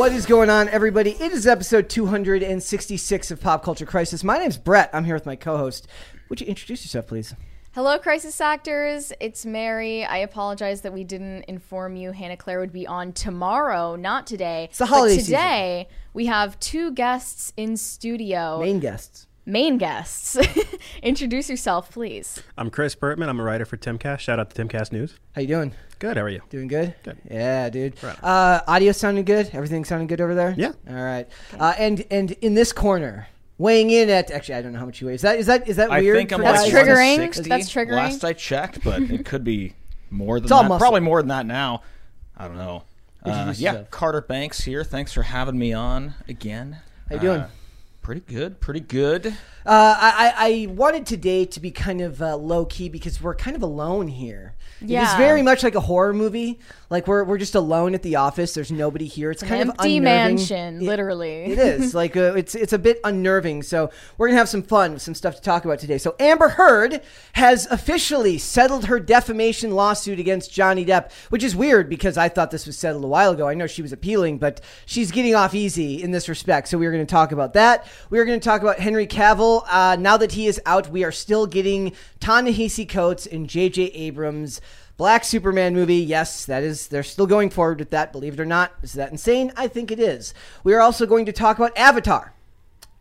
What is going on, everybody? It is episode 266 of Pop Culture Crisis. My name's Brett. I'm here with my co host. Would you introduce yourself, please? Hello, crisis actors. It's Mary. I apologize that we didn't inform you Hannah Claire would be on tomorrow, not today. It's the holiday but today we have two guests in studio. Main guests. Main guests. Introduce yourself, please. I'm Chris Burtman. I'm a writer for Timcast. Shout out to Timcast News. How you doing? Good. How are you? Doing good? Good. Yeah, dude. Right. Uh, audio sounding good? Everything sounding good over there? Yeah. All right. Uh, and and in this corner, weighing in at actually I don't know how much he weighs. Is that is that is that I weird? think I'm That's like triggering. 160 That's triggering. Last I checked, but it could be more than It's all that. muscle. Probably more than that now. I don't know. Uh, yeah, yourself. Carter Banks here. Thanks for having me on again. How you doing? Pretty good. Pretty good. Uh, I, I I wanted today to be kind of uh, low key because we're kind of alone here. It's very much like a horror movie. Like we're we're just alone at the office. There's nobody here. It's An kind empty of unnerving. mansion, It- literally. It is like uh, it's it's a bit unnerving. So we're gonna have some fun, some stuff to talk about today. So Amber Heard has officially settled her defamation lawsuit against Johnny Depp, which is weird because I thought this was settled a while ago. I know she was appealing, but she's getting off easy in this respect. So we're going to talk about that. We are going to talk about Henry Cavill. Uh, now that he is out, we are still getting Ta-Nehisi Coates and J.J. Abrams. Black Superman movie, yes, that is. They're still going forward with that. Believe it or not, is that insane? I think it is. We are also going to talk about Avatar.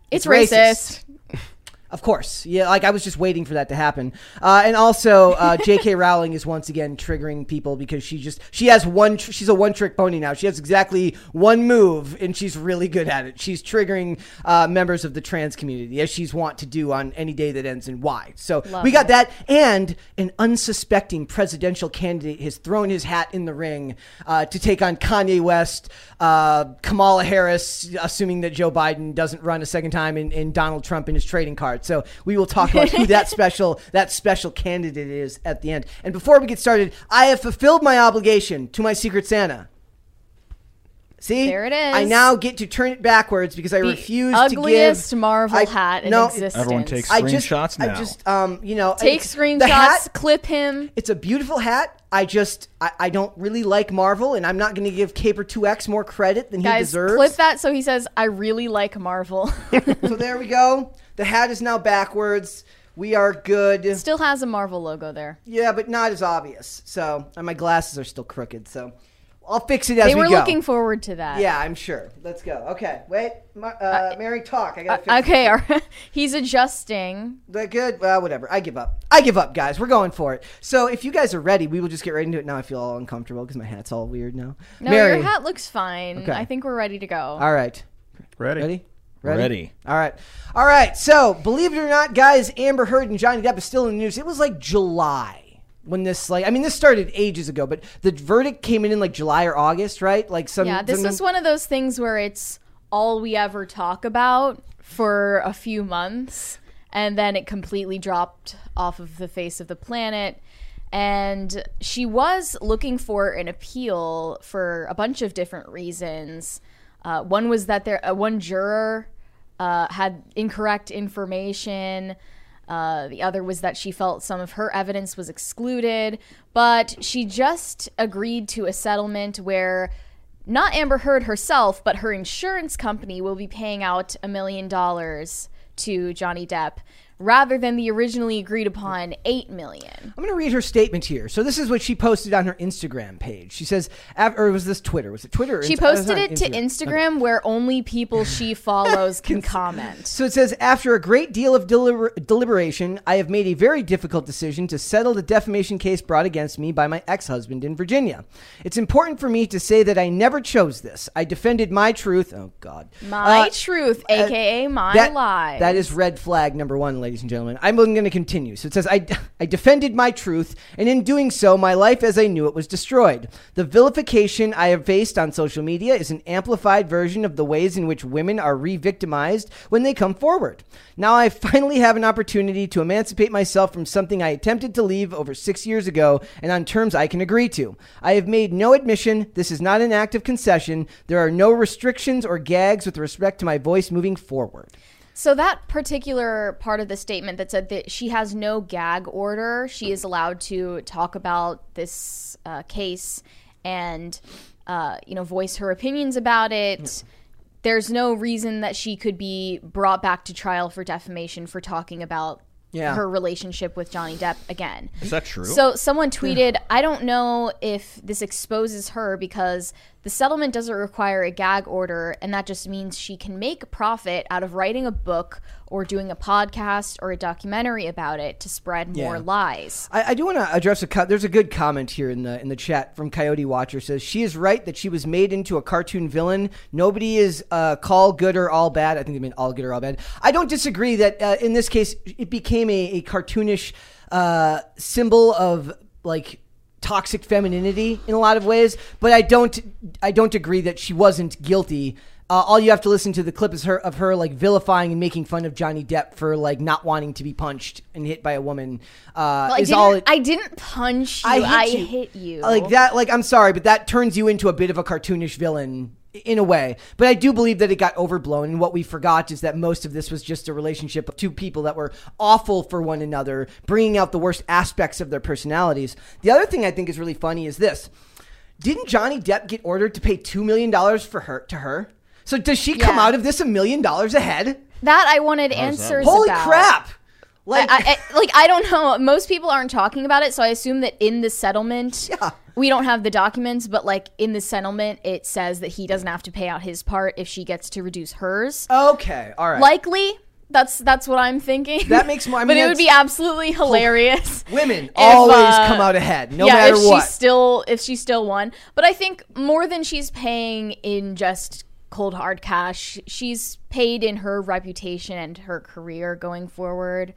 It's, It's racist. Of course, yeah. Like I was just waiting for that to happen. Uh, and also, uh, J.K. Rowling is once again triggering people because she just she has one. Tr- she's a one trick pony now. She has exactly one move, and she's really good at it. She's triggering uh, members of the trans community as she's want to do on any day that ends in Y. So Love we got it. that, and an unsuspecting presidential candidate has thrown his hat in the ring uh, to take on Kanye West, uh, Kamala Harris, assuming that Joe Biden doesn't run a second time, and, and Donald Trump in his trading card. So we will talk about who that special that special candidate is at the end. And before we get started, I have fulfilled my obligation to my Secret Santa. See, There it is. I now get to turn it backwards because I The refuse to give ugliest Marvel I- hat in no, existence. Everyone takes I just, Screenshots I just, um, you know, Take it's- screenshots, The hat, clip him. it's a beautiful hat. I just, I, I don't really like Marvel, and I'm not going to give Caper 2X more credit than he Guys, deserves. clip that so he says, I really like Marvel. so there we go. The hat is now backwards. We are good. Still has a Marvel logo there. Yeah, but not as obvious. So, and my glasses are still crooked. So, I'll fix it as They we were looking forward to that. Yeah, I'm sure. Let's go. Okay, wait, Mar- uh, Mary, talk. I gotta fix Uh, okay, it. he's adjusting. That good? Well, whatever. I give up. I give up, guys. We're going for it. So, if you guys are ready, we will just get right into it. Now I feel all uncomfortable because my hat's all weird now. No, Mary. your hat looks fine. Okay. I think we're ready to go. All right. Ready? Ready? Ready. All right. All right. So, believe it or not, guys, Amber Heard and Johnny Depp is still in the news. It was like July when this, like, I mean, this started ages ago, but the verdict came in in like July or August, right? Like some. yeah, this some- is one of those things where it's all we ever talk about for a few months, and then it completely dropped off of the face of the planet. And she was looking for an appeal for a bunch of different reasons. Uh, one was that there, uh, one juror uh, had incorrect information. Uh, the other was that she felt some of her evidence was excluded, but she just agreed to a settlement where not Amber Heard herself, but her insurance company will be paying out a million dollars to Johnny Depp rather than the originally agreed upon eight million. I'm going to read her statement here. So this is what she posted on her Instagram page. She says, or was this Twitter? Was it Twitter? Or She uh, posted it to Instagram where only people she follows can comment. So it says, after a great deal of deliber- deliberation, I have made a very difficult decision to settle the defamation case brought against me by my ex husband in Virginia. It's important for me to say that I never chose this. I defended my truth. Oh, God. My Uh, truth, aka my that, lies. That is red flag number one, ladies and gentlemen. I'm going to continue. So it says, I, I defended my truth, and in doing so, my life as I knew it was destroyed. The vilification I have faced on social media is an amplified version of the ways in which women are re victimized when they come forward. Now I finally have an opportunity to emancipate myself from something I attempted to leave over six years ago and on terms I can agree to. I have made no admission. This is not an act of concession. There are no restrictions or gags with respect to my voice moving forward. So that particular part of the statement that said that she has no gag order, she is allowed to talk about this uh, case and uh, you know, voice her opinions about it. There's no reason that she could be brought back to trial for defamation for talking about Yeah. her relationship with Johnny Depp again. Is that true? So someone tweeted, I don't know if this exposes her because the settlement doesn't require a gag order, and that just means she can make a profit out of writing a book or doing a podcast or a documentary about it to spread more Yeah. lies. I, I do want to address a. Co- there's a good comment here in the in the chat from Coyote Watcher says she is right that she was made into a cartoon villain. Nobody is uh, call good or all bad. I think they mean all good or all bad. I don't disagree that uh, in this case it became a, a cartoonish uh, symbol of like toxic femininity in a lot of ways. But I don't I don't agree that she wasn't guilty. Uh, all you have to listen to the clip is her of her like vilifying and making fun of Johnny Depp for like not wanting to be punched and hit by a woman. Uh, Well, I, is didn't, all it, I didn't punch you. I I hit hit you. you. like that. Like I'm sorry, but that turns you into a bit of a cartoonish villain in a way. But I do believe that it got overblown, and what we forgot is that most of this was just a relationship of two people that were awful for one another, bringing out the worst aspects of their personalities. The other thing I think is really funny is this: Didn't Johnny Depp get ordered to pay two million dollars for her to her? So does she come out of this a million dollars ahead? That I wanted does answers work? Holy about. crap! Like, I, I, like I don't know. Most people aren't talking about it, so I assume that in the settlement, Yeah. we don't have the documents, but like in the settlement, it says that he doesn't have to pay out his part if she gets to reduce hers. okay, all right. Likely, that's that's what I'm thinking. That makes more- I but it would be absolutely hilarious. Women if, always uh, come out ahead, no yeah, matter if what. she still if she still won. But I think more than she's paying in just cold hard cash, she's paid in her reputation and her career going forward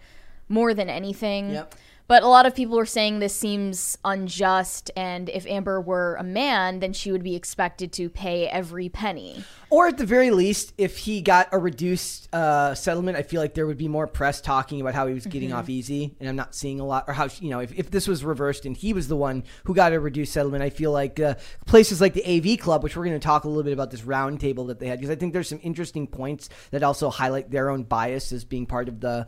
more than anything. Yep. But a lot of people are saying this seems unjust, and if Amber were a man, then she would be expected to pay every penny. Or at the very least, if he got a reduced uh, settlement, I feel like there would be more press talking about how he was getting Mm-hmm. off easy. And I'm not seeing a lot, or how, you know, if, if this was reversed and he was the one who got a reduced settlement, I feel like uh, places like the AV Club, which we're going to talk a little bit about this roundtable that they had, because I think there's some interesting points that also highlight their own bias as being part of the.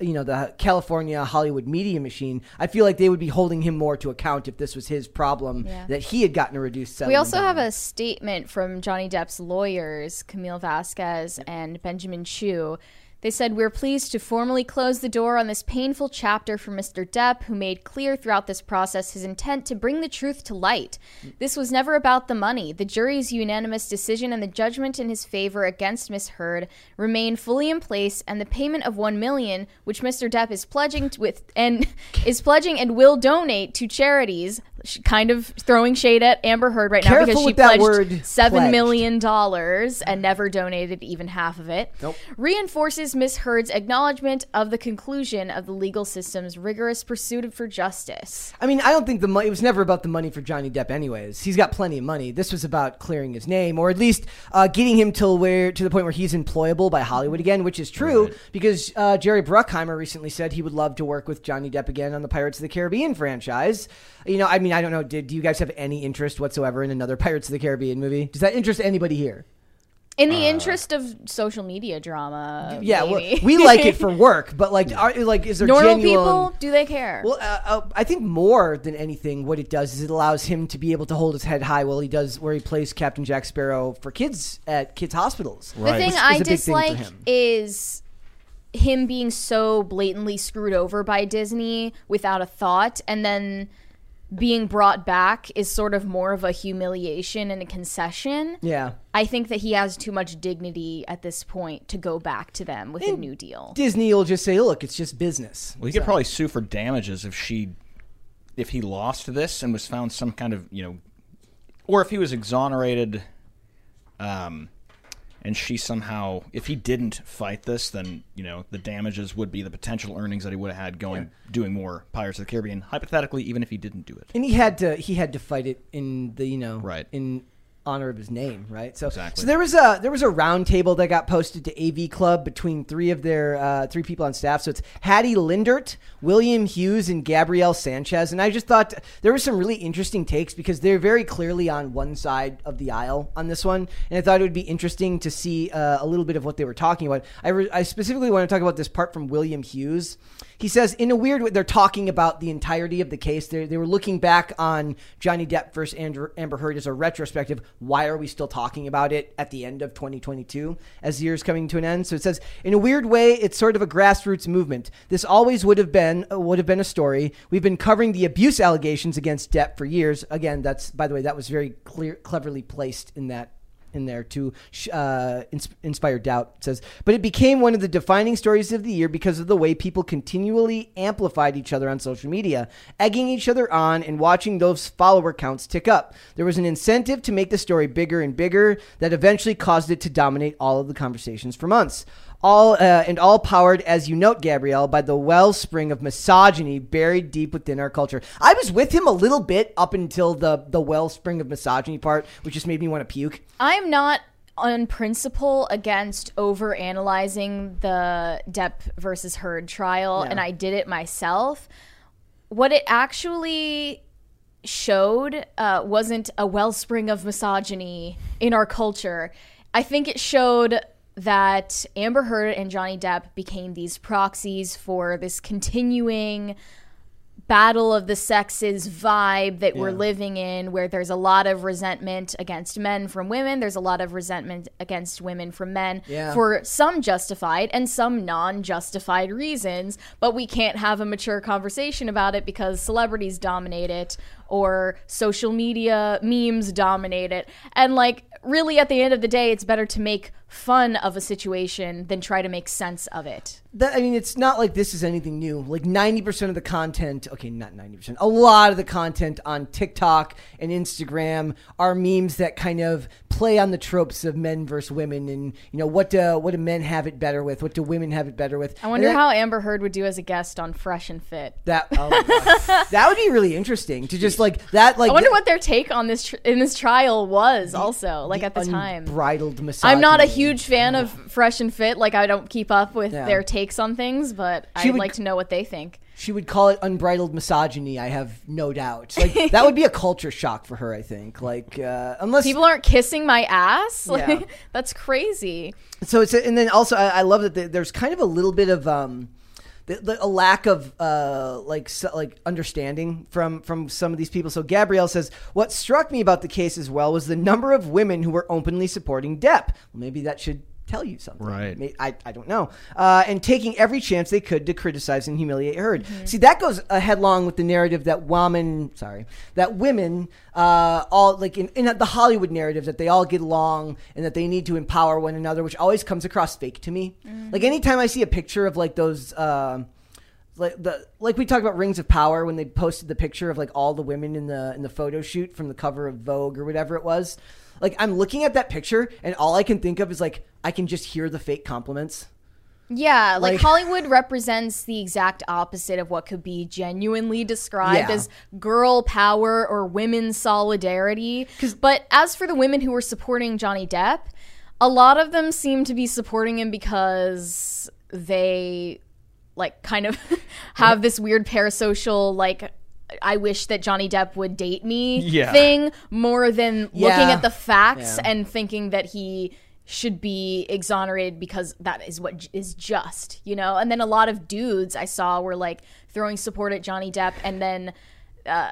You know the California Hollywood media machine. I feel like they would be holding him more to account if this was his problem Yeah. that he had gotten a reduced settlement. We also have a statement from Johnny Depp's lawyers, Camille Vasquez and Benjamin Chew. They said, We're pleased to formally close the door on this painful chapter for Mr. Depp, who made clear throughout this process his intent to bring the truth to light. This was never about the money. The jury's unanimous decision and the judgment in his favor against Miss Heard remain fully in place, and the payment of one million, which Mr. Depp is pledging with and is pledging and will donate to charities, kind of throwing shade at Amber Heard right now Careful because she with that pledged word, seven pledged. million dollars and never donated even half of it. Nope. Reinforces Miss Heard's acknowledgement of the conclusion of the legal system's rigorous pursuit for justice. I mean, I don't think the money. It was never about the money for Johnny Depp, anyways. He's got plenty of money. This was about clearing his name, or at least uh, getting him till where to the point where he's employable by Hollywood again, which is true because uh, Jerry Bruckheimer recently said he would love to work with Johnny Depp again on the Pirates of the Caribbean franchise. You know, I mean, I don't know. Did do you guys have any interest whatsoever in another Pirates of the Caribbean movie? Does that interest anybody here? In the interest of social media drama, Yeah, well, we like it for work, but like, are, like, is there normal genuine? people. Do they care? Well, uh, uh, I think more than anything, what it does is it allows him to be able to hold his head high while he does where he plays Captain Jack Sparrow for kids at kids' hospitals. The thing Is- is I a thing dislike is him being so blatantly screwed over by Disney without a thought, and then being brought back is sort of more of a humiliation and a concession. Yeah, I think that he has too much dignity at this point to go back to them with a new deal. Disney will just say, "Look, it's just business." Well, he could probably sue for damages if she, if he lost this and was found some kind of you know, or if he was exonerated, um, and she somehow, if he didn't fight this, then you know the damages would be the potential earnings that he would have had going doing more Pirates of the Caribbean, hypothetically, even if he didn't do it. And he had to he had to fight it in the you know Right. in honor of his name, right? So Exactly. so there was a there was a roundtable that got posted to AV Club between three of their uh, three people on staff. So it's Hattie Lindert, William Hughes, and Gabrielle Sanchez. And I just thought there were some really interesting takes because they're very clearly on one side of the aisle on this one. And I thought it would be interesting to see uh, a little bit of what they were talking about. I, re- I specifically want to talk about this part from William Hughes. He says in a weird way they're talking about the entirety of the case. They they were looking back on Johnny Depp versus Andrew, Amber Heard as a retrospective. Why are we still talking about it at the end of 2022 as the year's coming to an end? So it says in a weird way it's sort of a grassroots movement. This always would have been uh, would have been a story. We've been covering the abuse allegations against Depp for years. Again, that's by the way that was very clear cleverly placed in that in there to uh, inspire doubt. It says, but it became one of the defining stories of the year because of the way people continually amplified each other on social media, egging each other on and watching those follower counts tick up. There was an incentive to make the story bigger and bigger that eventually caused it to dominate all of the conversations for months. All uh, and all powered, as you note, Gabrielle, by the wellspring of misogyny buried deep within our culture. I was with him a little bit up until the the wellspring of misogyny part, which just made me want to puke. I'm not on principle against over analyzing the Depp versus Heard trial, and I did it myself. What it actually showed uh, wasn't a wellspring of misogyny in our culture. I think it showed that Amber Heard and Johnny Depp became these proxies for this continuing battle of the sexes vibe that we're living in where there's a lot of resentment against men from women there's a lot of resentment against women from men Yeah. for some justified and some non-justified reasons but we can't have a mature conversation about it because celebrities dominate it or social media memes dominate it and like really at the end of the day it's better to make fun of a situation than try to make sense of it that I mean, it's not like this is anything new. Like ninety percent of the content, okay, not ninety percent, a lot of the content on TikTok and Instagram are memes that kind of play on the tropes of men versus women, and you know what do what do men have it better with? What do women have it better with? I wonder that, how Amber Heard would do as a guest on Fresh and Fit. that oh that would be really interesting to just like that. Like I wonder what their take on this tr- in this trial was. Also, like at the time, unbridled misogyny. I'm not a huge fan of Fresh and Fit. Like I don't keep up with Yeah. their takes on things, but She I'd would- like to know what they think. She would call it unbridled misogyny. I have no doubt. Like that would be a culture shock for her. I think. Like uh, unless People aren't kissing my ass. Like Yeah. that's crazy. so it's and then also I, I love that the, there's kind of a little bit of um the, a lack of uh like so, like understanding from from some of these people. So gabrielle says what struck me about the case as well was the number of women who were openly supporting depp. Well, maybe that should tell you something. Right. I, I don't know. Uh, and taking every chance they could to criticize and humiliate heard. See that goes uh, headlong with the narrative that women sorry that women uh, all like in, in the hollywood narrative that they all get along and that they need to empower one another which always comes across fake to me. Like anytime i see a picture of like those um like the like we talked about Rings of Power when they posted the picture of like all the women in the in the photo shoot from the cover of Vogue or whatever it was. Like I'm looking at that picture and all I can think of is like I can just hear the fake compliments. Yeah, like, Like- Hollywood represents the exact opposite of what could be genuinely described Yeah. as girl power or women's solidarity. But as for the women who were supporting Johnny Depp, a lot of them seem to be supporting him because they like kind of have this weird parasocial like I wish that Johnny Depp would date me Yeah. thing more than looking at the facts Yeah. and thinking that he should be exonerated because that is what j- is just, you know? And then a lot of dudes I saw were like throwing support at Johnny Depp and then uh,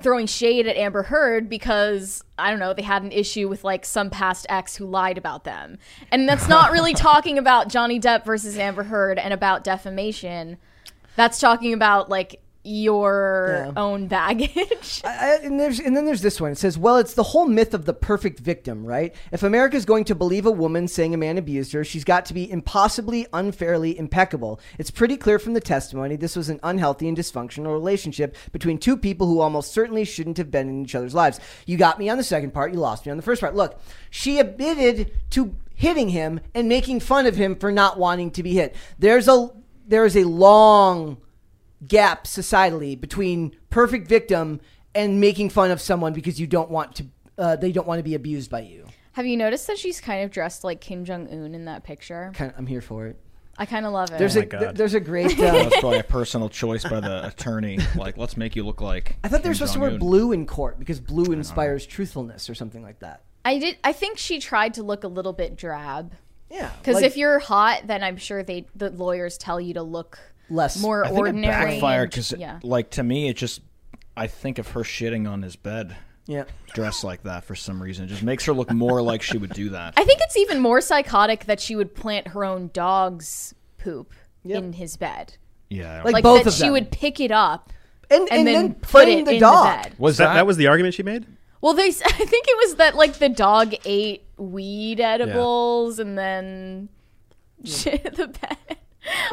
throwing shade at Amber Heard because I don't know they had an issue with like some past ex who lied about them, and that's not really talking about Johnny Depp versus Amber Heard and about defamation. That's talking about like your Yeah. own baggage. I, I, and there's and then there's this one. It says, "Well, it's the whole myth of the perfect victim, right? If America's going to believe a woman saying a man abused her, she's got to be impossibly unfairly impeccable. It's pretty clear from the testimony this was an unhealthy and dysfunctional relationship between two people who almost certainly shouldn't have been in each other's lives. You got me on the second part, you lost me on the first part. Look, she admitted to hitting him and making fun of him for not wanting to be hit. There's a there is a long gap societally between perfect victim and making fun of someone because you don't want to uh, they don't want to be abused by you Have you noticed that she's kind of dressed like Kim Jong Un in that picture? kind of, i'm here for it I kind of love it. there's Oh a my God. there- there's a great That uh, was probably a personal choice by the attorney. Like, let's make you look like. i thought they were Kim supposed to wear blue in court because blue inspires truthfulness or something like that I did. I think she tried to look a little bit drab. yeah Because like- if you're hot, then I'm sure they the lawyers tell you to look less more I think ordinary. it backfired because, yeah. like, to me, it just. I think of her shitting on his bed, Yeah. dressed like that for some reason. It just makes her look more like she would do that. I think it's even more psychotic that she would plant her own dog's poop Yep. in his bed. yeah. Like Like both that of she them. would pick it up And, and, and, then, then, put playing it the in dog. the bed. was that, that, that was the argument she made? Well, they. I think it was that like the dog ate weed edibles and then shit the bed.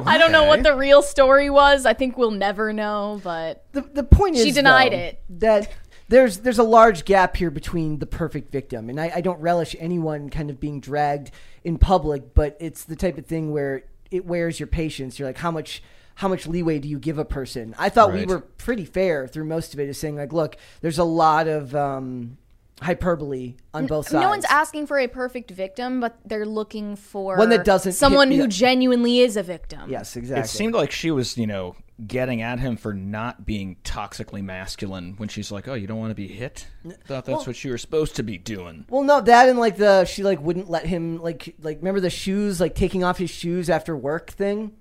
I don't know what the real story was. I think we'll never know, but The, the point is She denied though, it. that there's there's a large gap here between the perfect victim, and I, I don't relish anyone kind of being dragged in public, but it's the type of thing where it wears your patience. You're like, how much how much leeway do you give a person? I thought we were pretty fair through most of it, is saying like, look, there's a lot of um, hyperbole on both sides. no one's asking for a perfect victim, but they're looking for One that doesn't someone me who up. genuinely is a victim. Yes, exactly. It seemed like she was, you know, getting at him for not being toxically masculine when she's like, "Oh, you don't want to be hit." Thought that's what you were supposed to be doing. Well, no, that and like the she like wouldn't let him like like remember the shoes like taking off his shoes after work thing.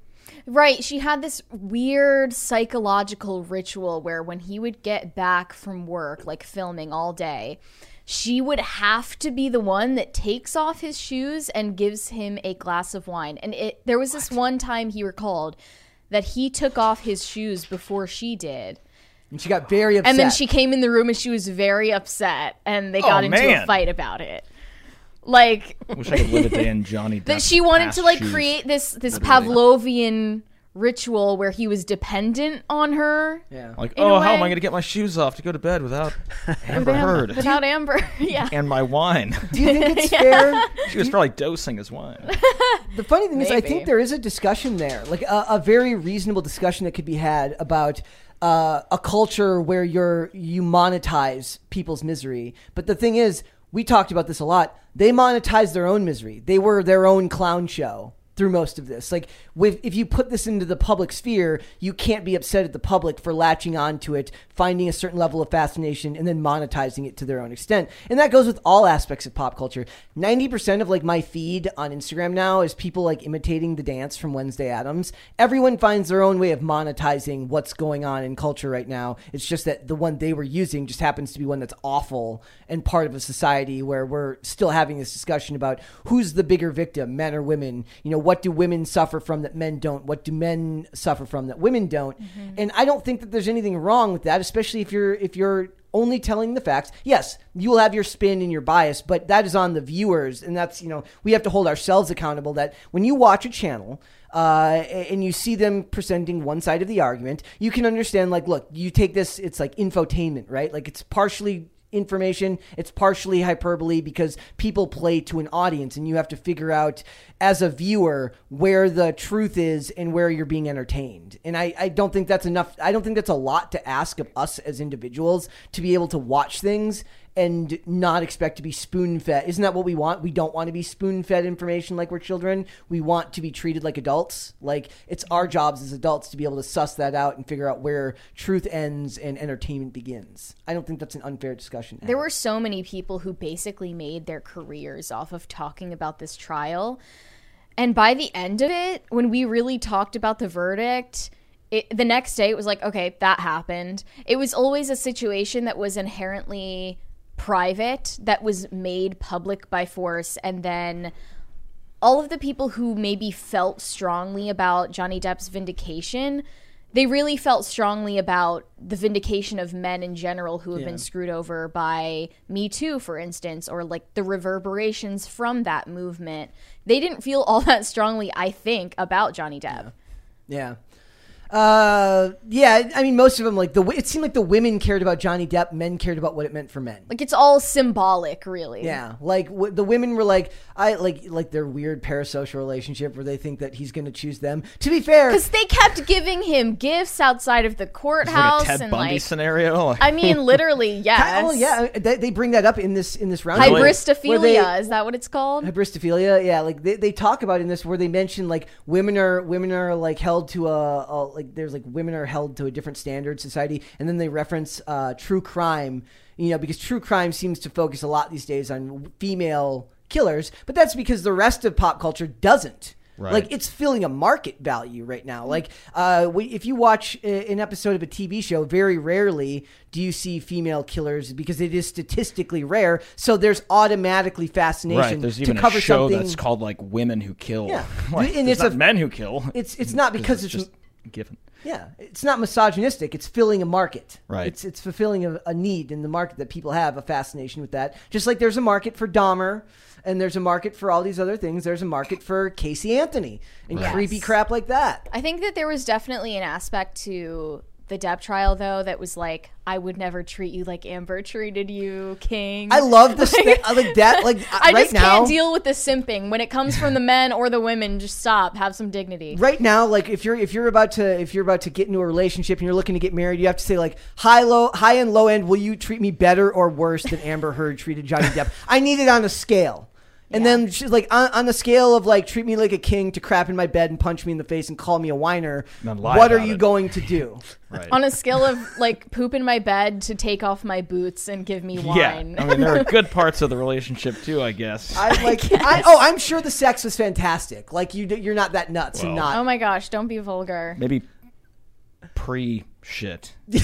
Right. She had this weird psychological ritual where when he would get back from work, like filming all day, she would have to be the one that takes off his shoes and gives him a glass of wine. And it there was this one time he recalled that he took off his shoes before she did. And she got very upset. And then she came in the room and she was very upset and they oh, got Oh, into a fight about it. Like Wish I could live a day in Johnny. that she wanted to like shoes. create this this Literally. Pavlovian ritual where he was dependent on her yeah. Like, in a oh, how am way. I going to get my shoes off to go to bed without Amber without, Heard without Amber. yeah. and my wine? Do you think it's fair? she was probably dosing his wine. The funny thing is, I Maybe. think there is a discussion there, like a, a very reasonable discussion that could be had about uh, a culture where you're you monetize people's misery. But the thing is, we talked about this a lot. They monetize their own misery. They were their own clown show through most of this. Like, with, if you put this into the public sphere, you can't be upset at the public for latching onto it, finding a certain level of fascination, and then monetizing it to their own extent. And that goes with all aspects of pop culture. 90% of like my feed on Instagram now is people like imitating the dance from Wednesday Addams. Everyone finds their own way of monetizing what's going on in culture right now. It's just that the one they were using just happens to be one that's awful and part of a society where we're still having this discussion about who's the bigger victim, men or women. You know, what do women suffer from that men don't? What do men suffer from that women don't? And I don't think that there's anything wrong with that, especially if you're if you're only telling the facts. Yes, you will have your spin and your bias, but that is on the viewers, and that's you know we have to hold ourselves accountable. That when you watch a channel. Uh, and you see them presenting one side of the argument, you can understand. Like, look, you take this; it's like infotainment, right? Like, it's partially information. It's partially hyperbole because people play to an audience, and you have to figure out as a viewer where the truth is and where you're being entertained. And I, I don't think that's enough. I don't think that's a lot to ask of us as individuals to be able to watch things and not expect to be spoon fed. Isn't that what we want? We don't want to be spoon fed information like we're children. We want to be treated like adults. Like it's our jobs as adults to be able to suss that out and figure out where truth ends and entertainment begins. I don't think that's an unfair discussion. There were so many people who basically made their careers off of talking about this trial. And by the end of it, when we really talked about the verdict, it, the next day it was like, okay, that happened. It was always a situation that was inherently private, that was made public by force, and then all of the people who maybe felt strongly about Johnny Depp's vindication, they really felt strongly about the vindication of men in general who have been screwed over by Me Too, for instance, or like the reverberations from that movement. They didn't feel all that strongly, I think, about Johnny Depp. Yeah. Uh, yeah. I mean, most of them like the. It seemed like the women cared about Johnny Depp. Men cared about what it meant for men. Like it's all symbolic, really. Yeah, like w- the women were like, I like like their weird parasocial relationship where they think that he's going to choose them. To be fair, Because they kept giving him gifts outside of the courthouse like a Ted and Bundy like scenario. I mean literally, yes. oh yeah, they, they bring that up in this in this round. Really? Hybristophilia, they- is that what it's called? Hybristophilia, yeah, like they, they talk about in this where they mention like women are women are like held to a, a like there's like women are held to a different standard society, and then they reference uh, true crime, you know, because true crime seems to focus a lot these days on female killers, but that's because the rest of pop culture doesn't. Right. Like it's filling a market value right now. Like uh, we, if you watch a- an episode of a TV show, very rarely do you see female killers because it is statistically rare. So there's automatically fascination Right. There's to even cover a show something. that's called like Women Who Kill. Yeah. Like, And it's not a- men who kill. it's it's not because it's, just given. yeah, it's not misogynistic. It's filling a market. Right. It's it's fulfilling a, a need in the market that people have a fascination with that. Just like there's a market for Dahmer, and there's a market for all these other things. There's a market for Casey Anthony and Right. creepy crap like that. I think that there was definitely an aspect to the Depp trial, though, that was like, I would never treat you like Amber treated you, King. I love the I like that. Like uh, I right just now, can't deal with the simping when it comes from the men or the women. Just stop. Have some dignity. right now like if you're if you're about to if you're about to get into a relationship and you're looking to get married you have to say like high low high and low end will you treat me better or worse than amber heard treated johnny depp i need it on a scale and Yeah. then she's like on, on the scale of like treat me like a king to crap in my bed and punch me in the face and call me a whiner what are about you it. going to do Right. On a scale of like poop in my bed to take off my boots and give me yeah. wine. I mean, there are good parts of the relationship too, I guess. i like I, oh i'm sure the sex was fantastic like you you're not that nuts and Well. not oh my gosh, don't be vulgar. Maybe pre shit.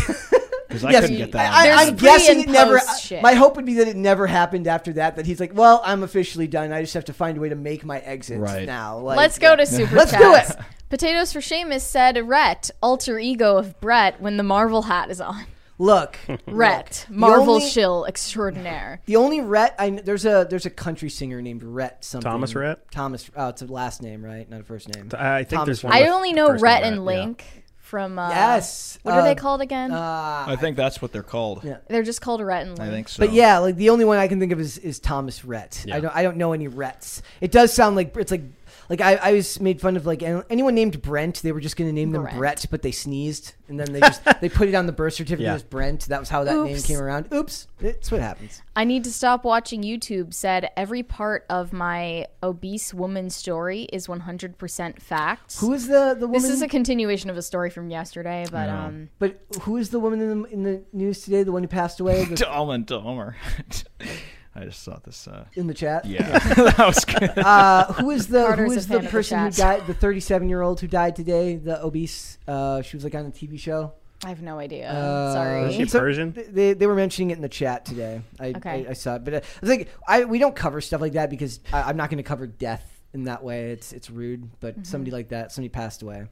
Because I couldn't get that. I, on There's I'm guessing it never. shit. My hope would be that it never happened after that. That he's like, well, I'm officially done. I just have to find a way to make my exit Right. now. Like, Let's go to super Let's do it. Potatoes for Seamus said, "Rhett, alter ego of Brett when the Marvel hat is on." Look, Rhett, Marvel only- shill extraordinaire. the only Rhett. I kn- there's a there's a country singer named Rhett something. Thomas Rhett? Thomas. Oh, it's a last name, right? Not a first name. I think Thomas there's one. I only know first Rhett and Rhett, yeah. Link from. Uh, Yes. What are uh, they called again? Uh, I think that's what they're called. Yeah. They're just called Rhett and Link. I think so. But yeah, like the only one I can think of is, is Thomas Rhett. I don't I don't know any Rhetts. It does sound like it's like like I, I was made fun of like anyone named Brent. They were just going to name them Brent. Brett, but they sneezed and then they just they put it on the birth certificate Yeah. as Brent. That was how that name came around. Oops, it's what happens. I need to stop watching YouTube. Said every part of my obese woman story is 100% facts. Who is the the woman? this is a continuation of a story from yesterday, but Yeah. um, but who is the woman in the, in the news today? The one who passed away The- Dumb and Dumber. I just thought this. Uh, in the chat. yeah, that was good. Uh, who is the Carter's who a is fan the of the person who died? The 37 year old who died today. The obese. Uh, she was like on a TV show. I have no idea. Uh, Sorry. Is she It's a- Persian? they, they were mentioning it in the chat today. I, Okay. I, I saw it, but uh, I think I we don't cover stuff like that because I, I'm not going to cover death in that way. It's it's rude. But Mm-hmm. somebody like that, somebody passed away.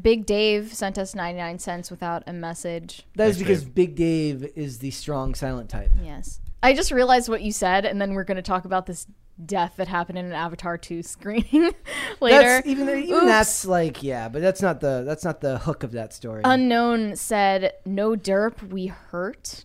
Big Dave sent us 99 cents without a message. That is Thanks, because Dave. Big Dave is the strong silent type. Yes. I just realized what you said, and then we're going to talk about this death that happened in an Avatar 2 screening later. That's even even Oops. that's like yeah, but that's not the that's not the hook of that story. Unknown said, No derp, we hurt.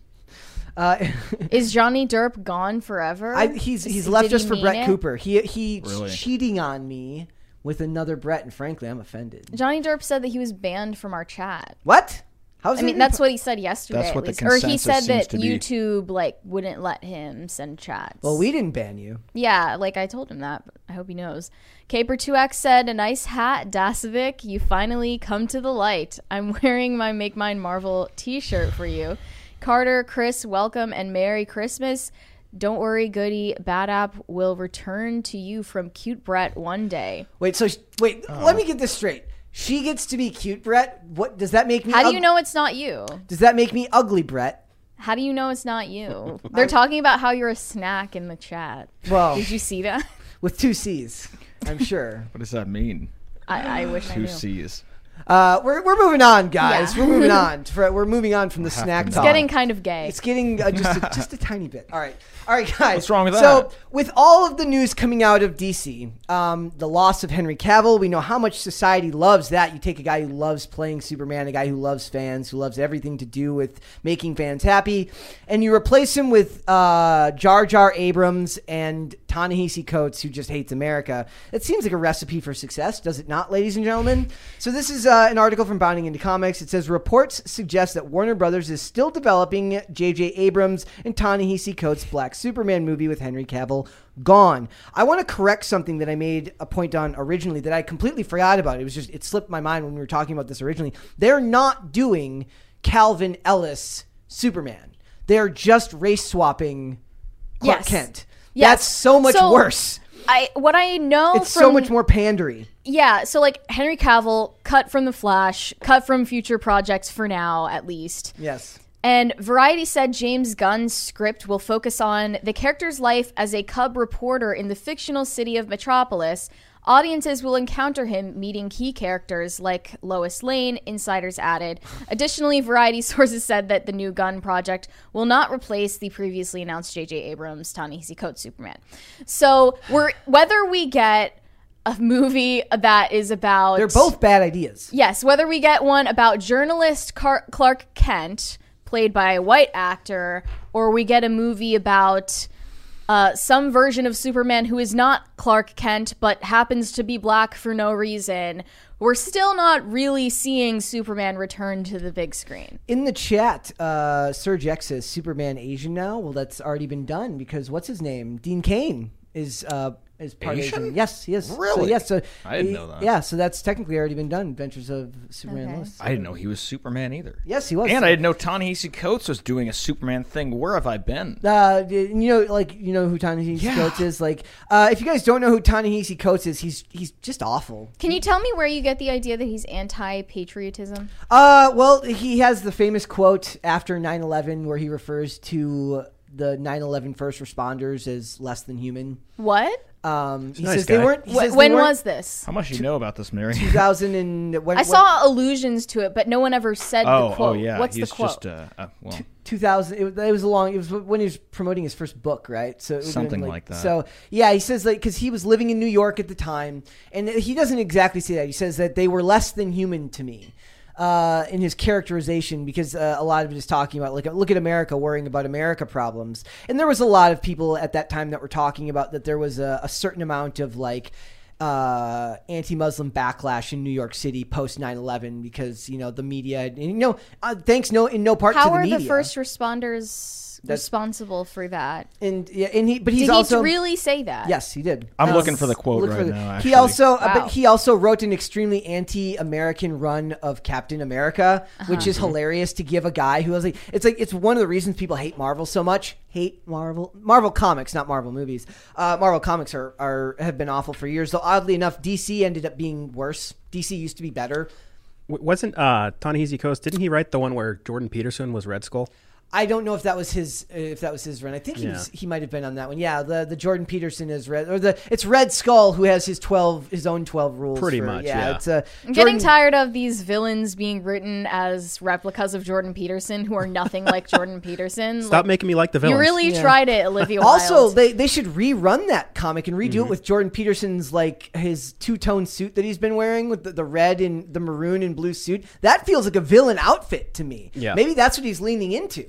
uh, Is Johnny Derp gone forever? I, he's he's did left he just for Brett it? Cooper. He he Really? cheating on me with another Brett, and frankly, I'm offended. Johnny Derp said that he was banned from our chat. What? How's I mean, that's po- what he said yesterday. That's what the least. or he said seems that to be. YouTube like wouldn't let him send chats. Well, we didn't ban you. Yeah, like I told him that, but I hope he knows. Caper2X said, A nice hat, Dasovic. You finally come to the light. I'm wearing my Make Mine Marvel t shirt for you. Carter, Chris, welcome and Merry Christmas. Don't worry, Goody. Bad App will return to you from Cute Brett one day. Wait, so sh- wait, Oh. let me oh. get this straight. She gets to be cute, Brett. What does that make me? How do ug- you know it's not you? Does that make me ugly, Brett? How do you know it's not you? They're talking about how you're a snack in the chat. Well, Did you see that? with two C's, I'm sure. What does that mean? I, I wish I Two knew. C's. Uh, we're, we're moving on, guys. Yeah. We're moving on. We're moving on from the snack It's talk. Getting kind of gay. It's getting uh, just a, just a tiny bit. All right, all right, guys. What's wrong with So, that? with all of the news coming out of DC, um, the loss of Henry Cavill, we know how much society loves that. You take a guy who loves playing Superman, a guy who loves fans, who loves everything to do with making fans happy, and you replace him with uh, Jar Jar Abrams and Ta-Nehisi Coates, who just hates America. It seems like a recipe for success, does it not, ladies and gentlemen? So this is uh, an article from Bounding into Comics. It says reports suggest that Warner Brothers is still developing J.J. Abrams and Ta-Nehisi Coates' Black Superman movie with Henry Cavill gone. I want to correct something that I made a point on originally that I completely forgot about. It was just it slipped my mind when we were talking about this originally. They're not doing Calvin Ellis Superman. They're just race swapping Clark Yes. Kent. Yes. That's so much So- worse. I what I know It's from so much more pandery. Yeah, so like Henry Cavill cut from the Flash, cut from future projects for now at least. Yes. And Variety said James Gunn's script will focus on the character's life as a cub reporter in the fictional city of Metropolis. Audiences will encounter him meeting key characters like Lois Lane, insiders added. Additionally, Variety sources said that the new gun project will not replace the previously announced J.J. Abrams Ta-Nehisi Coates Superman. So, we're whether we get a movie that is about They're both bad ideas. Yes, whether we get one about journalist Car- Clark Kent, played by a white actor, or we get a movie about uh, some version of Superman who is not Clark Kent but happens to be black for no reason, we're still not really seeing Superman return to the big screen. In the chat, uh, Serge X says Superman Asian now. Well, that's already been done because what's his name? Dean Cain is uh, is part Asian. Asian? Yes, he is. So, Really? yes. So I didn't he- know that. Yeah, so that's technically already been done. Adventures of Superman Okay. Lois. I didn't know he was Superman either. Yes, he was. And I didn't know Ta-Nehisi Coates was doing a Superman thing. Where have I been? Uh, you know, like you know who Ta-Nehisi Yeah. Coates is. Like, uh, if you guys don't know who Ta-Nehisi Coates is, he's he's just awful. Can you tell me where you get the idea that he's anti patriotism? Uh, well, he has the famous quote after 9/11 where he refers to the 9/11 first responders as less than human. What? Um, he nice says they weren't. He Wh- says they when weren't was this? How much do you know about this, Mary? 2000 and when, I when- saw allusions to it, but no one ever said oh, the oh quote. yeah. What's He's the quote? just uh, uh well. 2000 it, was- it was a long it was when he was promoting his first book right so it would've been, Something like that. so yeah he says like because he was living in new york at the time and he doesn't exactly say that he says that they were less than human to me uh, in his characterization because uh, a lot of it is talking about like look at America worrying about America problems. And there was a lot of people at that time that were talking about that there was a, a certain amount of like uh, anti-Muslim backlash in New York City post 9/11 because you know the media you know uh, thanks no in no part How to the are media. the first responders That's- responsible for that? and yeah, and he but he's Did also he really say that? yes he did. I'm Um, looking for the quote right for the- now. He actually. also uh, Wow. but he also wrote an extremely anti-American run of Captain America, Uh-huh. which is hilarious to give a guy who was like it's like it's one of the reasons people hate Marvel so much. Hate Marvel Marvel comics, not Marvel movies. Uh, Marvel comics are, are have been awful for years. Though oddly enough, DC ended up being worse. DC used to be better. W- wasn't uh, Ta-Nehisi Coates? Didn't he write the one where Jordan Peterson was Red Skull? I don't know if that was his if that was his run. I think he Yeah. was, he might have been on that one. Yeah, the the Jordan Peterson is red or the it's Red Skull who has his twelve his own twelve rules. Pretty for- much, yeah. It's uh, I'm getting tired of these villains being written as replicas of Jordan Peterson who are nothing like Jordan Peterson. Stop Like, making me like the villains. You really Yeah. tried it, Olivia. Also, Wilde. they they should rerun that comic and redo Mm-hmm. it with Jordan Peterson's like his two tone suit that he's been wearing with the, the red and the maroon and blue suit. That feels like a villain outfit to me. Yeah. maybe that's what he's leaning into.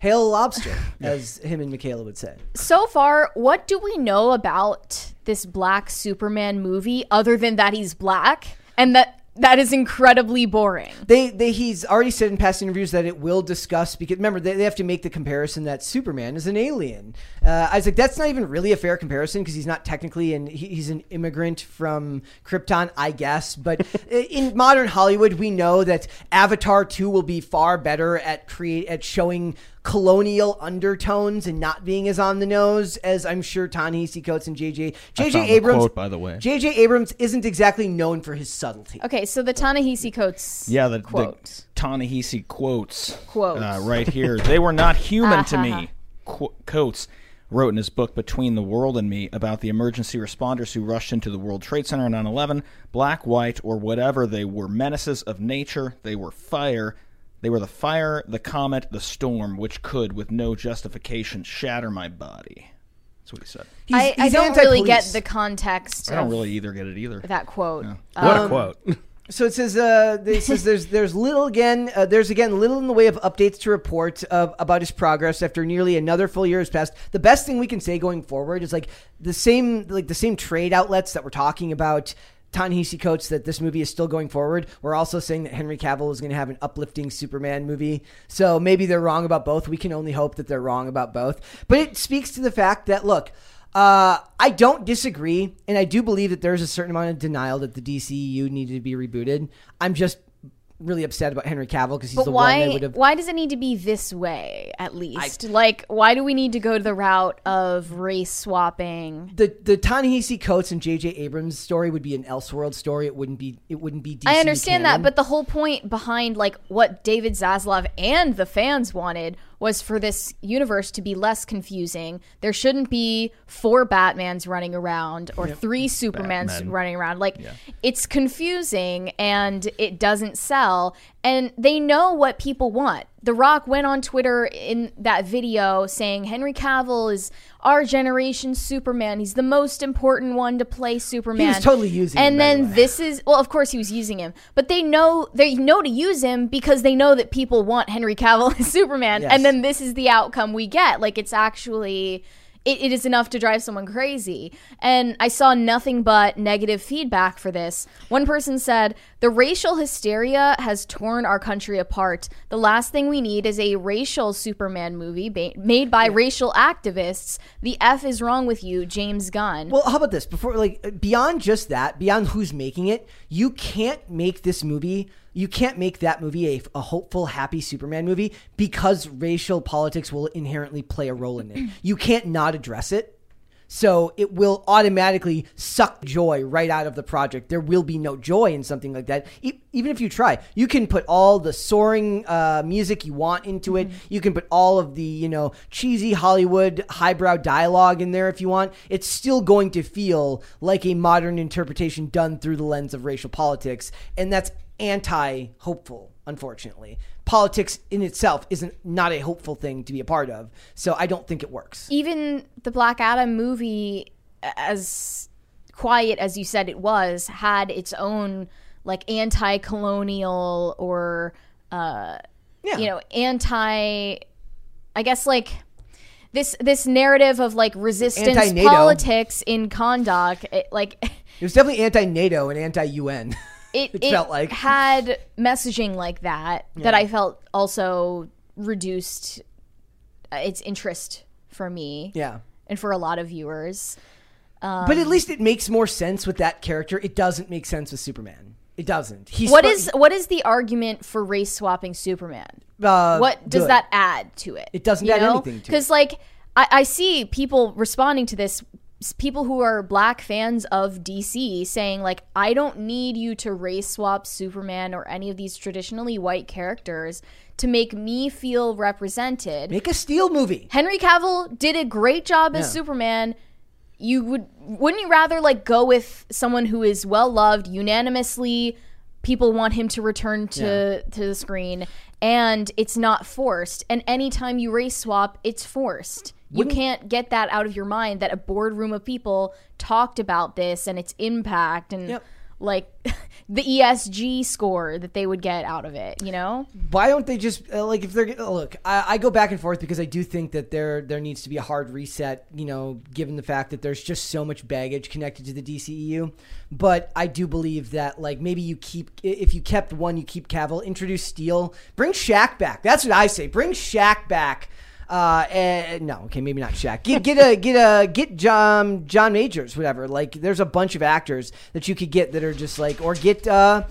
Hail lobster, as him and Mikhaila would say. so far, what do we know about this Black Superman movie other than that he's black and that that is incredibly boring? They, they he's already said in past interviews that it will discuss because remember they, they have to make the comparison that Superman is an alien. Uh, I was like, that's not even really a fair comparison because he's not technically and he, he's an immigrant from Krypton, I guess. But in modern Hollywood, we know that Avatar two will be far better at create at showing colonial undertones and not being as on the nose as I'm sure Ta-Nehisi Coates and JJ JJ found the Abrams. quote, by the way. JJ Abrams isn't exactly known for his subtlety. Okay, so the Ta-Nehisi Coates Yeah, the, quote. the Ta-Nehisi quotes. Quotes. Uh, right here. They were not human to me. Qu- Coates wrote in his book Between the World and Me about the emergency responders who rushed into the World Trade Center on 9/11, black, white, or whatever. They were menaces of nature. They were fire. They were the fire, the comet, the storm, which could, with no justification, shatter my body. That's what he said. He's, I, I don't really get the context I don't of really either get it either. that quote. What Um, a quote. So it says, uh, it says there's there's little again. Uh, there's again little in the way of updates to report uh, about his progress after nearly another full year has passed. The best thing we can say going forward is like the same like the same trade outlets that we're talking about. Ta-Nehisi Coates that this movie is still going forward. We're also saying that Henry Cavill is going to have an uplifting Superman movie. So maybe they're wrong about both. We can only hope that they're wrong about both. But it speaks to the fact that look, uh, I don't disagree, and I do believe that there's a certain amount of denial that the DCEU needed to be rebooted. I'm just really upset about Henry Cavill because he's the But one that why? would have. Why does it need to be this way? At least, like, why do we need to go to the route of race swapping? The the Ta-Nehisi Coates and J.J. Abrams story would be an Elseworld story. It wouldn't be. It wouldn't be. DC I understand canon. that, but the whole point behind like what David Zaslav and the fans wanted was for this universe to be less confusing. There shouldn't be four Batmans running around or three Supermans Batman. running around. Like it's confusing and it doesn't sell. And they know what people want. The Rock went on Twitter in that video saying Henry Cavill is our generation Superman. He's the most important one to play Superman. He's totally using him, And by the then this is well, of course he was using him, but they know they know to use him because they know that people want Henry Cavill as Superman, Yes. and then this is the outcome we get. Like it's actually. It, it is enough to drive someone crazy. And I saw nothing but negative feedback for this. One person said, The racial hysteria has torn our country apart. The last thing we need is a racial Superman movie ba- made by racial activists. The F is wrong with you, James Gunn. Well, how about this? Before, like, beyond just that, beyond who's making it, you can't make this movie. You can't make that movie a, a hopeful, happy Superman movie because racial politics will inherently play a role in it. You can't not address it. So it will automatically suck joy right out of the project. There will be no joy in something like that. E- even if you try, you can put all the soaring uh, music you want into it. You can put all of the you know cheesy Hollywood highbrow dialogue in there if you want. It's still going to feel like a modern interpretation done through the lens of racial politics, and that's anti-hopeful. Unfortunately, politics in itself isn't not a hopeful thing to be a part of. So I don't think it works. even the Black Adam movie, as quiet as you said it was, had its own like anti-colonial or uh, Yeah. you know anti. I guess like this this narrative of like resistance Anti-NATO. politics in conduct, it, like It was definitely anti-NATO and anti-UN. it, It felt like. had messaging like that that I felt also reduced uh, its interest for me yeah. and for a lot of viewers. but at least it makes more sense with that character. It doesn't make sense with Superman. It doesn't. He's What spo- is what is the argument for race swapping Superman? uh, what does good. that add to it? It doesn't add anything to it. Because like I, I see people responding to this, people who are black fans of DC saying like, I don't need you to race swap Superman or any of these traditionally white characters to make me feel represented. Make a Steel movie. Henry Cavill did a great job as Yeah. Superman. You would wouldn't you rather like go with someone who is well loved unanimously? People want him to return to to the screen, and it's not forced. And anytime you race swap, it's forced. You can't get that out of your mind that a boardroom of people talked about this and its impact and Yep. like the ESG score that they would get out of it. You know, Why don't they just uh, like if they're look? I, I go back and forth because I do think that there there needs to be a hard reset. You know, given the fact that there's just so much baggage connected to the DCEU. But I do believe that like maybe you keep if you kept one, you keep Cavill. Introduce Steel. Bring Shaq back. That's what I say. Bring Shaq back. Uh, and, no, okay, maybe not Shaq. Get get a get a get John John Majors, whatever. Like, there's a bunch of actors that you could get that are just like, or get uh,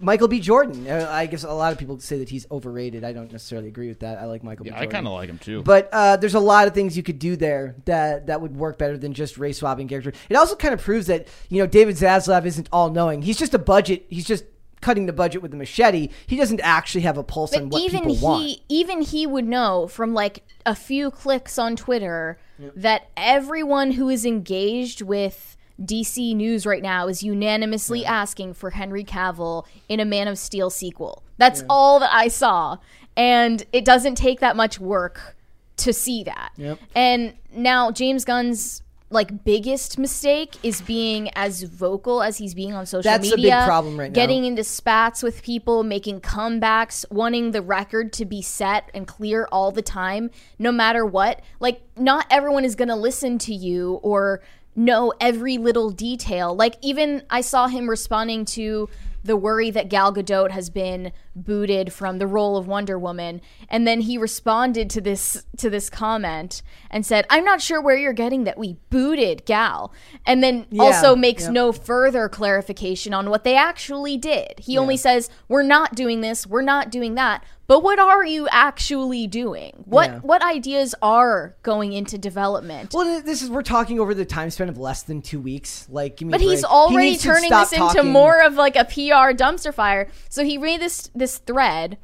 Michael B. Jordan. Uh, I guess a lot of people say that he's overrated. I don't necessarily agree with that. I like Michael Yeah, B. I Jordan. I kind of like him too. But uh, there's a lot of things you could do there that that would work better than just race swapping character. It also kind of proves that you know David Zaslav isn't all knowing. He's just a budget. He's just cutting the budget with a machete. He doesn't actually have a pulse on But what even people he, want. even he would know from like a few clicks on Twitter that everyone who is engaged with DC news right now is unanimously asking for Henry Cavill in a Man of Steel sequel. That's all that I saw, and it doesn't take that much work to see that. Yep. And now James Gunn's like biggest mistake is being as vocal as he's being on social That's the big media. problem right now. Getting into spats with people, making comebacks, wanting the record to be set and clear all the time, no matter what. Like, not everyone is going to listen to you or know every little detail. Like, even I saw him responding to the worry that Gal Gadot has been booted from the role of Wonder Woman and then he responded to this to this comment and said I'm not sure where you're getting that we booted Gal and then Yeah, also makes yep. no further clarification on what they actually did he only says we're not doing this we're not doing that but what are you actually doing what Yeah. what ideas are going into development Well, this is we're talking over the time span of less than two weeks. Like, give me But he's. He already needs turning this into more of like a PR dumpster fire. So he made this this thread.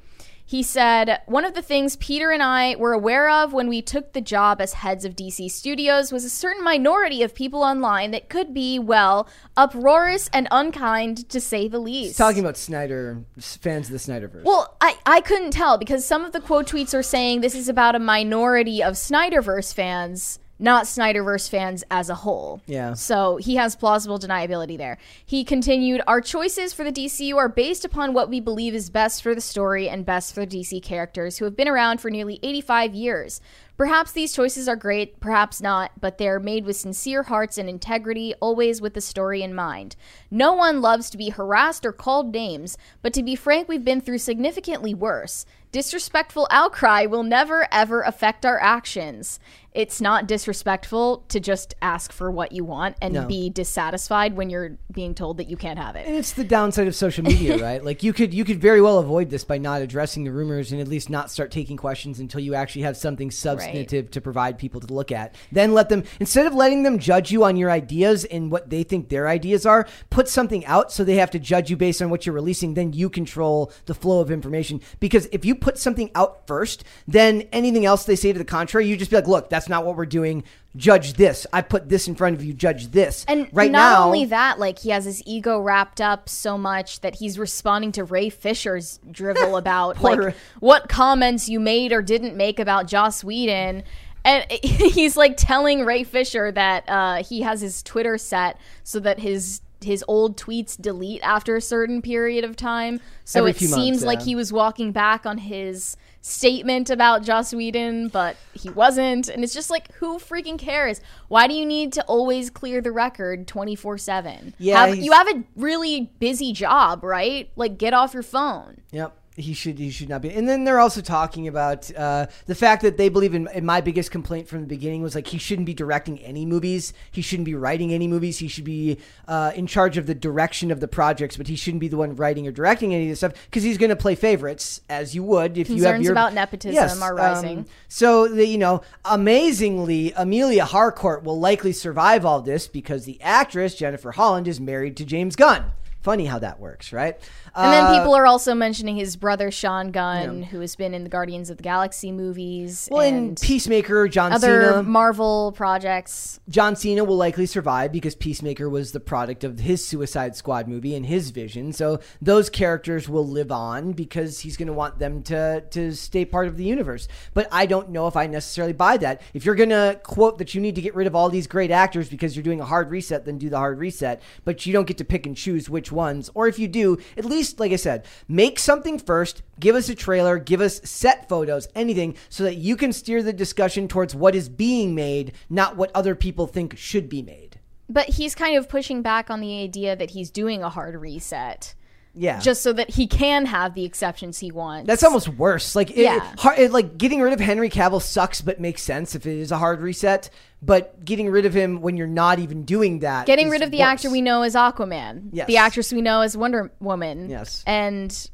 He said, One of the things Peter and I were aware of when we took the job as heads of DC Studios was a certain minority of people online that could be, well, uproarious and unkind to say the least. He's talking about Snyder fans of the Snyderverse. Well, I, I couldn't tell because some of the quote tweets are saying this is about a minority of Snyderverse fans, not Snyderverse fans as a whole. Yeah. So he has plausible deniability there. He continued Our choices for the DCU are based upon what we believe is best for the story and best for the DC characters who have been around for nearly 85 years. Perhaps these choices are great, perhaps not, but they're made with sincere hearts and integrity, always with the story in mind. No one loves to be harassed or called names, but to be frank, we've been through significantly worse. Disrespectful outcry will never ever affect our actions. It's not disrespectful to just ask for what you want and No. be dissatisfied when you're being told that you can't have it. And it's the downside of social media, right? Like you could you could very well avoid this by not addressing the rumors and at least not start taking questions until you actually have something substantive to provide people to look at. Then let them instead of letting them judge you on your ideas and what they think their ideas are, put something out so they have to judge you based on what you're releasing. Then you control the flow of information because if you put something out first, then anything else they say to the contrary, you just be like, "Look, that's not what we're doing. Judge this. I put this in front of you. Judge this." And right not now, only that, like he has his ego wrapped up so much that he's responding to Ray Fisher's drivel about like what comments you made or didn't make about Joss Whedon. And he's like telling Ray Fisher that uh, he has his Twitter set so that his his old tweets delete after a certain period of time. So Every it few months, seems like he was walking back on his statement about Joss Whedon, but he wasn't. And it's just like, who freaking cares? Why do you need to always clear the record 24 7? Yeah, Have, you have a really busy job, right? Like, get off your phone. Yep. He should he should not be. And then they're also talking about uh, the fact that they believe in, in my biggest complaint from the beginning was like he shouldn't be directing any movies. He shouldn't be writing any movies. He should be uh, in charge of the direction of the projects, but he shouldn't be the one writing or directing any of this stuff because he's going to play favorites as you would if you have Concerns your about nepotism are rising. um, so the, you know, amazingly, Amelia Harcourt will likely survive all this because the actress Jennifer Holland is married to James Gunn. Funny how that works, right? And then Uh, people are also mentioning his brother Sean Gunn, who has been in the Guardians of the Galaxy movies Well, in and Peacemaker, John other Cena. Marvel projects. John Cena will likely survive because Peacemaker was the product of his Suicide Squad movie and his vision. So those characters will live on because he's going to want them to to stay part of the universe. But I don't know if I necessarily buy that. If you're going to quote that you need to get rid of all these great actors because you're doing a hard reset, then do the hard reset. But you don't get to pick and choose which ones. Or if you do, at least like I said, make something first, give us a trailer, give us set photos, anything so that you can steer the discussion towards what is being made, not what other people think should be made. But he's kind of pushing back on the idea that he's doing a hard reset Yeah. just so that he can have the exceptions he wants. that's almost worse. Like, it, Yeah. hard, it, like getting rid of Henry Cavill sucks, but makes sense if it is a hard reset. But getting rid of him when you're not even doing that, Getting rid of the worse. actor we know as Aquaman, Yes. the actress we know as Wonder Woman, Yes. and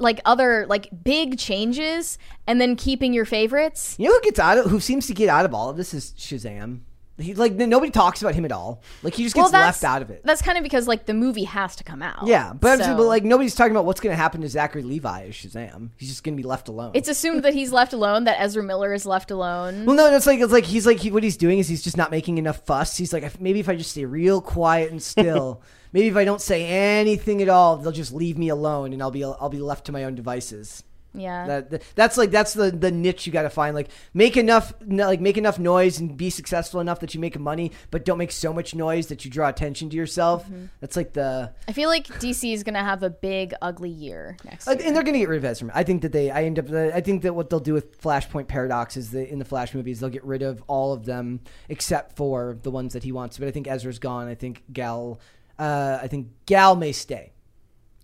like other like big changes, and then keeping your favorites. You know who gets out of who seems to get out of all of this is Shazam. He like nobody talks about him at all. Like he just gets that's left out of it. That's kind of because like the movie has to come out. Yeah, but, So- but like nobody's talking about what's going to happen to Zachary Levi as Shazam. He's just going to be left alone. it's assumed that he's left alone, that Ezra Miller is left alone. well, no, it's like it's like he's like he, what he's doing is he's just not making enough fuss. He's like maybe if I just stay real quiet and still, maybe if I don't say anything at all, they'll just leave me alone and I'll be I'll be left to my own devices. Yeah. That, that- that's like that's the the niche you got to find. Like make enough like make enough noise and be successful enough that you make money, but don't make so much noise that you draw attention to yourself. Mm-hmm. That's like the I feel like DC is gonna have a big ugly year next Uh, year. and they're gonna get rid of Ezra. I think that they. I end up. I think that what they'll do with Flashpoint Paradox is that in the Flash movies they'll get rid of all of them except for the ones that he wants. But I think Ezra's gone. I think Gal. Uh, I think Gal may stay.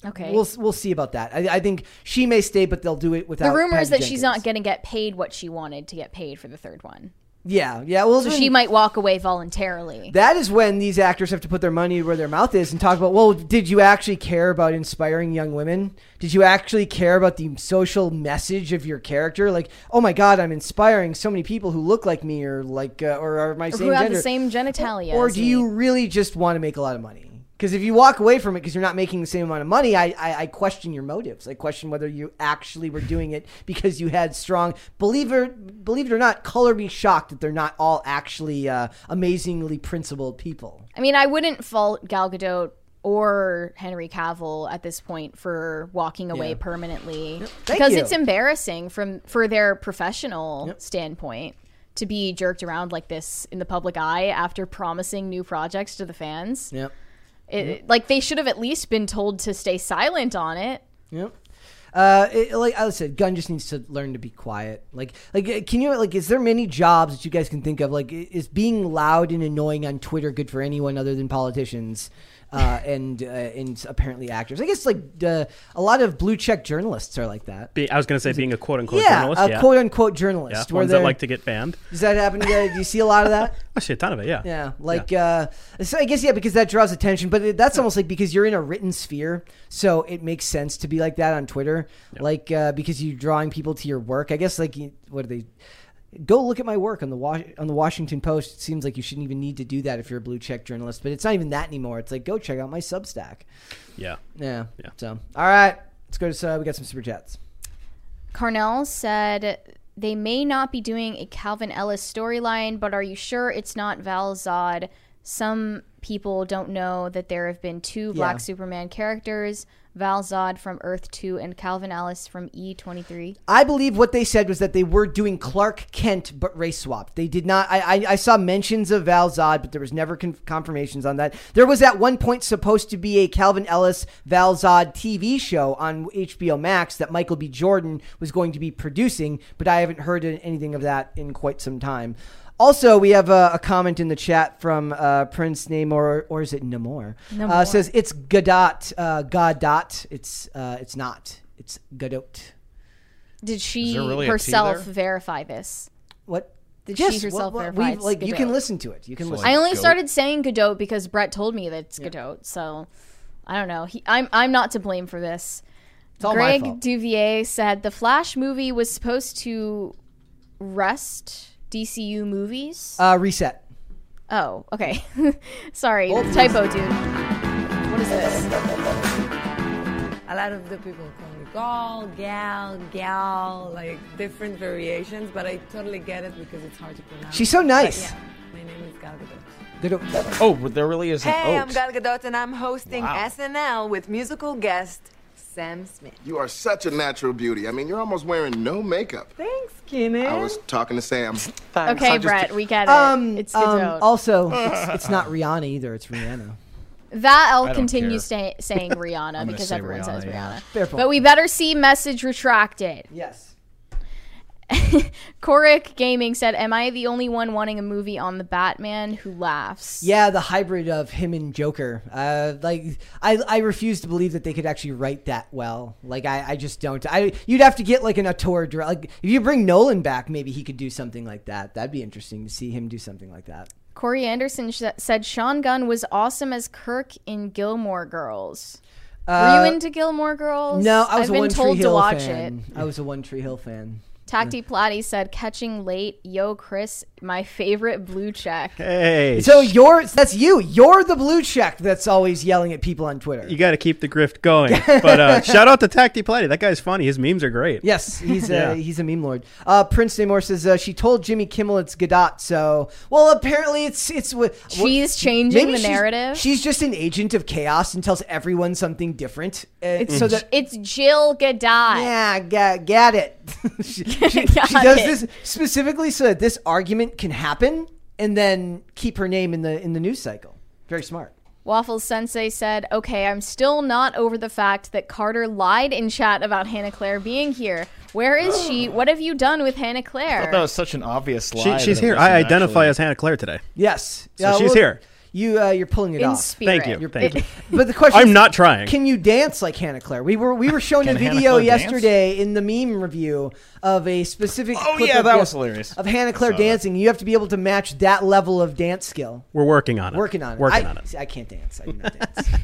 Okay. We'll we'll see about that. I, I think she may stay, but they'll do it without. the rumor is that she's not going to get paid what she wanted to get paid for the third one. Yeah, yeah. Well, So then- she might walk away voluntarily. That is when these actors have to put their money where their mouth is and talk about, well, did you actually care about inspiring young women? Did you actually care about the social message of your character? Like, oh my God, I'm inspiring so many people who look like me or like uh, or are my Or same who have gender. the same genitalia. or as do me. you really just want to make a lot of money? Because if you walk away from it because you're not making the same amount of money, I, I, I question your motives. I question whether you actually were doing it because you had strong. Believe it, believe it or not, color me shocked that they're not all actually uh, amazingly principled people. I mean, I wouldn't fault Gal Gadot or Henry Cavill at this point for walking away Yeah. permanently Thank because you. it's embarrassing from for their professional standpoint to be jerked around like this in the public eye after promising new projects to the fans. Yep. It, like they should have at least been told to stay silent on it. Yep. Uh, it, like I said, Gunn just needs to learn to be quiet. Like, like, uh, can you like? Is there many jobs that you guys can think of? Like, is being loud and annoying on Twitter good for anyone other than politicians? Uh, and uh, and apparently actors. I guess like uh, a lot of blue check journalists are like that. Be, I was going to say being a quote unquote yeah, journalist. a yeah. quote unquote yeah. journalist. where Ones that like to get banned. Does that happen to you? Do you see a lot of that? I see a ton of it. Yeah. Yeah, like uh, so I guess yeah, because that draws attention. But it, that's almost like because you're in a written sphere, so it makes sense to be like that on Twitter, like uh, because you're drawing people to your work. I guess like what are they? Go look at my work on the Was- on the Washington Post. It seems like you shouldn't even need to do that if you're a blue check journalist, but it's not even that anymore. It's like go check out my Substack. Yeah. Yeah. Yeah. So all right, let's go to uh, we got some super chats. Carnell said they may not be doing a Calvin Ellis storyline, but are you sure it's not Val Zod? Some people don't know that there have been two Black Yeah. Superman characters, Val Zod from Earth 2 and Calvin Ellis from E E23. I believe what they said was that they were doing Clark Kent but race swapped. They did not. I I, I saw mentions of Val Zod, but there was never con- confirmations on that. There was at one point supposed to be a Calvin Ellis Val Zod TV show on HBO Max that Michael B. Jordan was going to be producing, but I haven't heard anything of that in quite some time. Also, we have a, a comment in the chat from uh, Prince Namor, or is it Namor? Uh, says it's Godot. Uh, Godot. It's uh, it's not. It's Godot. Did she really herself verify this? What? Did she herself verify we- it's like you can listen to it. You can So, listen. I only Goat. started saying Godot because Brett told me that it's Godot, so I don't know. He, I'm I'm not to blame for this. it's all my Greg fault. Duvier said the Flash movie was supposed to rest DCU movies. Uh, reset. oh, okay. Sorry, Old typo, dude. What is this? A lot of the people call me gal, gal, gal, like different variations, but I totally get it because it's hard to pronounce. She's so But nice. yeah, my name is Gal Gadot. Good- Oh, but there really is an Hey, I'm. Gal Gadot, and I'm hosting Wow. SNL with musical guest Sam Smith. You are such a natural beauty. I mean, you're almost wearing no makeup. Thanks, Keenan. I was talking to Sam. Okay, Brett, we get it. Um, it's um, Godot. also, it's, it's not Rihanna either. It's Rihanna. that I'll continue care. stay, saying Rihanna because say everyone says Rihanna, yeah. Rihanna. Fair point. But we better see message retracted. Yes. Korik Gaming said, "Am I the only one wanting a movie on the Batman who laughs?" Yeah, the hybrid of him and Joker. Uh, like I, I refuse to believe that they could actually write that well. Like I, I just don't. I you'd have to get like an auteur. Like if you bring Nolan back, maybe he could do something like that. That'd be interesting to see him do something like that. Corey Anderson sh- said Sean Gunn was awesome as Kirk in Gilmore Girls. Were you into Gilmore Girls? No, I was I've a been One told Tree to Hill watch fan. it. I was a One Tree Hill fan. Tacti Platy said, "Catching late, yo, Chris, my favorite blue check." Hey. So you're that's you. You're the blue check that's always yelling at people on Twitter. you got to keep the grift going. but uh, shout out to Tacti Platty. That guy's funny. His memes are great. Yes, he's Yeah. a he's a meme lord. Uh, Prince Namor says uh, she told Jimmy Kimmel it's Godot. So well, apparently it's it's what She's changing the she's- narrative. She's just an agent of chaos and tells everyone something different. Uh, so that It's Jill Gadot. yeah, get, get it. she, she- she does it. this specifically so that this argument can happen and then keep her name in the in the news cycle. Very smart. Waffles Sensei said, "Okay, I'm still not over the fact that Carter lied in chat about Hannah Claire being here. Where is she? What have you done with Hannah I Claire?" thought that was such an obvious lie. She, she's here. I identify actually- as Hannah Claire today. Yes. So Uh, she's well, here. You uh, you're pulling it in off. spirit. Thank you. You're- Thank you. But the question I'm is, not trying. Can you dance like Hannah Claire? We were we were shown a video Claire dance? yesterday in the meme review of a specific. Oh, clip yeah, of, that yeah, was hilarious. Of Hannah Claire saw that. dancing, you have to be able to match that level of dance skill. We're working on it. Working on it. Working I, on it. see, I can't dance. I do not dance.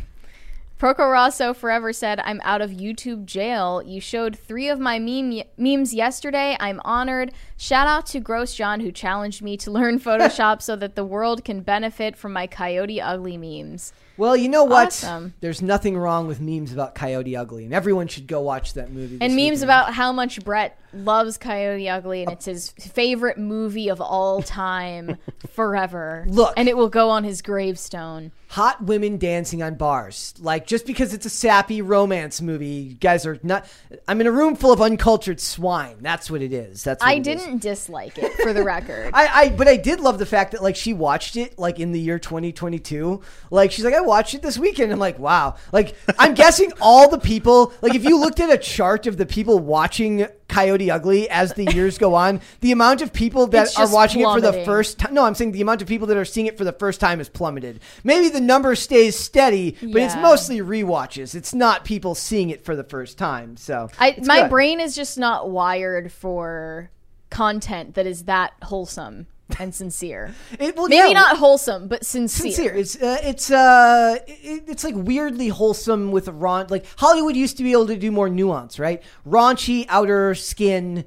Porco Rosso forever said, I'm out of YouTube jail. You showed three of my meme memes yesterday. I'm honored. Shout out to Gross John who challenged me to learn Photoshop so that the world can benefit from my Coyote Ugly memes. Well, you know what? Awesome. There's nothing wrong with memes about Coyote Ugly, and everyone should go watch that movie. And memes weekend. about how much Brett loves Coyote Ugly and oh. it's his favorite movie of all time forever. Look. And it will go on his gravestone. hot women dancing on bars. Like just because it's a sappy romance movie, you guys are not. I'm in a room full of uncultured swine. That's what it is. That's what I it is. Didn't dislike it for the record. I, I but I did love the fact that like she watched it like in the year 2022. Like she's like I watched it this weekend. I'm like wow. Like I'm guessing all the people like if you looked at a chart of the people watching Coyote Ugly as the years go on, the amount of people that are watching it for the first time. No, I'm saying the amount of people that are seeing it for the first time has plummeted. Maybe the number stays steady, but it's Yeah. mostly rewatches. It's not people seeing it for the first time. So I my good. brain is just not wired for content that is that wholesome and sincere. It- well, Maybe yeah, not wholesome, but sincere. sincere. It's uh, it's uh it, it's like weirdly wholesome with raun like Hollywood used to be able to do more nuance, right? Raunchy outer skin,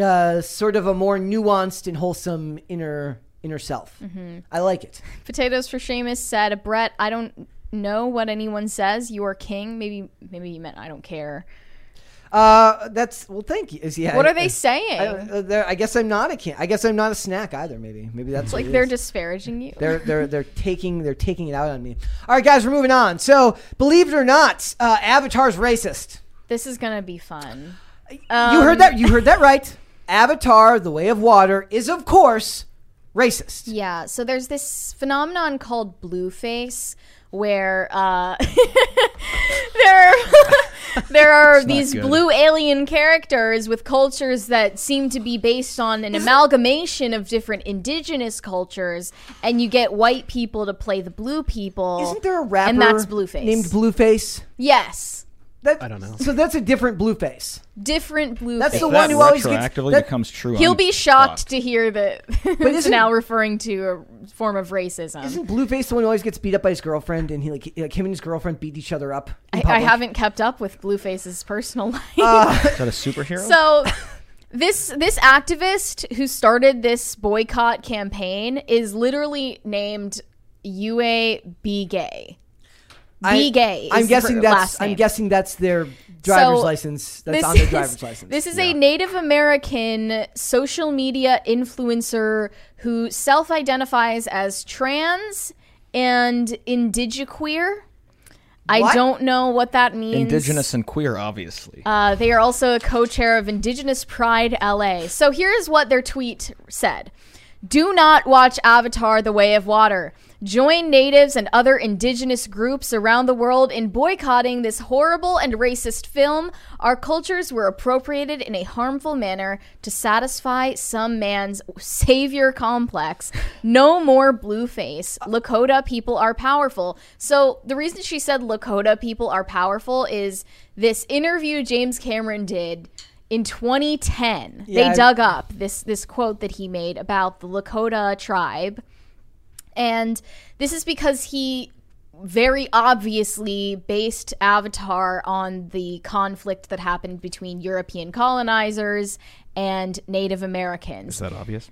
uh, sort of a more nuanced and wholesome inner inner self. Mm-hmm. I like it. Potatoes for Seamus said, "Brett, I don't know what anyone says. You are king. Maybe maybe you meant I don't care. Uh, that's well, thank you. Is yeah. What I- are they saying? I, uh, I guess I'm not a can. I guess I'm not a snack either. Maybe maybe that's like they're is. disparaging you. They're they're they're taking they're taking it out on me. All right, guys, we're moving on. So, believe it or not, uh, Avatar's racist. this is gonna be fun. you heard that? You heard that right? Avatar: The Way of Water is, of course, racist. Yeah, so there's this phenomenon called blueface where uh, there are, there are these good. blue alien characters with cultures that seem to be based on an amalgamation of different indigenous cultures, and you get white people to play the blue people. Isn't there a rapper And that's Blueface. named Blueface? Yes, That, I don't know. So that's a different Blueface. different blueface. That's the That one who always gets- retroactively that- becomes true. He'll I'm be shocked shocked. to hear that it's isn't- now referring to a form of racism. Isn't Blueface the one who always gets beat up by his girlfriend, and he like, like him and his girlfriend beat each other up? in I, I public? haven't kept up with Blueface's personal life. Uh, is that a superhero? So this this activist who started this boycott campaign is literally named Yue Begay. Be I- gay. I'm guessing her that's last I'm guessing that's their driver's So, license. That's this on their is- driver's license. This is a Native American social media influencer who self-identifies as trans and indigiqueer. I don't know what that means. Indigenous and queer, obviously. Uh, they are also a co-chair of Indigenous Pride LA. So here's what their tweet said. Do not watch Avatar The Way of Water. Join natives and other indigenous groups around the world in boycotting this horrible and racist film. Our cultures were appropriated in a harmful manner to satisfy some man's savior complex. No more blueface. Lakota people are powerful. So the reason she said Lakota people are powerful is this interview James Cameron did in 2010. Yeah, they dug up this this quote that he made about the Lakota tribe. And this is because he very obviously based Avatar on the conflict that happened between European colonizers and Native Americans. Is that obvious?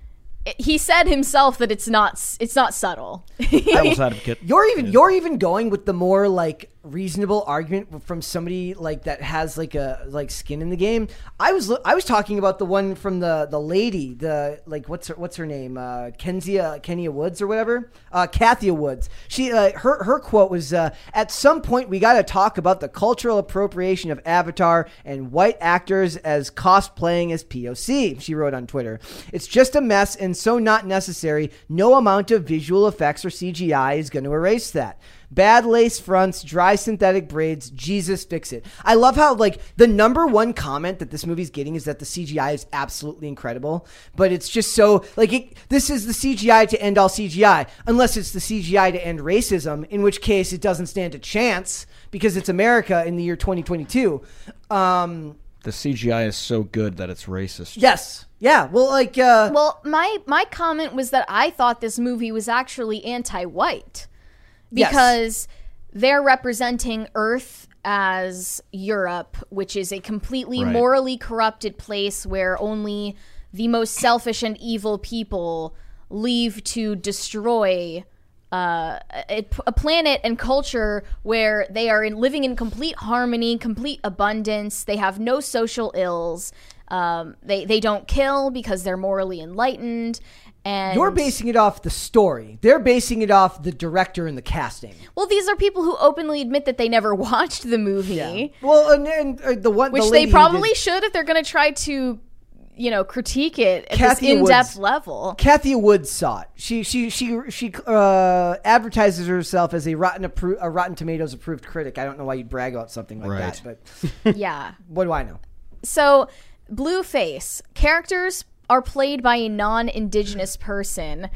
He said himself that it's not it's not subtle. Devil's advocate. You're even you're even going with the more like reasonable argument from somebody like that has like a like skin in the game. I was I was talking about the one from the the lady, the like what's her what's her name? Uh Kenzia Kenya Woods or whatever. Uh Kathia Woods. She uh, her her quote was uh at some point we got to talk about the cultural appropriation of Avatar and white actors as cosplaying as POC. She wrote on Twitter. It's just a mess and so not necessary. No amount of visual effects or CGI is going to erase that. Bad lace fronts, dry synthetic braids. Jesus, fix it. I love how like the number one comment that this movie's getting is that the CGI is absolutely incredible, but it's just so like it, this is the CGI to end all CGI, unless it's the CGI to end racism, in which case it doesn't stand a chance because it's America in the year 2022. Um, The CGI is so good that it's racist. yes, yeah. Well, like uh, Well, my my comment was that I thought this movie was actually anti-white Yes. because they're representing Earth as Europe, which is a completely Right. morally corrupted place where only the most selfish and evil people leave to destroy uh, a, a planet and culture where they are in, living in complete harmony, complete abundance. They have no social ills. Um, they they don't kill because they're morally enlightened. And You're basing it off the story. They're basing it off the director and the casting. well, these are people who openly admit that they never watched the movie, Yeah. Well, and, and uh, the one, which the they probably did- should if they're going to try to, you know, critique it at Kathy this in-depth Woods. level. Kathia Woods saw it. She she she she uh, advertises herself as a rotten appro- a Rotten Tomatoes approved critic. I don't know why you'd brag about something like Right. that, but yeah. what do I know? So, Blueface characters are played by a non-indigenous person.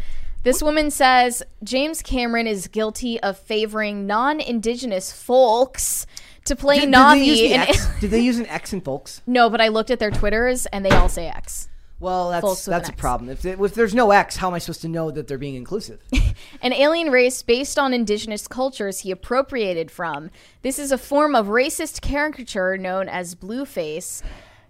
This woman says James Cameron is guilty of favoring non-indigenous folks to play Did, did they use Na'vi. X? did they use an X in folks? no, but I looked at their Twitters and they all say X. Well, that's that's a problem. If, if there's no X, how am I supposed to know that they're being inclusive? An alien race based on indigenous cultures he appropriated from. This is a form of racist caricature known as blueface,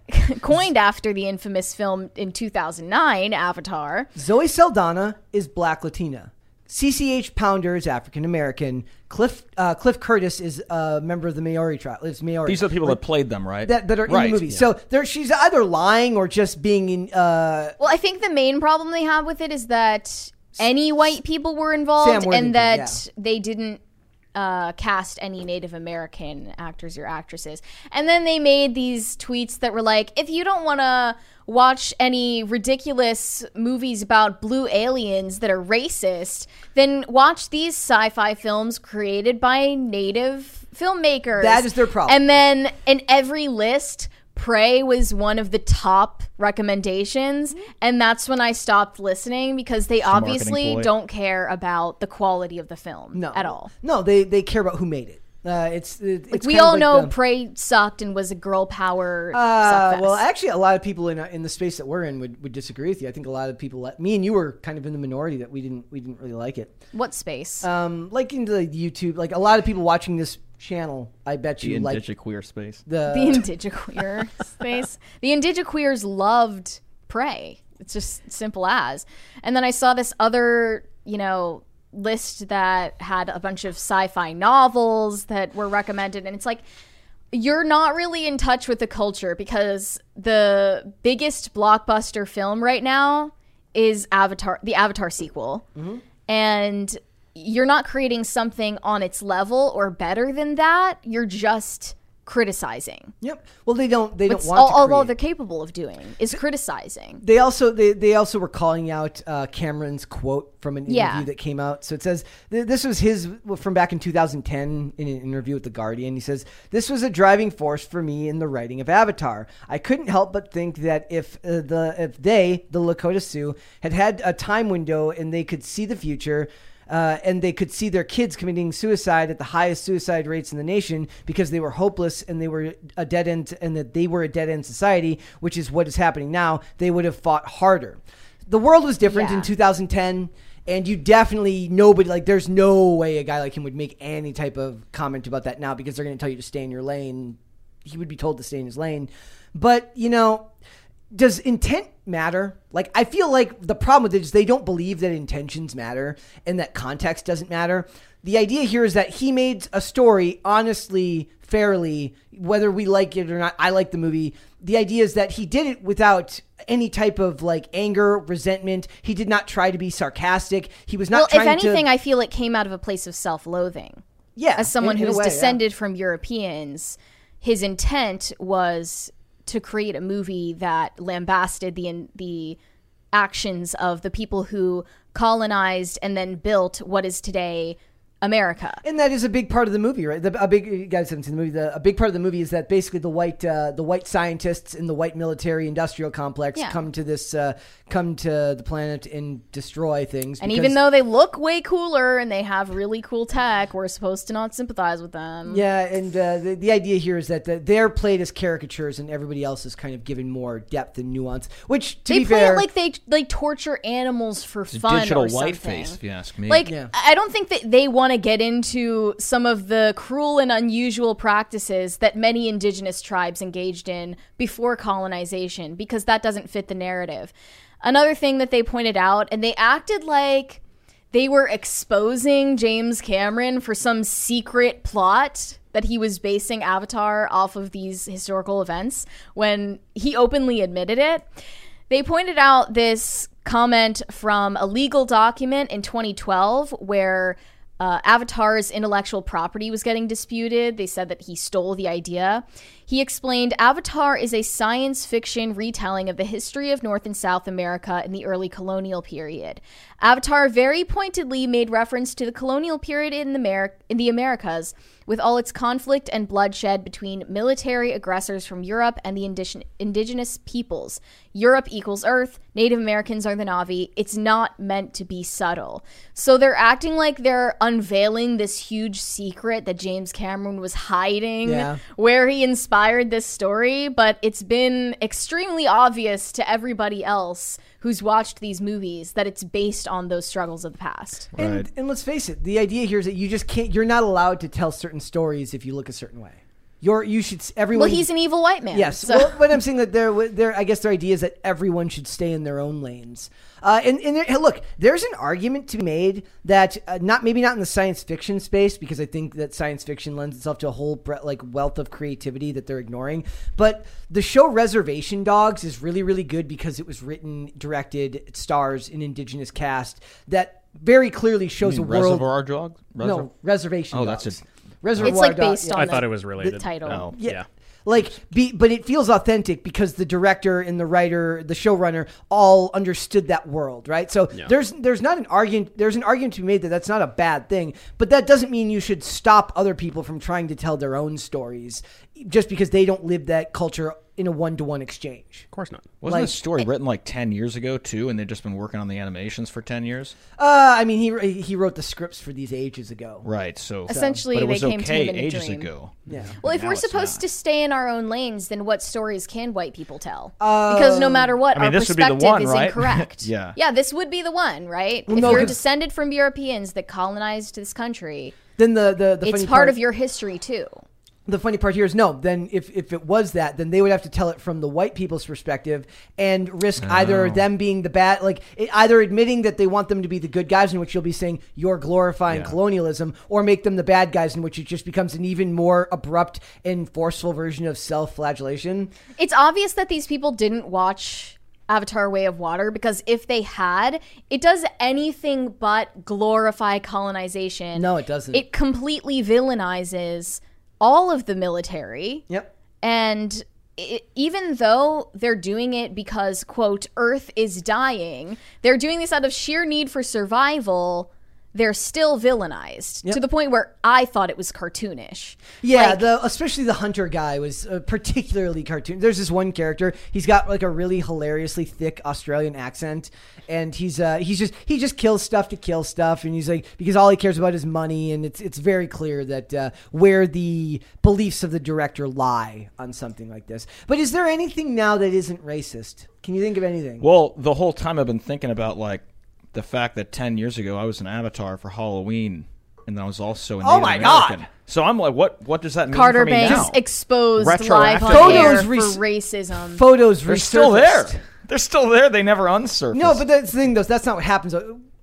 coined after the infamous film in 2009, Avatar. Zoe Saldana is Black Latina. CCH Pounder is African American. Cliff uh, Cliff Curtis is a member of the Maori tribe. Is Maori. These are the people that played them, right? that, that are right. in the movie. yeah. So there, she's either lying or just being in. Uh, Well, I think the main problem they have with it is that any white people were involved Sam and that yeah. they didn't uh, cast any Native American actors or actresses. And then they made these tweets that were like, if you don't want to watch any ridiculous movies about blue aliens that are racist, then watch these sci fi films created by Native filmmakers. That is their problem. And then in every list, Prey was one of the top recommendations, and that's when I stopped listening because they obviously ploy. don't care about the quality of the film no, at all. No, they they care about who made it. Uh, it's it, it's we all like know the- Prey sucked and was a girl power. Uh, well, actually, a lot of people in uh, in the space that we're in would, would disagree with you. I think a lot of people, like me and you, were kind of in the minority that we didn't we didn't really like it. what space? Um, like into the YouTube, like a lot of people watching this channel, I bet the you like indigiqueer space. the, the indigiqueer space. The indigiqueers loved Prey. It's just simple as. And then I saw this other, you know, list that had a bunch of sci-fi novels that were recommended and it's like you're not really in touch with the culture because the biggest blockbuster film right now is Avatar, the Avatar sequel. Mm-hmm. And you're not creating something on its level or better than that. You're just criticizing. Yep. Well, they don't they don't want all, to all they're capable of doing is criticizing. They also they, they also were calling out uh, Cameron's quote from an interview Yeah. that came out. So it says th- this was his from back in 2010 in an interview with the Guardian. He says this was a driving force for me in the writing of Avatar. I couldn't help but think that if uh, the if they the Lakota Sioux had had a time window and they could see the future. Uh, and they could see their kids committing suicide at the highest suicide rates in the nation because they were hopeless and they were a dead end and that they were a dead end society, which is what is happening now. They would have fought harder. The world was different in 2010, and you definitely nobody like. There's no way a guy like him would make any type of comment about that now because they're going to tell you to stay in your lane. He would be told to stay in his lane, but you know does intent matter? Like, I feel like the problem with it is they don't believe that intentions matter and that context doesn't matter. The idea here is that he made a story honestly, fairly, whether we like it or not. I like the movie. The idea is that he did it without any type of like anger, resentment. He did not try to be sarcastic. He was not Well, if anything, to. I feel it came out of a place of self-loathing. yeah, As someone in- in who's way, yeah. descended from Europeans, his intent was to create a movie that lambasted the the actions of the people who colonized and then built what is today America. And that is a big part of the movie, right? The, a big you guys haven't seen the movie. The, a big part of the movie is that basically the white uh, the white scientists in the white military industrial complex Yeah. come to this uh, come to the planet and destroy things. And even though they look way cooler and they have really cool tech, we're supposed to not sympathize with them. yeah, and uh, the the idea here is that the, they're played as caricatures and everybody else is kind of given more depth and nuance. Which to They be play fair, it like they like torture animals for It's a fun digital or something. whiteface, if you ask me. Like Yeah. I don't think that they want to get into some of the cruel and unusual practices that many indigenous tribes engaged in before colonization because that doesn't fit the narrative. Another thing that they pointed out and they acted like they were exposing James Cameron for some secret plot that he was basing Avatar off of these historical events when he openly admitted it. They pointed out this comment from a legal document in 2012 where uh, Avatar's intellectual property was getting disputed. They said that he stole the idea. He explained Avatar is a science fiction retelling of the history of North and South America in the early colonial period. Avatar very pointedly made reference to the colonial period in the, Ameri- in the Americas, with all its conflict and bloodshed between military aggressors from Europe and the indig- indigenous peoples. Europe equals Earth, Native Americans are the Na'vi. It's not meant to be subtle. So they're acting like they're unveiling this huge secret that James Cameron was hiding Yeah. where he inspired this story, but it's been extremely obvious to everybody else who's watched these movies that it's based on those struggles of the past. and, Right. and let's face it, the idea here is that you just can't. You're not allowed to tell certain stories if you look a certain way. You're you should everyone. Well, he's an evil white man. Yes, so- well, but I'm saying that there, there. I guess their idea is that everyone should stay in their own lanes. Uh, and and there, hey, look, there's an argument to be made that uh, not maybe not in the science fiction space because I think that science fiction lends itself to a whole bre- like wealth of creativity that they're ignoring. But the show Reservation Dogs is really really good because it was written, directed, stars an indigenous cast that very clearly shows a world. Reservoir Dogs? No, Reservation. Oh, that's Dogs. a- Reservoir it's like based yeah. on I the, thought it was related. the title. Oh. Yeah. Yeah. Like, be, but it feels authentic because the director and the writer, the showrunner, all understood that world, right? So Yeah. there's there's not an argument. There's an argument to be made that that's not a bad thing, but that doesn't mean you should stop other people from trying to tell their own stories just because they don't live that culture in a one to one exchange. Of course not. Wasn't Like- this story written like 10 years ago, too, and they've just been working on the animations for 10 years? Uh, I mean, he he wrote the scripts for these ages ago. Right, so. Essentially, but it they was came to okay him in a ages dream. ago. Yeah. Well, if we're supposed not. to stay in our own lanes, then what stories can white people tell? because no matter what, I mean, our this would be the perspective one, is right? incorrect. Yeah. yeah, this would be the one, right? if no, you're 'cause- descended from Europeans that colonized this country, Then the the, the it's funny part of your history too. The funny part here is no then if, if it was that then they would have to tell it from the white people's perspective and risk Oh. either them being the bad like it, either admitting that they want them to be the good guys in which you'll be saying you're glorifying Yeah. colonialism or make them the bad guys in which it just becomes an even more abrupt and forceful version of self-flagellation It's obvious that these people didn't watch Avatar Way of Water because if they had, it does anything but glorify colonization. No, it doesn't. It completely villainizes all of the military. yep And i even though they're doing it because, quote, Earth is dying, they're doing this out of sheer need for survival. They're still villainized Yep. to the point where I thought it was cartoonish. Yeah, Like- the especially the hunter guy was uh, particularly cartoon. There's this one character. He's got like a really hilariously thick Australian accent, and he's uh he's just he just kills stuff to kill stuff, and he's like because all he cares about is money, and it's it's very clear that uh, where the beliefs of the director lie on something like this. But is there anything now that isn't racist? Can you think of anything? Well, the whole time I've been thinking about, like, the fact that 10 years ago I was an avatar for Halloween, and I was also an Oh Native my American. God. So I'm like, what What does that mean Carter for me Banks now? exposed live Retroactive. on air Photos for racism. Photos They're still there. They're still there. They never unsurfaced. No, but that's the thing, though. That's not what happens.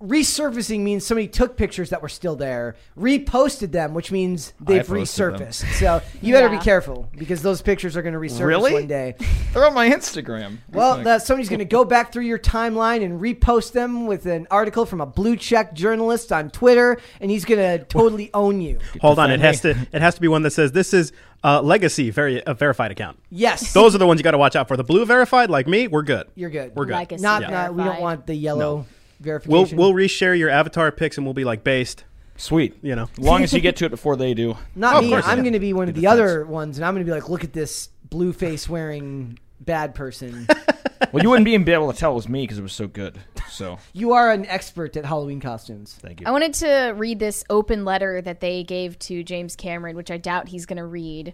Resurfacing means somebody took pictures that were still there, reposted them, which means they've posted them. resurfaced. So you better Yeah. be careful because those pictures are going to resurface Really? one day. they're on my Instagram. Well, Like, that somebody's going to go back through your timeline and repost them with an article from a blue check journalist on Twitter, and he's going to totally own you. Hold on, it has to it has to be one that says this is uh, legacy, very a verified account. Yes, Those are the ones you got to watch out for. The blue verified, like me, we're good. you're good. We're good. Legacy Not, Yeah. not we don't want the yellow We'll verification. we'll reshare your avatar pics and we'll be like based. Sweet. You know. As long as you get to it before they do. Not Oh, of me. course, I'm yeah. going to be one of Good the other ones, and I'm going to be like, look at this blue face wearing bad person. Well, you wouldn't even be able to tell it was me because it was so good. So you are an expert at Halloween costumes. thank you. I wanted to read this open letter that they gave to James Cameron, which I doubt he's going to read.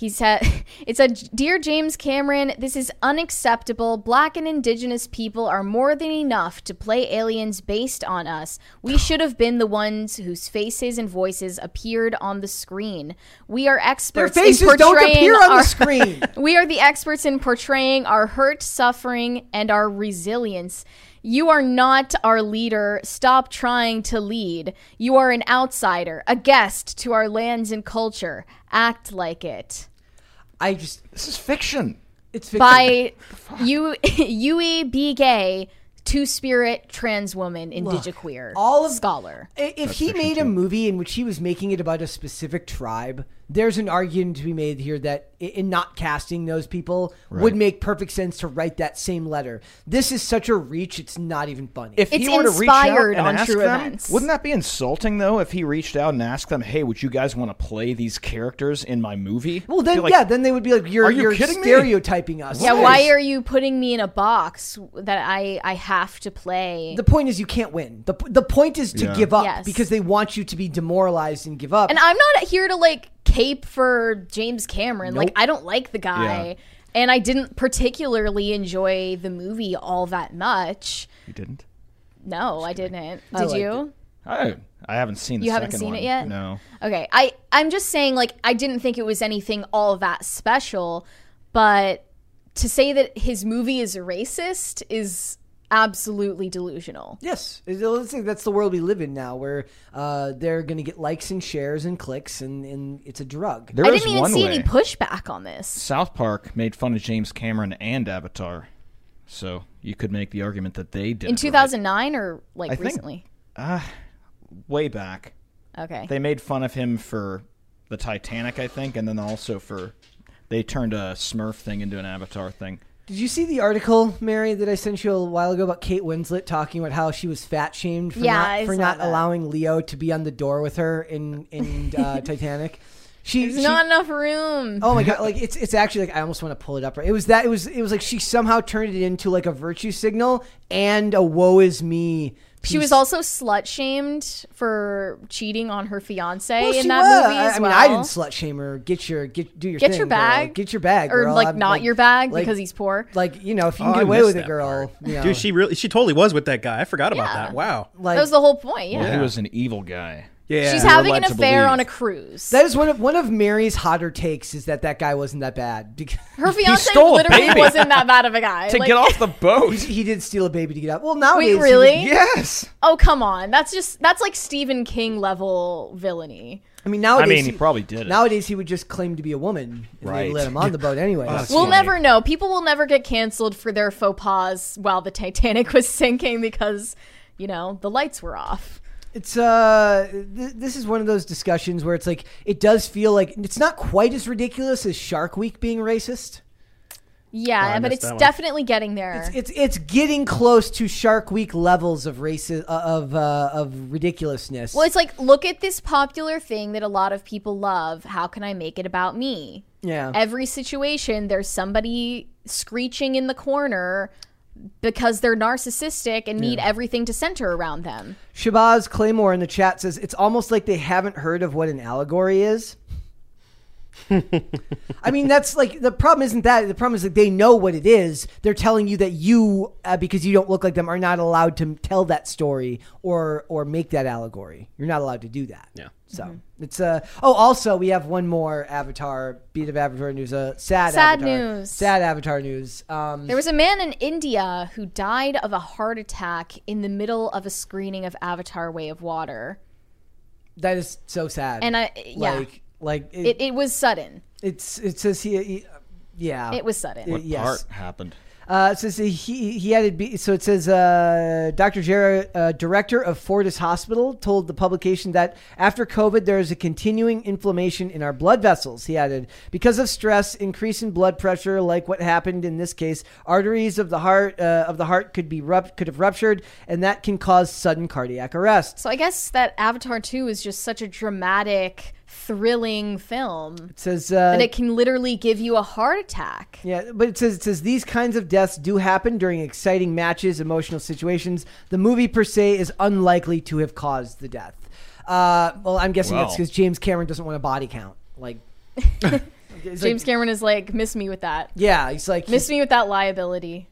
He said, It said, Dear James Cameron, this is unacceptable. Black and indigenous people are more than enough to play aliens based on us. We should have been the ones whose faces and voices appeared on the screen. We are Their experts faces in don't portraying appear on our- the screen. we are the experts in portraying our hurt, suffering, and our resilience. You are not our leader. Stop trying to lead. You are an outsider, a guest to our lands and culture. Act like it. I just, This is fiction. it's fiction. By you, Yue Begay, two spirit trans woman, indigiqueer, all of- scholar. I- If he made a movie in which he was making it about a specific tribe, there's an argument to be made here that in not casting those people would make perfect sense to write that same letter. This is such a reach; it's not even funny. If It's he were to reach out and on ask true them, events. wouldn't that be insulting though? If he reached out and asked them, "Hey, would you guys want to play these characters in my movie?" well, then like, yeah, then they would be like, "You're Are you you're kidding me? stereotyping us." Yeah, Right. why are you putting me in a box that I I have to play? The point is, you can't win. the The point is to Yeah. give up Yes. because they want you to be demoralized and give up. And I'm not here to like cape for James Cameron. Like I don't like the guy. Yeah. And I didn't particularly enjoy the movie all that much. You didn't. No, I didn't. I Did you? I I haven't seen. The You haven't second seen it yet? No. Okay. I I'm just saying like I didn't think it was anything all that special, but to say that his movie is racist is absolutely delusional. Yes, let's say that's the world we live in now, where uh, they're going to get likes and shares and clicks, and, and it's a drug. There I didn't even one see way. any pushback on this. South Park made fun of James Cameron and Avatar, so you could make the argument that they did In it 2009 or like I think- recently? right. way back. Okay. They made fun of him for the Titanic, I think, and then also for they turned a Smurf thing into an Avatar thing. Did you see the article, Mary, that I sent you a while ago about Kate Winslet talking about how she was fat shamed for Yeah, not, for not that. allowing Leo to be on the door with her in in uh, Titanic? She, There's she- not enough room. Oh my god! Like it's it's actually like I almost want to pull it up. Right, it was that it was it was like she somehow turned it into like a virtue signal and a woe is me. She was also slut shamed for cheating on her fiance Well, in that was. movie as I, I well. mean, I didn't slut shame her. Get your get do your Get thing, your girl. bag. Get your bag, or girl. like I'm not your bag like- because he's poor. like you know if you Oh, can I get away with it, girl. You know, Dude, she really, she totally was with that guy. I forgot about Yeah. that. Wow. like that was the whole point. Yeah. Well, he was an evil guy. Yeah. She's having an affair believe. on a cruise. that is one of one of Mary's hotter takes is that that guy wasn't that bad because her fiance stole a literally baby. wasn't that bad of a guy. To Like, get off the boat. he did steal a baby to get out. Well, nowadays, he would- really? yes. Oh come on, that's just that's like Stephen King level villainy. I mean, nowadays I mean, he probably did it. Nowadays, he would just claim to be a woman and they Right. let him on the boat anyway. Oh, We'll funny. never know. People will never get canceled for their faux pas while the Titanic was sinking because you know the lights were off. It's uh, th- this is one of those discussions where it's like it does feel like it's not quite as ridiculous as Shark Week being racist. Yeah, I but it's definitely getting there. It's it's it's getting close to Shark Week levels of racist uh, of uh, of ridiculousness. Well, it's like, look at this popular thing that a lot of people love. How can I make it about me? yeah, Every situation, there's somebody screeching in the corner because they're narcissistic and need everything to center around them. Shabazz Claymore in the chat says it's almost like they haven't heard of what an allegory is. I mean, that's like the problem. Isn't that the problem? Is that they know what it is. They're telling you that you, uh, because you don't look like them, are not allowed to tell that story or or make that allegory. You're not allowed to do that. Yeah. So it's uh oh. Also, we have one more Avatar beat of Avatar news. Uh, sad Sad Avatar, news. Sad Avatar news. Um, There was a man in India who died of a heart attack in the middle of a screening of Avatar Way of Water. that is so sad. And I, yeah, like like it, it, it was sudden. it's it says he, he yeah It was sudden. What yes. part happened? Uh, says he he added so it says uh, Dr. Jarrah, uh, director of Fortis Hospital, told the publication that after COVID there is a continuing inflammation in our blood vessels. He added because of stress, increase in blood pressure, like what happened in this case, arteries of the heart uh, of the heart could be rupt- could have ruptured, and that can cause sudden cardiac arrest. So I guess that Avatar 2 is just such a dramatic, thrilling film It says uh, that it can literally give you a heart attack. Yeah, but it says it says these kinds of deaths do happen during exciting matches, emotional situations. The movie per se is unlikely to have caused the death. Uh, well, I'm guessing that's because James Cameron doesn't want a body count. Like, James like- Cameron is like, miss me with that. yeah, he's like, Miss me with that liability.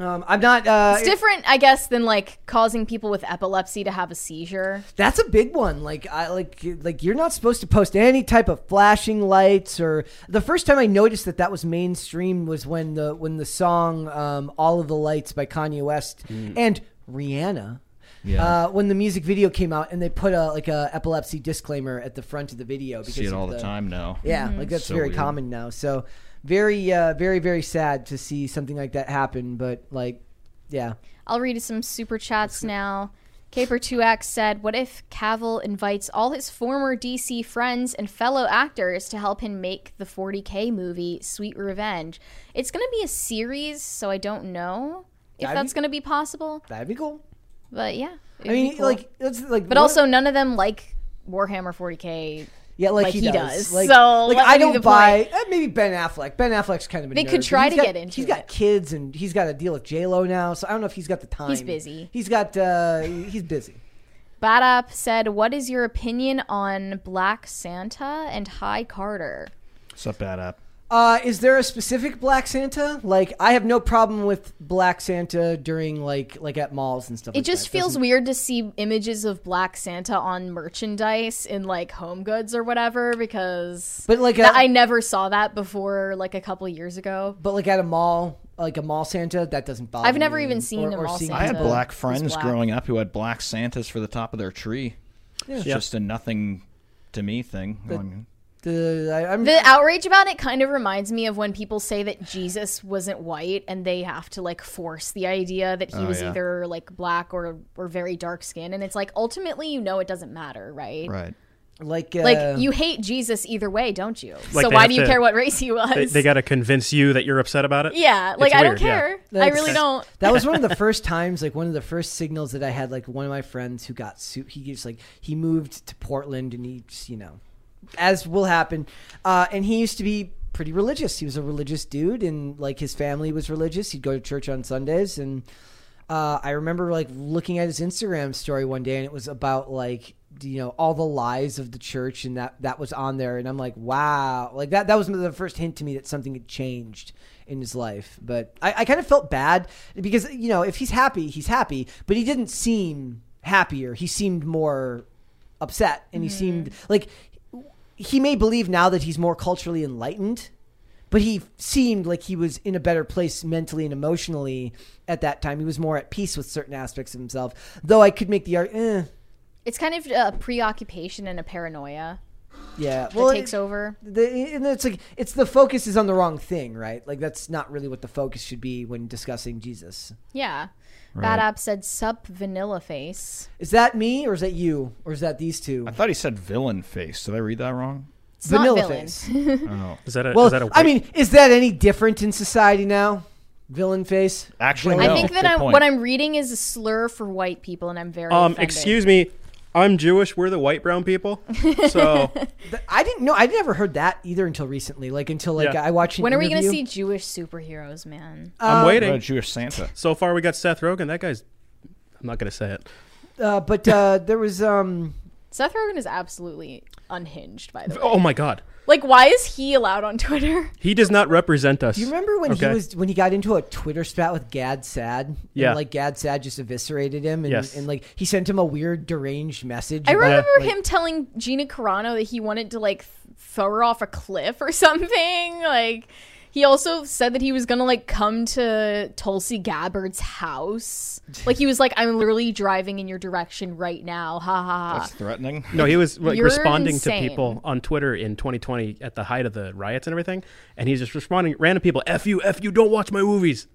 Um, I'm not. Uh, It's different, I guess, than like causing people with epilepsy to have a seizure. That's a big one. Like I like like you're not supposed to post any type of flashing lights or the first time I noticed that that was mainstream was when the when the song um, "All of the Lights" by Kanye West and Rihanna. Yeah. Uh, when the music video came out and they put a like a epilepsy disclaimer at the front of the video because See it all the time now. Yeah, like that's So very weird. common now. So very uh, very very sad to see something like that happen. But like, yeah. I'll read some super chats now. Caper2X said, What if Cavill invites all his former DC friends and fellow actors to help him make the 40K movie Sweet Revenge? It's going to be a series, so I don't know if That'd that's going to be possible. That'd be cool. But yeah. I mean, cool. like that's like, But also, none of them like Warhammer 40K. Yeah, like, like he, he does. does. Like, So, like I don't buy. point. eh, maybe Ben Affleck. Ben Affleck's kind of a They nerd, could try to got- get into He's got it. kids and he's got to deal with J Lo now. So I don't know if he's got the time. He's busy. He's got. uh He's busy. Badap said, What is your opinion on Black Santa and High Carter? What's up, bad app? Uh, is there a specific Black Santa? Like, I have no problem with Black Santa during like like at malls and stuff. It like just that. feels Doesn't- weird to see images of Black Santa on merchandise in like home goods or whatever because But like, that- a, I never saw that before like a couple years ago. but like at a mall, like a mall Santa, that doesn't bother. I've never me. even seen Or- a or mall seeing I had black friends black. growing up who had black Santas for the top of their tree. It's Yeah. just a nothing to me thing. I mean, The, I, I'm, The outrage about it kind of reminds me of when people say that Jesus wasn't white and they have to like force the idea that he Oh, was yeah. either like black or or very dark skinned and it's like ultimately you know it doesn't matter, right? right. like uh, Like you hate Jesus either way, don't you? Like, so why do you to- care what race he was? They, they got to convince you that you're upset about it. yeah, like It's I weird, don't yeah. care. I really don't. That was one of the first times, like one of the first signals that I had. Like one of my friends who got sued. He just like he moved to Portland, and he just you know, as will happen. Uh, and he used to be pretty religious. He was a religious dude, and like his family was religious. He'd go to church on Sundays, and uh, I remember like looking at his Instagram story one day, and it was about like you know all the lies of the church, and that that was on there, and I'm like, wow, like that that was the first hint to me that something had changed in his life. But I, I kind of felt bad because you know if he's happy, he's happy, but he didn't seem happier. He seemed more upset, and he seemed like he may believe now that he's more culturally enlightened but he seemed like he was in a better place mentally and emotionally at that time. He was more at peace with certain aspects of himself. Though I could make the argument, eh, It's kind of a preoccupation and a paranoia yeah, that well, takes it- over. The, and it's like it's the focus is on the wrong thing, right? Like that's not really what the focus should be when discussing Jesus. Yeah. Right. Bad app said sup vanilla face. Is that me or is that you or is that these two? I thought he said villain face. Did I read that wrong? It's Vanilla not villain. face. Oh, Is that a? Well, is that a I white- mean, is that any different in society now? Villain face. actually, no. I think that I'm, what I'm reading is a slur for white people, and I'm very. um, offended. excuse me, I'm Jewish. We're the white brown people. So I didn't know. I never heard that either until recently. Like until like Yeah. I watched. An When are we going to interview. see Jewish superheroes, man? I'm Um, What waiting. about Jewish Santa. So far, we got Seth Rogen. That guy's. I'm not gonna say it. Uh, but uh, there was um. Seth Rogen is absolutely unhinged, by the way. Oh my god, Like, why is he allowed on Twitter? he does not represent us. Do you remember when Okay. he was when he got into a Twitter spat with Gad Saad? Yeah. And, like Gad Saad just eviscerated him, and, Yes. and like he sent him a weird deranged message. I about, remember like- him telling Gina Carano that he wanted to like throw her off a cliff or something. Like, he also said that he was gonna like come to Tulsi Gabbard's house. Like, he was like, "I'm literally driving in your direction right now." Ha ha ha. That's threatening. No, he was like, You're responding insane. to people on Twitter in 2020 at the height of the riots and everything, and he's just responding random people. F you, f you, don't watch my movies.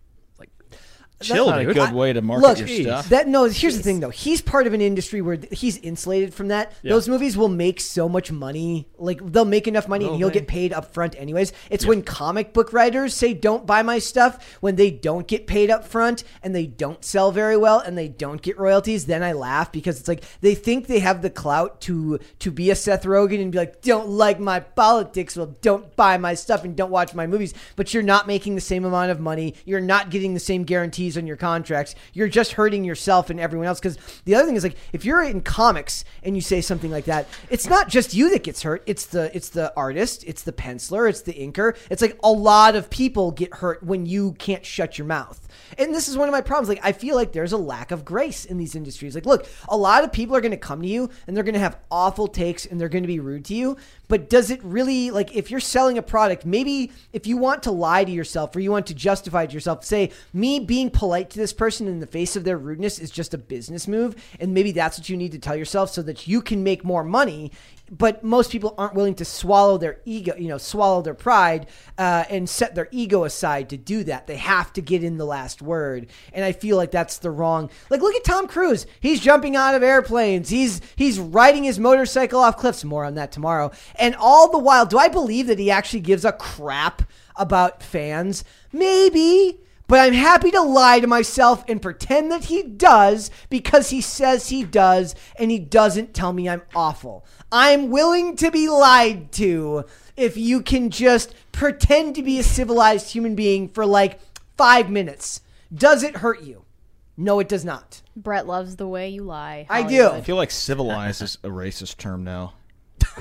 Chill, not a dude. good way to market Look, your stuff. that no. Here's the thing, though. He's part of an industry where th- he's insulated from that. Yeah. Those movies will make so much money. Like they'll make enough money, and he'll get paid up front anyways. It's when comic book writers say don't buy my stuff when they don't get paid up front and they don't sell very well and they don't get royalties. Then I laugh because it's like they think they have the clout to to be a Seth Rogen and be like, don't like my politics, well, don't buy my stuff and don't watch my movies. But you're not making the same amount of money. You're not getting the same guarantees on your contracts. You're just hurting yourself and everyone else. Because the other thing is like, if you're in comics and you say something like that, it's not just you that gets hurt. It's the it's the artist, it's the penciler, it's the inker. It's like a lot of people get hurt when you can't shut your mouth. And this is one of my problems. Like, I feel like there's a lack of grace in these industries. Like, look, a lot of people are going to come to you and they're going to have awful takes and they're going to be rude to you. But does it really, like, if you're selling a product, maybe if you want to lie to yourself or you want to justify to yourself, say, me being polite to this person in the face of their rudeness is just a business move. And maybe that's what you need to tell yourself so that you can make more money but most people aren't willing to swallow their ego, you know, swallow their pride uh, and set their ego aside to do that. They have to get in the last word, and I feel like that's the wrong. Like, look at Tom Cruise. He's jumping out of airplanes. He's he's riding his motorcycle off cliffs. More on that tomorrow. And all the while, do I believe that he actually gives a crap about fans? Maybe. But I'm happy to lie to myself and pretend that he does because he says he does and he doesn't tell me I'm awful. I'm willing to be lied to if you can just pretend to be a civilized human being for like five minutes. Does it hurt you? No, it does not. Brett loves the way you lie. I do. I feel like civilized is a racist term now.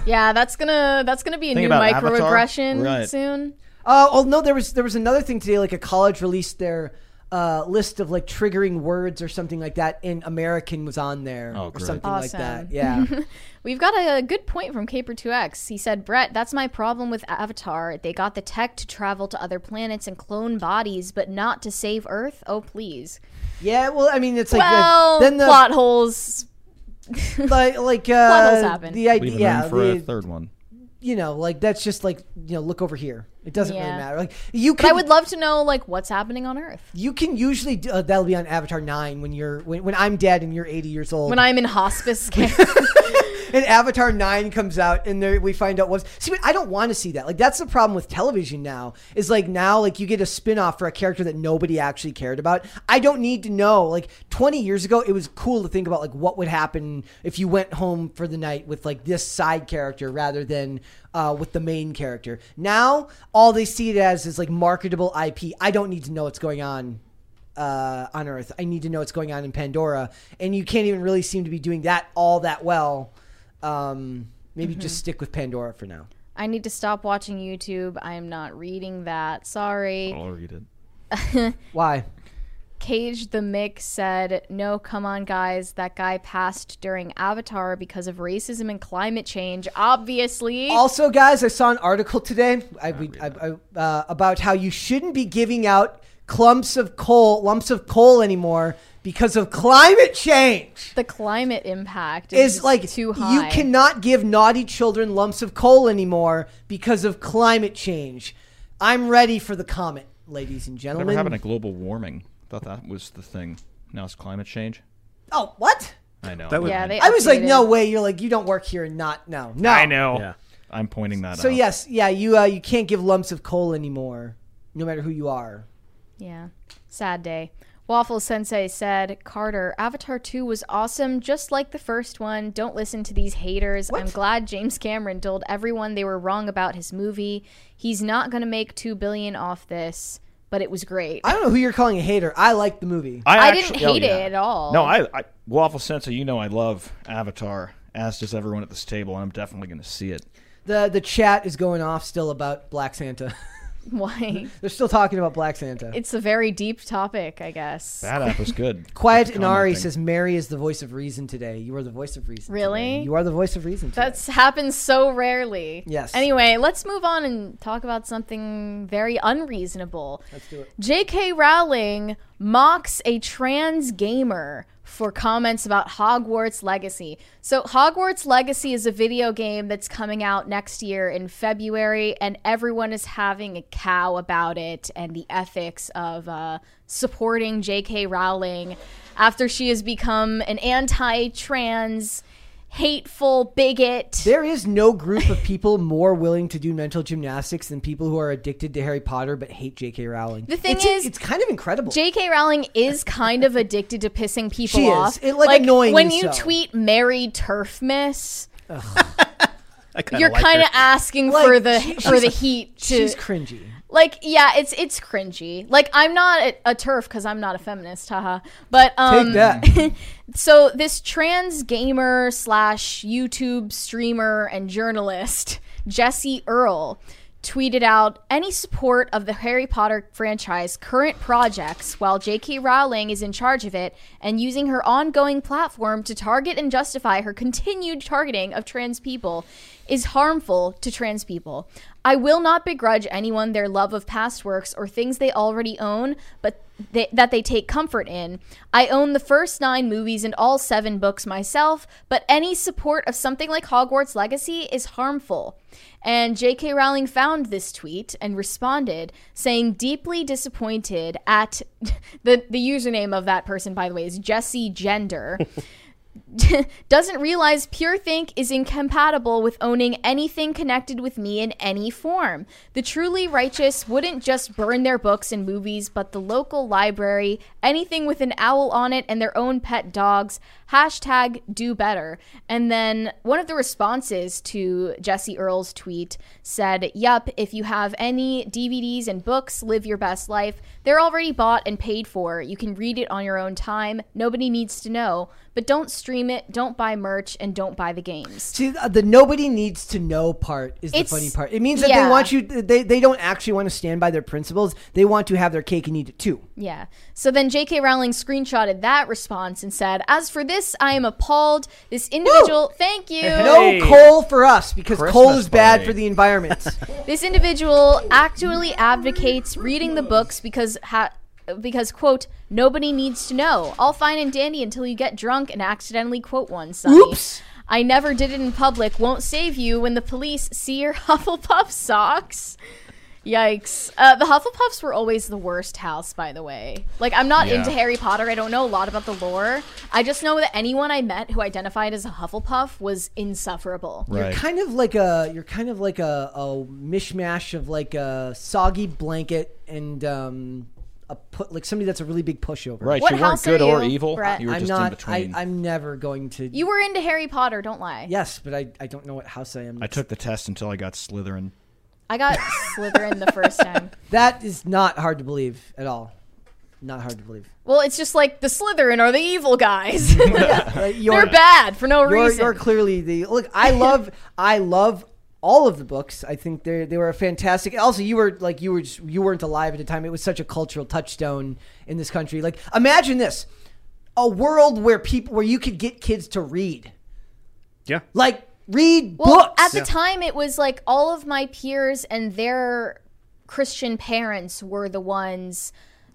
Yeah, that's gonna that's gonna be a Think new microaggression Right. soon. Uh, oh no, there was there was another thing today. Like a college released their uh, list of like triggering words or something like that, and American was on there Oh, or great. something like Awesome. that. Yeah. We've got a good point from Caper2X. He said, Brett, that's my problem with Avatar. They got the tech to travel to other planets and clone bodies, but not to save Earth? Oh, please. yeah. Well, I mean, it's like well, the, then the plot holes. like like Plot holes uh, happen. the idea. Yeah, room for a the- third one. You know, like that's just like you know, look over here. It doesn't really matter. Like you But can, I would love to know, like, what's happening on Earth. you can usually do, uh, that'll be on Avatar nine when you're when, when I'm dead and you're 80 years old. When I'm in hospice care. and Avatar 9 comes out and there we find out what's see I don't want to see that like that's the problem with television now is like now like you get a spin-off for a character that nobody actually cared about I don't need to know like 20 years ago it was cool to think about like what would happen if you went home for the night with like this side character rather than uh, with the main character now all they see it as is like marketable IP I don't need to know what's going on uh, on Earth. I need to know what's going on in Pandora, and you can't even really seem to be doing that all that well. Um, maybe just stick with Pandora for now. I need to stop watching YouTube. I am not reading that. Sorry. I'll read it. Why? Cage the Mick said, No, come on, guys. That guy passed during Avatar because of racism and climate change. Obviously. Also, guys, I saw an article today I, we, I, I, uh, about how you shouldn't be giving out clumps of coal, lumps of coal anymore because of climate change. the climate impact is, Is like too high. you cannot give naughty children lumps of coal anymore because of climate change. I'm ready for the comet, ladies and gentlemen. Never gentlemen. happened to global warming. Thought that was the thing. Now it's climate change. oh, what? I know. That would- Yeah, they I was like, updated- no way. You're like, you don't work here and not no, no. I know. Yeah. I'm pointing that So out. So yes, yeah, you uh, you can't give lumps of coal anymore, no matter who you are. Yeah. Sad day. Waffle Sensei said, Carter, Avatar 2 was awesome, just like the first one. Don't listen to these haters. I'm glad James Cameron told everyone they were wrong about his movie. He's not going to make 2 billion off this, but it was great. I don't know who you're calling a hater. I like the movie. I actu- didn't oh, hate yeah. it at all. No, I, I Waffle Sensei, you know I love Avatar, as does everyone at this table, and I'm definitely going to see it. the The chat is going off still about Black Santa. Why? They're still talking about Black Santa. It's a very deep topic, I guess. That app was good. Quiet Inari says Mary is the voice of reason today. You are the voice of reason. Really? today. You are the voice of reason. Today. That's happens so rarely. Yes. Anyway, let's move on and talk about something very unreasonable. Let's do it. J.K. Rowling mocks a trans gamer for comments about Hogwarts Legacy. So, Hogwarts Legacy is a video game that's coming out next year in February, and everyone is having a cow about it and the ethics of uh, supporting J.K. Rowling after she has become an anti-trans, hateful bigot. There is no group of people more willing to do mental gymnastics than people who are addicted to Harry Potter but hate J.K. Rowling. The thing it's, is- it's kind of incredible. J.K. Rowling is kind of addicted to pissing people She is. off. It, like, annoyingly when you so. tweet "Mary Turf Miss," I kinda you're like kind of asking Like, for the she- for the heat to She's cringy. Like yeah it's it's cringy. Like i'm not a, a TERF because i'm not a feminist haha. But um Take that. so this trans gamer slash youtube streamer and journalist Jessie Earl tweeted out any support of the harry potter franchise current projects while j.k rowling is in charge of it and using her ongoing platform to target and justify her continued targeting of trans people is harmful to trans people i will not begrudge anyone their love of past works or things they already own but they, that they take comfort in. I own the first nine movies and all seven books myself, but any support of something like Hogwarts Legacy is harmful. And J.K. Rowling found this tweet and responded, saying, deeply disappointed at the, the username of that person, by the way, is Jessie Gender. doesn't realize Pure Think is incompatible with owning anything connected with me in any form. The truly righteous wouldn't just burn their books and movies, but the local library, anything with an owl on it, and their own pet dogs. Hashtag do better. And then one of the responses to Jessie Earl's tweet said, Yup, if you have any DVDs and books, live your best life. They're already bought and paid for. You can read it on your own time. Nobody needs to know. But don't stream it, don't buy merch, and don't buy the games. See, uh, the nobody needs to know part is the funny part. It means that yeah. they want you. They they don't actually want to stand by their principles. They want to have their cake and eat it too. Yeah. So then J.K. Rowling screenshotted that response and said, As for this, I am appalled. This individual, thank you. Hey. No coal for us because coal is bad party. for the environment. This individual actually advocates reading the books because ha- because quote nobody needs to know. All fine and dandy until you get drunk and accidentally quote one. Sonny. Oops. I never did it in public. Won't save you when the police see your Hufflepuff socks. Yikes. Uh, the Hufflepuffs were always the worst house, by the way. Like, I'm not Yeah. into Harry Potter. I don't know a lot about the lore. I just know that anyone I met who identified as a Hufflepuff was insufferable. You're kind of like a you're kind of like a, a mishmash of like a soggy blanket and um a put like somebody that's a really big pushover. Right. What you weren't good are or evil. Brett? You were I'm just in not. I, between. I, I'm never going to. You were into Harry Potter, don't lie. yes, but I, I don't know what house I am. I took the test until I got Slytherin. I got Slytherin the first time. that is not hard to believe at all. Not hard to believe. Well, it's just like the Slytherin are the evil guys. You're, They're bad for no You're, reason. you're clearly the look. I love. I love all of the books. I think they they were fantastic. Also, you were like you were just, you weren't alive at the time. It was such a cultural touchstone in this country. Like imagine this, a world where people where you could get kids to read, Yeah. like read well, books. at the time, it was like all of my peers and their Christian parents were the ones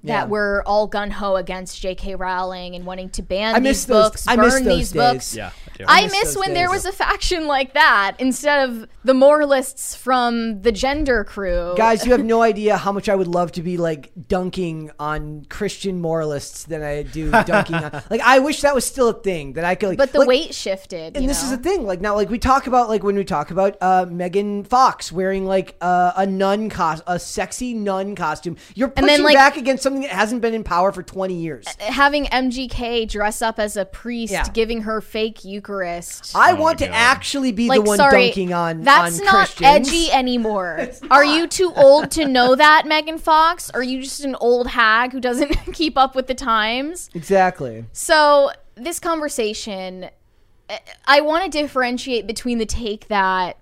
that Yeah. were all gun ho against J.K. Rowling and wanting to ban I these miss those- books, I burn miss those these days. books. Yeah. I do. I, miss miss those when there was a faction like that instead of the moralists from the gender crew. Guys, you have no idea how much I would love to be like dunking on Christian moralists than I do dunking on. Like, I wish that was still a thing that I could. Like, but the like, weight shifted. and you this is know? the thing like now like we talk about like when we talk about uh megan fox wearing like uh, a nun cost a sexy nun costume you're And pushing then, like- back against something that hasn't been in power for 20 years uh, having MGK dress up as a priest, Yeah. giving her fake Eucharist. i Oh want to actually be like, the one sorry, dunking on that's on not Christians. edgy anymore. Are you too old to know that, Megan Fox? Are you just an old hag who doesn't keep up with the times? exactly So this conversation, I- I want to differentiate between the take that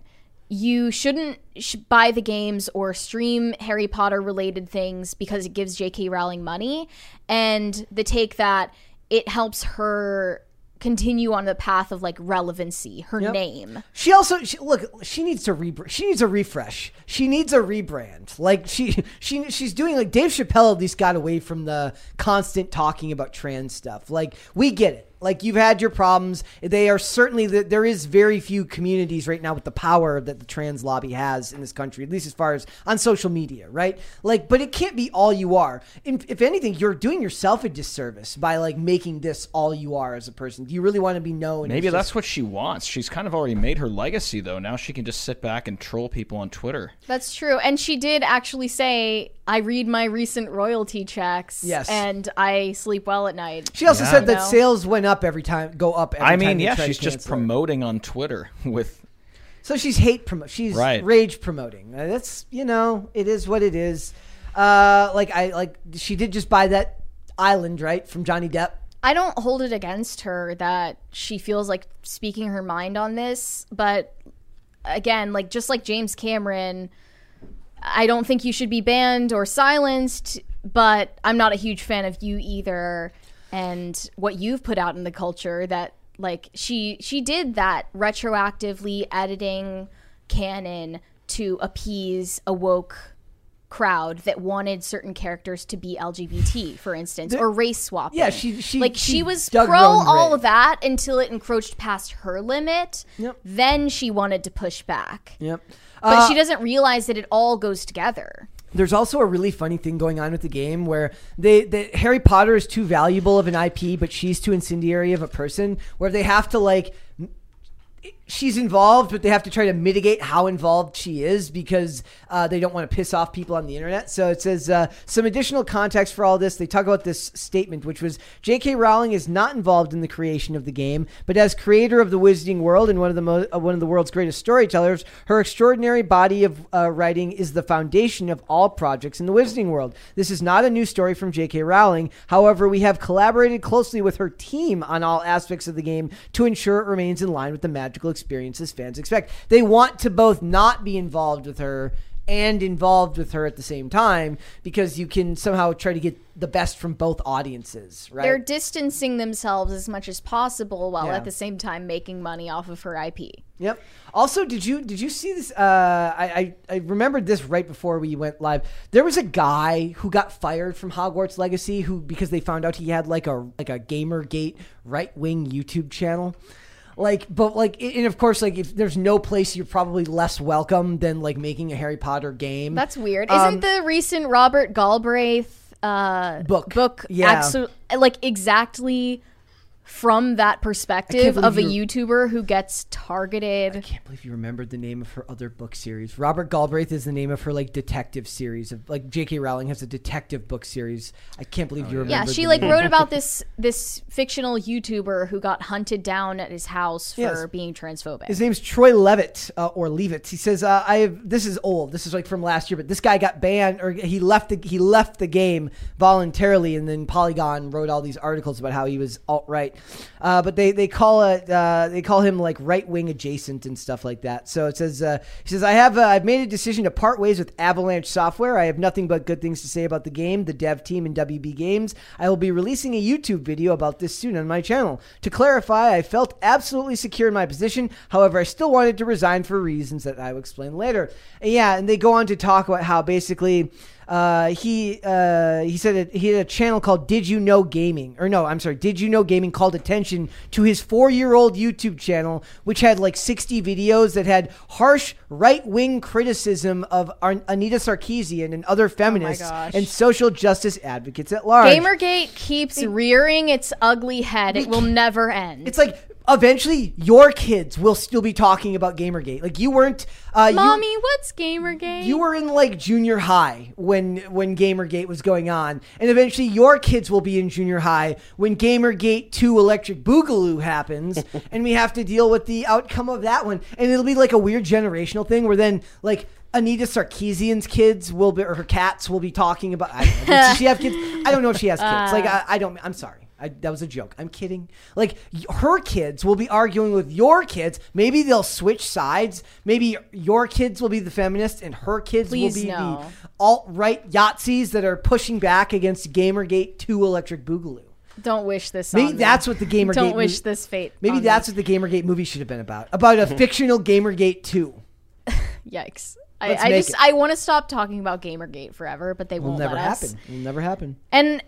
you shouldn't sh- buy the games or stream Harry Potter related things because it gives J.K. Rowling money, and the take that it helps her continue on the path of like relevancy, her Yep. name. She also she, look. She needs to re. She needs a refresh. She needs a rebrand. Like she she she's doing like Dave Chappelle at least got away from the constant talking about trans stuff. Like we get it. Like you've had your problems. They are certainly that there is very few communities right now with the power that the trans lobby has in this country, at least as far as on social media, right? Like, but it can't be all you are. In, if anything, you're doing yourself a disservice by like making this all you are as a person. Do you really want to be known? Maybe that's just- what she wants. She's kind of already made her legacy, though. Now she can just sit back and troll people on Twitter. That's true. And she did actually say, I read my recent royalty checks. Yes. And I sleep well at night. She also Yeah. said that You know? sales went up every time, go up. Every I time mean, they yeah, try to she's just cancel it. promoting on Twitter with. So she's hate promo. She's Right. rage promoting. Uh, That's you know, it is what it is. Uh, like I like she did just buy that island right from Johnny Depp. I don't hold it against her that she feels like speaking her mind on this, but again, like just like James Cameron, I don't think you should be banned or silenced, but I'm not a huge fan of you either and what you've put out in the culture that like she she did that retroactively editing canon to appease a woke crowd that wanted certain characters to be LGBT, for instance, or race swap. Yeah, she- she- like she she was pro all of that until it encroached past her limit. Yep. Then she wanted to push back, Yep. but Uh, she doesn't realize that it all goes together. There's also a really funny thing going on with the game where they, Harry Potter is too valuable of an IP, but she's too incendiary of a person. Where they have to like, she's involved, but they have to try to mitigate how involved she is because uh, they don't want to piss off people on the internet. So it says uh, some additional context for all this. They talk about this statement, which was J.K. Rowling is not involved in the creation of the game, but as creator of the Wizarding World and one of the mo- uh, one of the world's greatest storytellers, her extraordinary body of uh, writing is the foundation of all projects in the Wizarding World. This is not a new story from J.K. Rowling. However, we have collaborated closely with her team on all aspects of the game to ensure it remains in line with the magical experiences fans expect. They want to both not be involved with her and involved with her at the same time because you can somehow try to get the best from both audiences, right? They're distancing themselves as much as possible while Yeah. at the same time making money off of her IP. Yep. Also, did you did you see this? Uh, I, I I remembered this right before we went live. There was a guy who got fired from Hogwarts Legacy who because they found out he had like a like a GamerGate right wing YouTube channel. Like, but like, and of course, like, if there's no place you're probably less welcome than like making a Harry Potter game. That's weird. Um, Isn't the recent Robert Galbraith uh, Book. book Yeah. like exactly from that perspective of a YouTuber who gets targeted? I can't believe you remembered the name of her other book series. Robert Galbraith is the name of her like detective series of like J.K. Rowling has a detective book series. I can't believe you remember. Yeah, she like wrote about this this fictional YouTuber who got hunted down at his house for Yes. being transphobic. His name's Troy Leavitt uh, or Levitt. He says, uh, "I have this is old. This is like from last year, but this guy got banned or he left the he left the game voluntarily, and then Polygon wrote all these articles about how he was alt right. Uh, but they they call it uh, they call him like right wing adjacent and stuff like that. So it says uh, he says I have uh, I've made a decision to part ways with Avalanche Software. I have nothing but good things to say about the game, the dev team, and WB Games. I will be releasing a YouTube video about this soon on my channel. To clarify, I felt absolutely secure in my position. However, I still wanted to resign for reasons that I will explain later. And yeah, and they go on to talk about how basically uh, he uh, he said it, he had a channel called Did You Know Gaming, or no, I'm sorry, Did You Know Gaming called attention to his four year old YouTube channel, which had like 60 videos that had harsh right wing criticism of Ar- Anita Sarkeesian and other feminists gosh. and social justice advocates at large. Gamergate keeps rearing its ugly head. It will never end. It's like eventually your kids will still be talking about Gamergate. Like you weren't, uh, you- Mommy, what's Gamergate? you were in like junior high when when Gamergate was going on, and eventually your kids will be in junior high when Gamergate Two Electric Boogaloo happens, and we have to deal with the outcome of that one, and it'll be like a weird generational thing where then like. Anita Sarkeesian's kids will be, or her cats will be talking about. I don't know. Does she have kids? I don't know if she has kids. Like, I, I don't. I'm sorry. I, that was a joke. I'm kidding. Like her kids will be arguing with your kids. Maybe they'll switch sides. Maybe your kids will be the feminists and her kids Please will be no. the alt right Yahtzees that are pushing back against Gamergate 2 Electric Boogaloo. Don't wish this. Maybe on me. that's what the Gamergate. Don't wish mo- this fate. Maybe on that's me. what the Gamergate movie should have been about. About a fictional Gamergate 2. Yikes. I, I just it. I want to stop talking about Gamergate forever, but they Will won't never let us. happen. Will never happen. And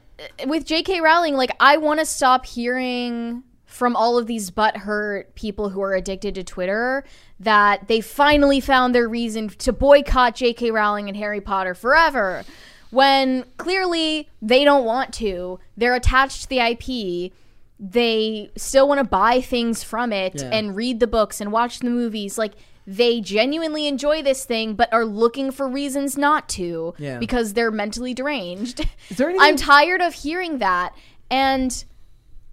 with J.K. Rowling, like I want to stop hearing from all of these butthurt people who are addicted to Twitter that they finally found their reason to boycott J.K. Rowling and Harry Potter forever. When clearly they don't want to, they're attached to the IP. They still want to buy things from it Yeah. and read the books and watch the movies. Like they genuinely enjoy this thing, but are looking for reasons not to Yeah. because they're mentally deranged. Anything- I'm tired of hearing that. And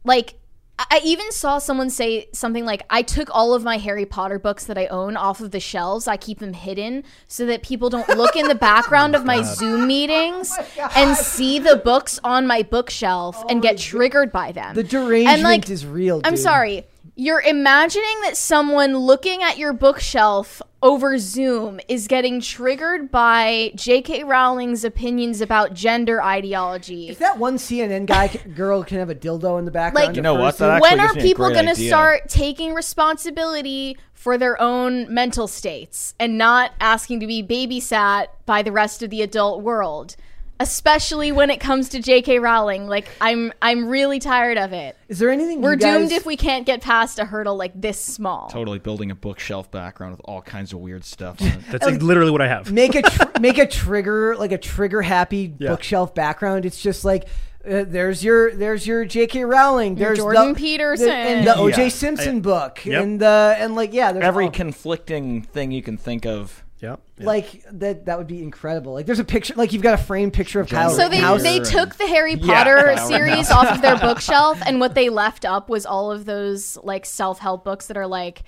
like I even saw someone say something like, I took all of my Harry Potter books that I own off of the shelves. I keep them hidden so that people don't look in the background oh of my Zoom meetings oh and see the books on my bookshelf and oh get triggered by them. The derangement And, like, is real. I'm sorry. You're imagining that someone looking at your bookshelf over Zoom is getting triggered by J.K. Rowling's opinions about gender ideology. If that one CNN guy c- girl can have a dildo in the background, Like- You know of her what? That when are gives me a people going to start taking responsibility for their own mental states and not asking to be babysat by the rest of the adult world? Especially when it comes to J.K. Rowling, like I'm, I'm really tired of it. Is there anything We're you guys, doomed if we can't get past a hurdle like this small. Totally building a bookshelf background with all kinds of weird stuff. On it. That's like literally what I have. make a tr- make a trigger like a trigger happy Yeah. bookshelf background. It's just like. Uh, there's your there's your J.K. Rowling. There's Jordan the, Peterson. the, and the O.J. Yeah. Simpson book, Yep. and the and like yeah, there's Every all- conflicting thing you can think of. Yep. Yeah. like that that would be incredible. Like there's a picture, like you've got a framed picture of Kyle So they, Rittenhouse. they took the Harry Potter Kyle series off of their bookshelf, and what they left up was all of those like self help books that are like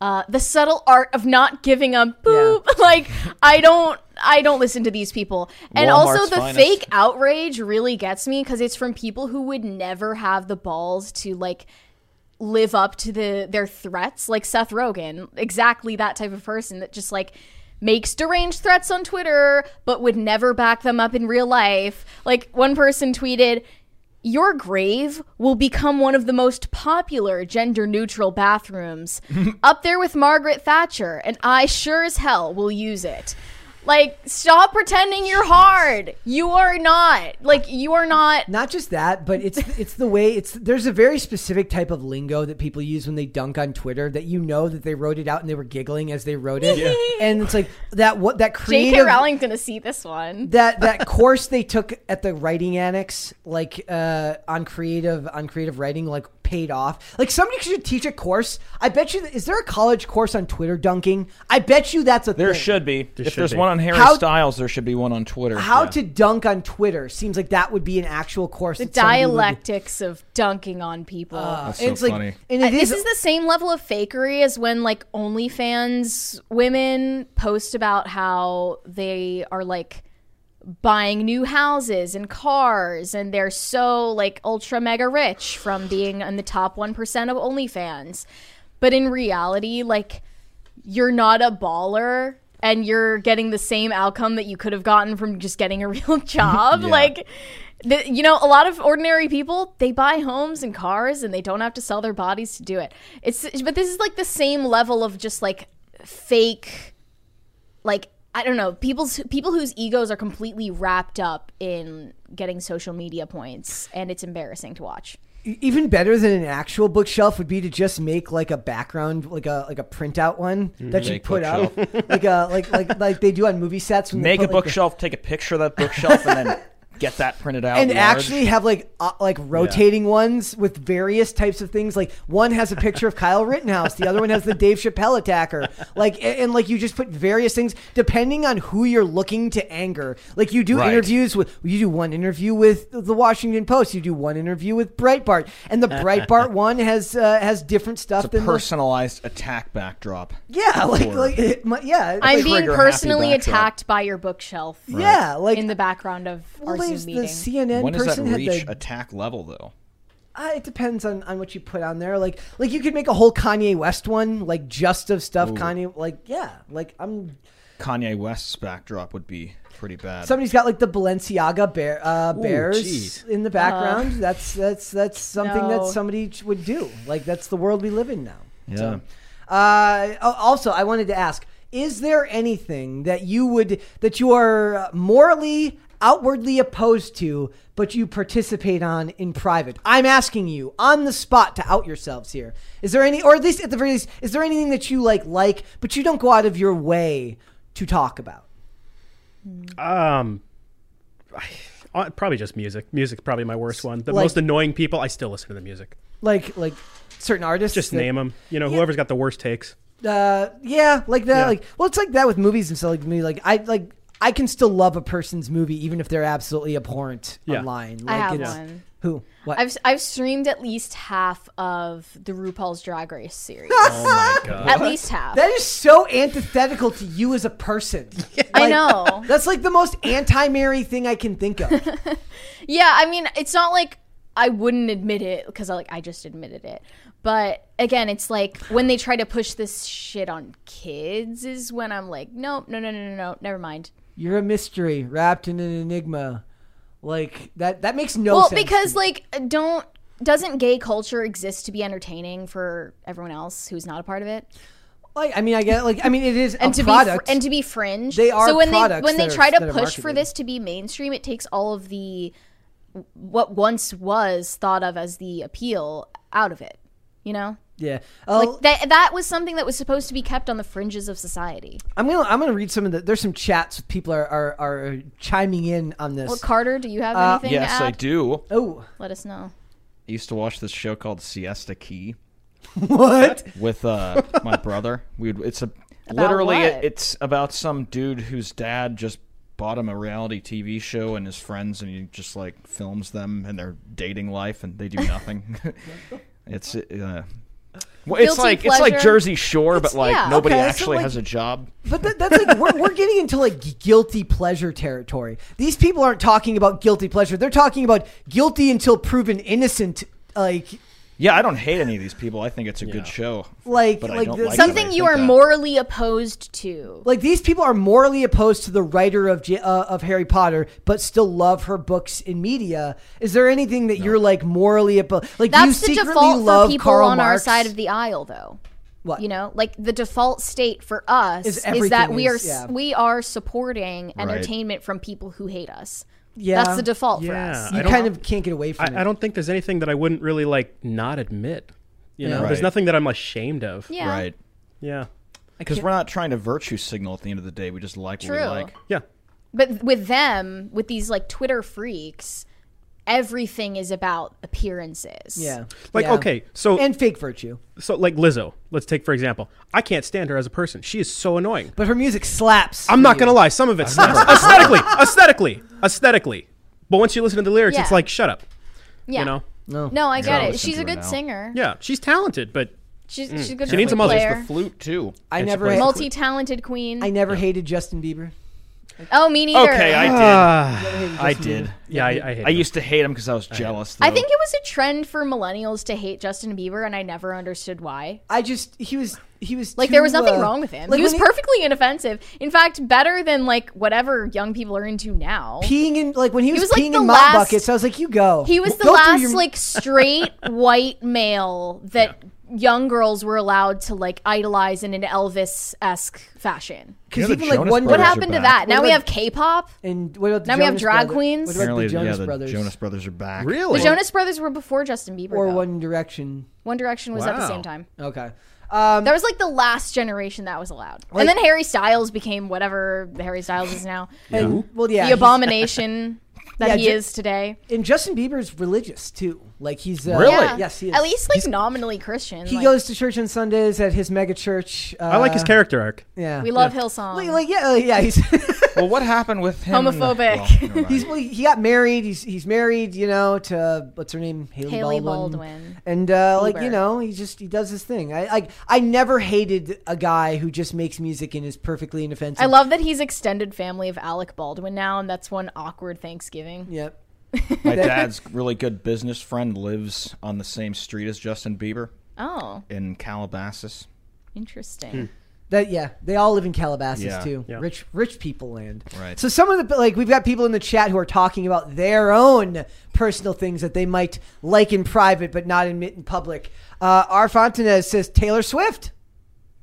uh, the subtle art of not giving a boop. like I don't I don't listen to these people, and also the finest. fake outrage really gets me because it's from people who would never have the balls to like live up to the their threats like Seth Rogen exactly that type of person that just like makes deranged threats on Twitter but would never back them up in real life. Like one person tweeted your grave will become one of the most popular gender neutral bathrooms. Up there with Margaret Thatcher and I sure as hell will use it like stop pretending you're hard you are not like you are not Not just that, but it's it's the way it's there's a very specific type of lingo that people use when they dunk on Twitter that you know that they wrote it out and they were giggling as they wrote it, and it's like that what that creative. J.K. creative Rowling's gonna see this one that that course they took at the writing annex like uh on creative on creative writing like paid off like somebody should teach a course i bet you is there a college course on twitter dunking i bet you that's a There thing. should be. if should there's be. one on Harry How- Styles, there should be one on Twitter. how Yeah. to dunk on twitter seems like that would be an actual course the that would- dialectics of dunking on people. That's so and it's like and it Uh, is, this is the same level of fakery as when like OnlyFans women post about how they are like buying new houses and cars and they're so like ultra mega rich from being in the top 1% of OnlyFans. But in reality, like you're not a baller and you're getting the same outcome that you could have gotten from just getting a real job. Like, the, you know, a lot of ordinary people they buy homes and cars and they don't have to sell their bodies to do it. It's but this is like the same level of just like fake, like I don't know people's people whose egos are completely wrapped up in getting social media points, and it's embarrassing to watch. Even better than an actual bookshelf would be to just make like a background like a like a printout one mm-hmm. that you put up bookshelf. like a like like like they do on movie sets when they Make a put, like, the- bookshelf, take a picture of that bookshelf, and then get that printed out. and large. actually have like uh, like rotating ones with various types of things. Like one has a picture of Kyle Rittenhouse, the other one has the Dave Chappelle attacker. Like and, and, like you just put various things depending on who you're looking to anger. Like you do Right. interviews with you do one interview with the Washington Post, you do one interview with Breitbart, and the Breitbart one has uh, has different stuff it's a than the- personalized attack backdrop. yeah, like Or- like it, my, yeah. I'm like, being personally attacked by your bookshelf. yeah, like in the background of our well, Zoom meeting. the CNN When does that person had reach the attack level, though? Uh, it depends on, on what you put on there. Like like you could make a whole Kanye West one, like just of stuff Kanye. Like yeah, like I'm. Kanye West's backdrop would be pretty bad. Somebody's got like the Balenciaga bear, uh, bears jeez. in the background. that's that's that's something that Uh-huh. Somebody would do. Like that's the world we live in now. Yeah. So, uh, also, I wanted to ask: Is there anything that you would that you are morally outwardly opposed to, but you participate on in private? I'm asking you on the spot to out yourselves here. Is there any, or at least at the very least, is there anything that you like, like, but you don't go out of your way to talk about? Um, I, uh, probably just music. Music's probably my worst one. The Like- most annoying people, I still listen to the music. Like, like certain artists? Just that- name them. You know, Yeah. whoever's got the worst takes. Uh, yeah, like that. Yeah. Like, well, it's like that with movies and stuff. Like me, like I like I can still love a person's movie even if they're absolutely abhorrent Yeah. online. I Like, have it's- one. Who? What? I've I've streamed at least half of the RuPaul's Drag Race series. Oh my god. at least half. that is so antithetical to you as a person. I Like, know. That's like the most anti-Mary thing I can think of. Yeah, I mean, it's not like I wouldn't admit it because I like I just admitted it. But again, it's like when they try to push this shit on kids is when I'm like, nope, no, no, no, no, no, never mind. You're a mystery wrapped in an enigma. Like that. That makes no well, sense. Well, because like, don't doesn't gay culture exist to be entertaining for everyone else who's not a part of it, like, I mean, I get like, I mean, it is and a to product. be fr- and to be fringe. They are so when they when they that are- try to push for this to be mainstream, it takes all of the what once was thought of as the appeal out of it. You know. Yeah. Like that that was something that was supposed to be kept on the fringes of society I'm gonna I'm gonna read some of the. There's some chats. with People are are, are chiming in on this. well carter do you have Uh, anything Yes, to I do. oh, let us know I used to watch this show called Siesta Key what? with uh, my brother. We would, it's a literally what? it, it's about some dude whose dad just bought him a reality TV show and his friends, and he just like films them and their dating life, and they do nothing. it's uh, well, it's Guilty like it's like. Jersey Shore, but like yeah. nobody Okay, so, actually like- has a job. But that, that's like we're, we're getting into like guilty pleasure territory. These people aren't talking about guilty pleasure. They're talking about guilty until proven innocent. Like Yeah, I don't hate any of these people. I think it's a good show. like But I like don't the- like that something I you think are that. morally opposed to like these people are morally opposed to the writer of J- uh, of Harry Potter, but still love her books in media. Is there anything that you're like morally opposed? Like you that's the secretly default love for people Karl on our side of the aisle though What? you know like the default state for us Is is, everything that we are is- yeah. we are supporting entertainment from people who hate us Yeah. that's the default for Yeah. us You kind of can't get away from it. I, I don't think there's anything that I wouldn't really like not admit. You know, Yeah. there's nothing that I'm ashamed of. yeah Right. Yeah. Because we're not trying to virtue signal at the end of the day. We just like what we True. like. Yeah. But with them, with these like Twitter freaks, everything is about appearances. Yeah. Like Yeah. okay, so and fake virtue. so like Lizzo, let's take for example. I can't stand her as a person. She is so annoying. But her music slaps. I'm not you. gonna lie, some of it slaps. aesthetically, aesthetically, aesthetically. But once you listen to the lyrics, it's like shut up. Yeah. You know? No. No, I get I'll it. She's a good now. singer. Yeah, she's talented, but She's, mm. she's a good She needs a mother. Plays player. the flute too. I And never plays had- the Multi-talented queen. I never hated Justin Bieber. Oh, me neither. Okay, I did. Ah, I did. yeah, I, I hate. I them. used to hate him because I was jealous. I though. think it was a trend for millennials to hate Justin Bieber, and I never understood why. I just he was he was Like too, there was nothing uh, wrong with him. like he was when perfectly inoffensive. In fact, better than like whatever young people are into now. peeing in like when he was, was, like, peeing the in mop last- buckets. I was like, you go. He was the Go through last your- like straight white male that young girls were allowed to like idolize in an Elvis esque fashion. because You know the even like Jonas one. What Brothers are happened to back. that? Now we have K-pop. And what about the Now we have Jonas drag Brothers? queens? What about Apparently, the Jonas yeah, the Brothers? Jonas Brothers are back. really. The Jonas Brothers were before Justin Bieber. or though. One Direction. One Direction was at the Wow. same time. Okay. Um, That was like the last generation that was allowed. Like- and then Harry Styles became whatever Harry Styles is now. and, well, yeah. the he's- abomination that Yeah, he Ju- is today. And Justin Bieber's religious too. Like he's uh, Really? Yeah. Yes, he is. At least like nominally Christian. he like, goes to church on Sundays at his mega church. Uh, I like his character arc. Yeah. We love Yeah. Hillsong. Like, like, yeah, uh, yeah. He's Well, what happened with him? Homophobic. Well, never mind. he's well, he got married. He's he's married. You know to what's her name? Haley, Hailey Baldwin. Baldwin. And uh, like you know, he just he does his thing. I like I never hated a guy who just makes music and is perfectly inoffensive. I love that he's extended family of Alec Baldwin now, and that's one awkward Thanksgiving. Yep. My dad's really good business friend lives on the same street as Justin Bieber Oh, in Calabasas. interesting. That yeah, they all live in Calabasas Yeah. too. Yeah. Rich rich people land. Right. So some of the like we've got people in the chat who are talking about their own personal things that they might like in private but not admit in public. Uh, R. Fontanez says Taylor Swift.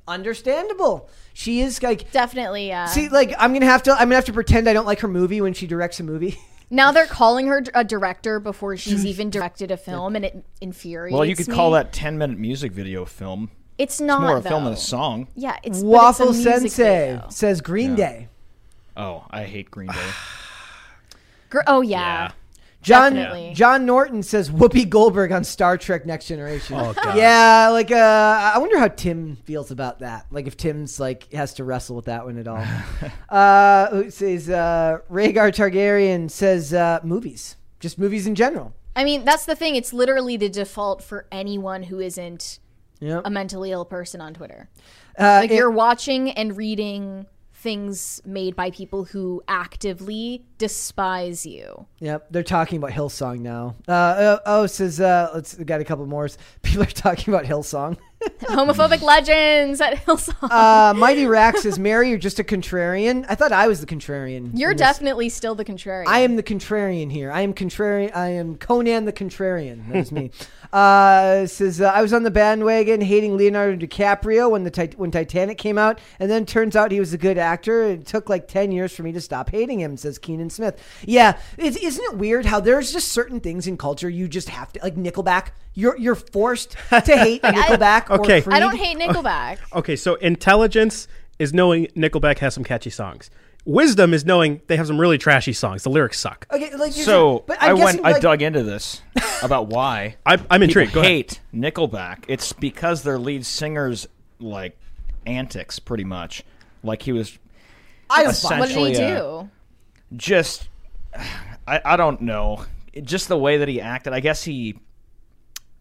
Understandable. She is like. Definitely, yeah. See, like I'm gonna have to. I'm gonna have to pretend I don't like her movie when she directs a movie. now they're calling her a director before she's mm. even directed a film, and it infuriates her. Well, you could me. call that 10 minute music video film. It's not It's more a though. film than a song. Yeah, it's Waffle it's a music Sensei video. says Green Day. Oh, I hate Green Day. Gr- oh yeah. John Definitely. John Norton says Whoopi Goldberg on Star Trek Next Generation. Oh, God. Yeah, like uh, I wonder how Tim feels about that. Like if Tim's like has to wrestle with that one at all. uh, who says uh, Rhaegar Targaryen says uh, movies, just movies in general. I mean, that's the thing. It's literally the default for anyone who isn't Yep. a mentally ill person on Twitter. Uh, Like it- you're watching and reading things made by people who actively despise you. Yep, they're talking about Hillsong now. Uh, uh, oh, says uh, let's we got a couple more. People are talking about Hillsong. Homophobic legends at Hillsong. Uh, Mighty Rax says, "Mary, you're just a contrarian." I thought I was the contrarian. You're definitely still the contrarian. I am the contrarian here. I am contrarian. I am Conan the contrarian. That is me. uh, says uh, I was on the bandwagon hating Leonardo DiCaprio when the tit- when Titanic came out, and then turns out he was a good actor. It took like ten years for me to stop hating him. Says Keenan Smith. Yeah, it, isn't it weird how there's just certain things in culture you just have to like Nickelback. You're you're forced to hate Nickelback. or Okay. Creed. I don't hate Nickelback. Okay, so intelligence is knowing Nickelback has some catchy songs. Wisdom is knowing they have some really trashy songs. The lyrics suck. Okay, like you're So saying- but I I'm went, guessing, I dug into this about why I, I'm intrigued. people Go ahead. hate Nickelback. It's because their lead singer's like antics, pretty much. Like he was I don't What did he do? uh, just, I, I don't know, just the way that he acted. I guess he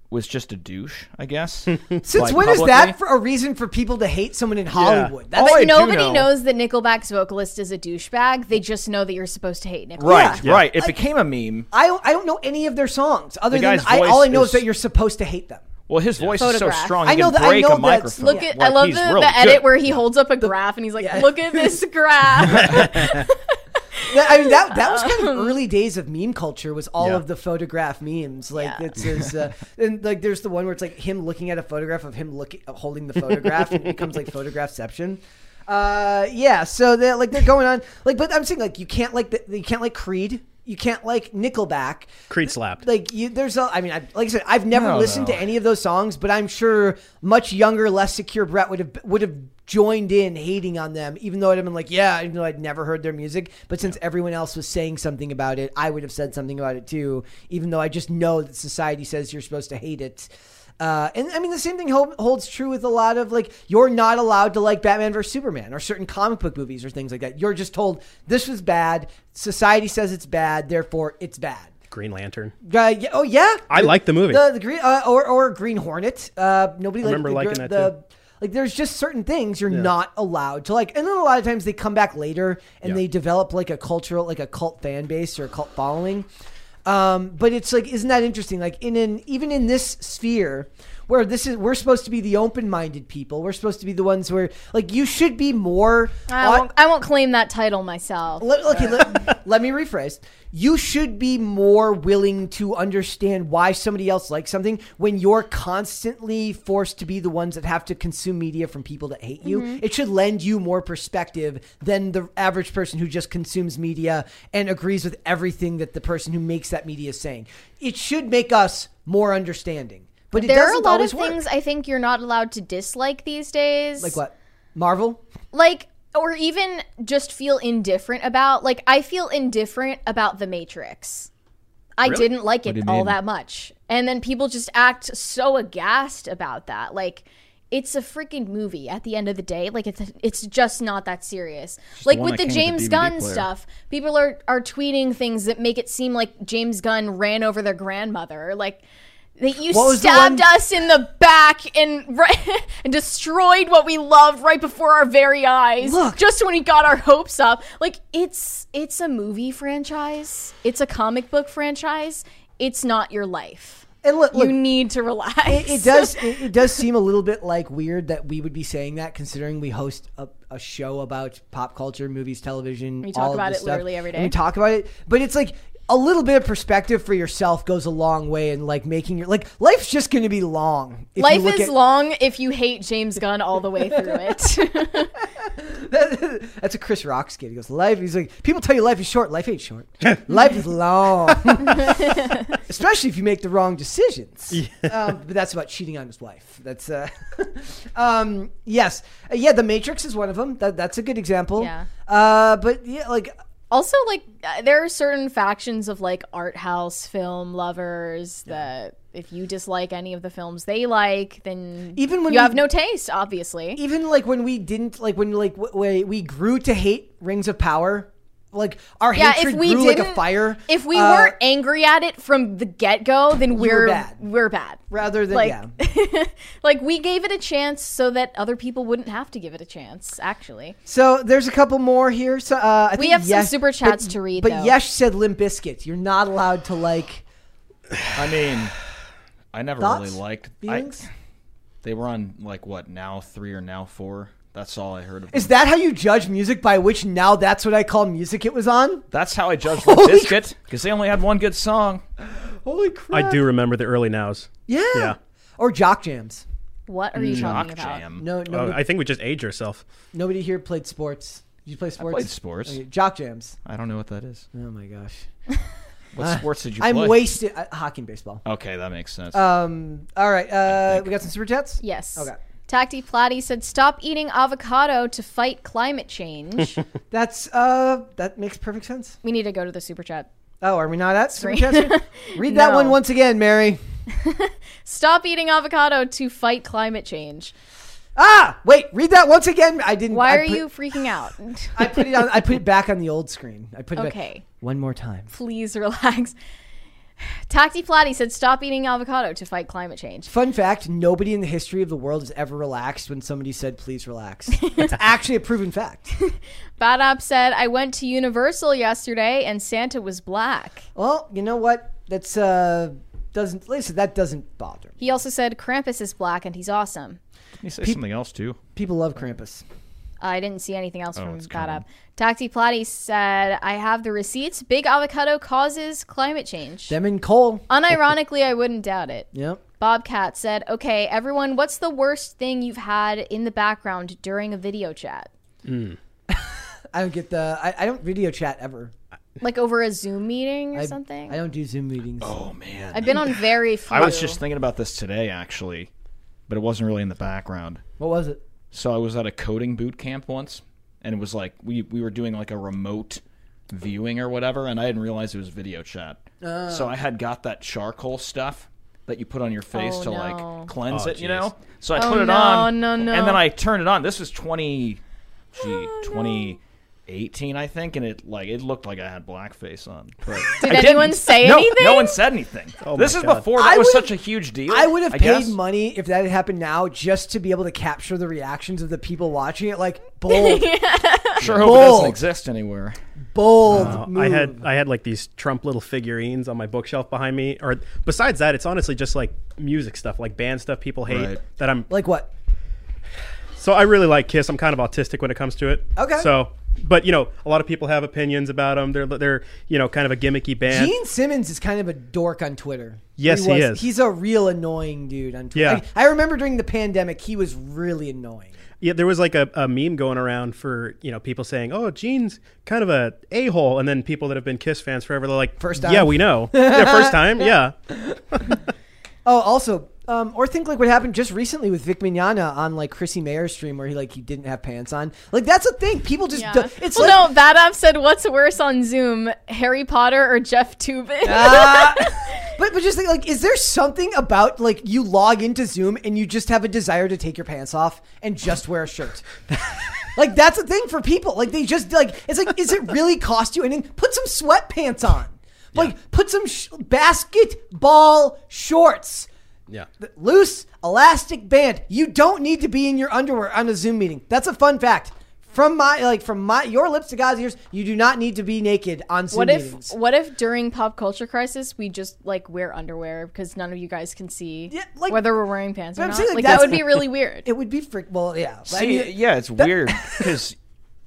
was just a douche. I guess. Since Like, when is publicly? that for a reason for people to hate someone in Hollywood? That's All oh, I But do nobody know- knows that Nickelback's vocalist is a douchebag. They just know that you're supposed to hate Nickelback. Right, Yeah. right. It became a meme. I don't, I don't know any of their songs other The than guy's I, all I know is, is- that you're supposed to hate them. Well, his voice is so Photograph. strong. I know can that- I break know a that's- microphone. Look at Like, I love he's the, really the edit good. where he holds up a graph and he's like, Yeah. "Look at this graph." That- I mean that that was kind of early days of meme culture was all Yeah. of the photograph memes like Yeah. it says uh, and like there's the one where it's like him looking at a photograph of him looking holding the photograph and it becomes like photographception. Uh yeah, so they're like they're going on like but I'm saying like you can't like the, you can't like Creed. You can't like Nickelback. Creed slapped. Like you, there's a. I mean, I, like I said, I've never No, listened no. to any of those songs, but I'm sure much younger, less secure Brett would have would have joined in hating on them, even though I'd have been like, yeah, even though I'd never heard their music. But since everyone else was saying something about it, I would have said something about it too, even though I just know that society says you're supposed to hate it. Uh, and I mean, the same thing hol- holds true with a lot of like, you're not allowed to like Batman vs Superman or certain comic book movies or things like that. You're just told this was bad. Society says it's bad, therefore it's bad. Green Lantern. Uh, yeah, oh yeah, I like the movie. The, the green uh, or or Green Hornet. Uh, nobody liked remember the, liking gr- that the, too. Like there's just certain things you're not allowed to like, and then a lot of times they come back later and Yeah. they develop like a cultural, like a cult fan base or a cult following. Um, but it's like, isn't that interesting? Like in an even in this sphere where this is, we're supposed to be the open-minded people. We're supposed to be the ones where like you should be more. I on- won't, I won't claim that title myself. let, okay, let, let me rephrase. You should be more willing to understand why somebody else likes something when you're constantly forced to be the ones that have to consume media from people that hate you. Mm-hmm. It should lend you more perspective than the average person who just consumes media and agrees with everything that the person who makes that media is saying. It should make us more understanding. But it there are a lot always of work. things I think you're not allowed to dislike these days. Like what? Marvel? Like or even just feel indifferent about. Like I feel indifferent about The Matrix. I Really? didn't like it all mean? that much. And then people just act so aghast about that. Like it's a freaking movie at the end of the day. Like it's it's just not that serious. like one with the came with James DVD Gunn player. stuff, people are are tweeting things that make it seem like James Gunn ran over their grandmother. Like that you What was the stabbed us in the back and and destroyed what we love right before our very eyes. Look. just when we got our hopes up. Like it's it's a movie franchise. It's a comic book franchise. It's not your life. And look, look you need to relax. it, it does it, it does seem a little bit like weird that we would be saying that considering we host a, a show about pop culture movies television We talk about it stuff. literally every day. And we talk about it but it's like a little bit of perspective for yourself goes a long way in like making your like life's just going to be long. if you Life look is at- long if you hate James Gunn all the way through it. That's a Chris Rock skit. He goes, "Life." He's like, "People tell you life is short. Life ain't short. life is long, especially if you make the wrong decisions." Um, but that's about cheating on his wife. That's uh, um, yes, Uh, yeah. The Matrix is one of them. That, that's a good example. Yeah. Uh, but yeah, like also, like, uh, there are certain factions of like art house film lovers that if you dislike any of the films they like, then Even when you we- have no taste, obviously. even like when we didn't like when like w- we grew to hate Rings of Power. Like our yeah, hatred if we grew like a fire. if we uh, weren't angry at it from the get go, then were we're bad. we're bad. rather than like, yeah. like we gave it a chance so that other people wouldn't have to give it a chance. Actually, So there's a couple more here. So uh, I We think have some super chats but- to read, But though. Yesh said Limp Bizkit. You're not allowed to like. I mean, I never Thoughts? really liked. I, they were on like what now three or now four. That's all I heard of. Is them. that how you judge music? By which now that's what I call music. It was on. That's how I judged Limp Holy Bizkit because they only had one good song. Holy crap! I do remember the early nows. Yeah. Yeah. Or jock jams. what are you Jock talking about? Jam. No, Oh, I think we just age ourselves. nobody here played sports. Did you play sports? played sports. Okay, jock jams. I don't know what that is. Oh my gosh. What sports did you play? I'm play? wasted. Uh, hockey and baseball. Okay, that makes sense. Um. All right. Uh, we got some super chats. Yes. Okay. Tacti Platy said, "Stop eating avocado to fight climate change." That's uh. That makes perfect sense. we need to go to the super chat. Oh, are we not at super Sorry. chats? yet? Read that No. one once again, Mary. Stop eating avocado to fight climate change. Ah, wait. Read that once again. I didn't. Why I are put- you freaking out? I put it on. I put it back on the old screen. I put it back. okay, one more time. please relax. Tacti Platy said, "Stop eating avocado to fight climate change." Fun fact: Nobody in the history of the world has ever relaxed when somebody said, "Please relax." it's actually a proven fact. Bad App said, "I went to Universal yesterday and Santa was black." Well, you know what? That's uh doesn't listen. That doesn't bother me. He also said Krampus is black and he's awesome. Can you say something else too? People love Krampus. Uh, I didn't see anything else Oh, from it's Bad coming. App. Tacti Platy said, "I have the receipts. Big avocado causes climate change." Them and Cole. Unironically, I wouldn't doubt it. Yep. Bobcat said, "Okay, everyone, what's the worst thing you've had in the background during a video chat? Hmm. I don't get the. I, I don't video chat ever. Like over a Zoom meeting or I, something?" I don't do Zoom meetings. Oh man, I've been on very few. I was just thinking about this today actually, but it wasn't really in the background. What was it? So I was at a coding boot camp once, and it was like we we were doing like a remote viewing or whatever, and I didn't realize it was video chat. So I had got that charcoal stuff that you put on your oh, face Oh, to no. like cleanse Oh, it, you jeez. know. So I Oh, put it no, on, no, no. and then I turned it on. This was twenty, gee, twenty. Oh, 18 I think and it like it looked like I had blackface on. But Did I anyone didn't. say no, anything? No one said anything. Oh this is God. before that I was such a huge deal. I would have paid guess. money if that had happened now, just to be able to capture the reactions of the people watching it. Like bold, Sure hope it doesn't exist anywhere. bold. Uh, move. I had I had like these Trump little figurines on my bookshelf behind me. Or besides that, it's honestly just like music stuff, like band stuff people hate. Right. That I'm like what? so I really like Kiss. I'm kind of autistic when it comes to it. Okay. So, but you know, a lot of people have opinions about them. They're they're you know kind of a gimmicky band. Gene Simmons is kind of a dork on Twitter. Yes, he was. is. He's a real annoying dude on Twitter. Yeah. Like, I remember during the pandemic, he was really annoying. Yeah, there was like a, a meme going around for you know people saying, "Oh, Gene's kind of a a hole," and then people that have been Kiss fans forever, they're like, First time? Yeah, we know. yeah, first time. Yeah. Oh, also, um, or think like what happened just recently with Vic Mignogna on like Chrissie Mayr's stream where he like he didn't have pants on. Like that's a thing. People just Yeah. do, it's well, like no, Bad App said, "What's worse on Zoom, Harry Potter or Jeff Toobin?" Ah. but but just think like is there something about like you log into Zoom and you just have a desire to take your pants off and just wear a shirt? like that's a thing for people. Like they just like it's like is it really cost you anything? Put some sweatpants on. Like put some sh- basketball shorts. Yeah. loose elastic band. You don't need to be in your underwear on a Zoom meeting. That's a fun fact. From my like from my your lips to God's ears, you do not need to be naked on Zoom What if meetings. what if during pop culture crisis we just like wear underwear because none of you guys can see Yeah, like- whether we're wearing pants or I'm not? saying, like, like that would be really weird. It would be frick. Well, yeah. I See, mean, yeah, it's weird because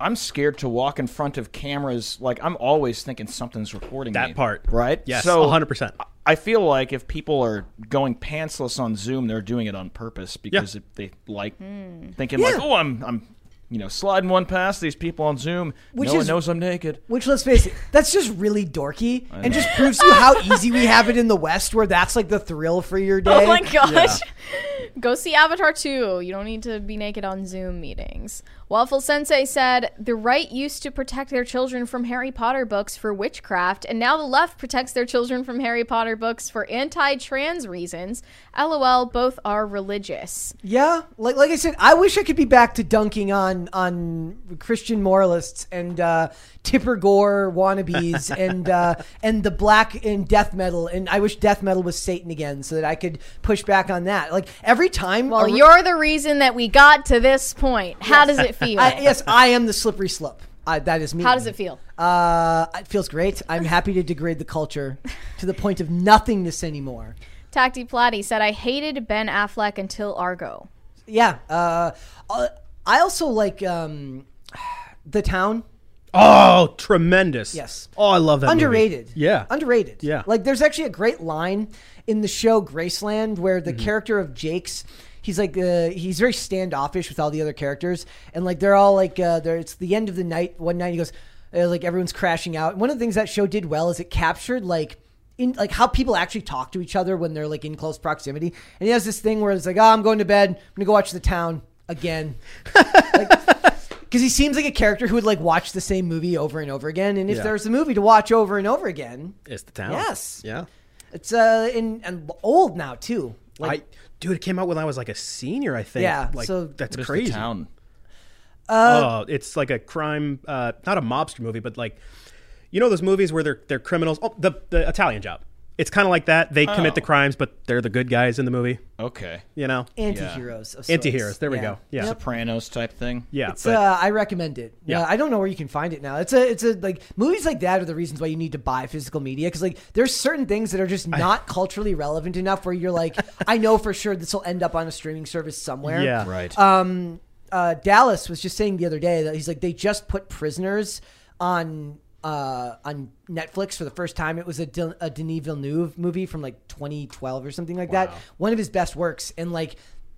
I'm scared to walk in front of cameras. Like I'm always thinking something's recording That me. part. right? Yes, so 100%. I feel like if people are going pantsless on Zoom, they're doing it on purpose because it, they like hmm. thinking like, oh, I'm I'm you know sliding one past these people on Zoom. Which no one knows I'm naked. Which, let's face it, that's just really dorky and just proves to you how easy we have it in the West, where that's like the thrill for your oh day. Oh my gosh. Go see Avatar 2. You don't need to be naked on Zoom meetings. Waffle Sensei said the right used to protect their children from Harry Potter books for witchcraft, and now the left protects their children from Harry Potter books for anti trans reasons. LOL, both are religious. Yeah, like like I said, I wish I could be back to dunking on on Christian moralists and uh, Tipper Gore wannabes and uh, and the black and death metal, and I wish death metal was Satan again, so that I could push back on that. Like every time, Well, a- you're the reason that we got to this point. How does it feel? I, yes, I am the slippery slope. That is me. How does it feel? Uh, it feels great. I'm happy to degrade the culture to the point of nothingness anymore. Tacti Platy said, I hated Ben Affleck until Argo. Yeah. Uh, uh, I also like um, the town. Oh, tremendous. Yes. Oh, I love that. movie. underrated. Yeah. Underrated. Yeah. Like there's actually a great line in the show Graceland where Mm-hmm. the character of Jake's he's like uh, he's very standoffish with all the other characters and like they're all like uh they're, it's the end of the night one night he goes uh, like everyone's crashing out. And One of the things that show did well is it captured like in like how people actually talk to each other when they're like in close proximity. And he has this thing where it's like, "Oh, I'm going to bed. I'm going to go watch The Town again." because he seems like a character who would like watch the same movie over and over again. And if Yeah. there's a movie to watch over and over again, It's the town. Yes. Yeah. it's uh in and old now too. Like I, dude, it came out when I was like a senior, I think. Yeah, Like, so- that's What is the crazy. town? oh, it's like a crime, uh, not a mobster movie, but like, you know, those movies where they're they're criminals. Oh, the the Italian Job. It's kind of like that. They commit the Oh. crimes, but they're the good guys in the movie. Okay, You know. anti-heroes. of sorts. Anti-heroes, there we Yeah. go. Yeah. Sopranos type thing. Yeah. It's but uh, I recommend it. Yeah, Yeah. I don't know where you can find it now. It's a, it's a like movies like that are the reasons why you need to buy physical media because like there's certain things that are just not culturally relevant enough where you're like, I know for sure this will end up on a streaming service somewhere. yeah. Right. um, uh, Dallas was just saying the other day that he's like they just put Prisoners on uh, on Netflix for the first time. It was a, Del- a Denis Villeneuve movie from like 2012 or something like that. One of his best works, and like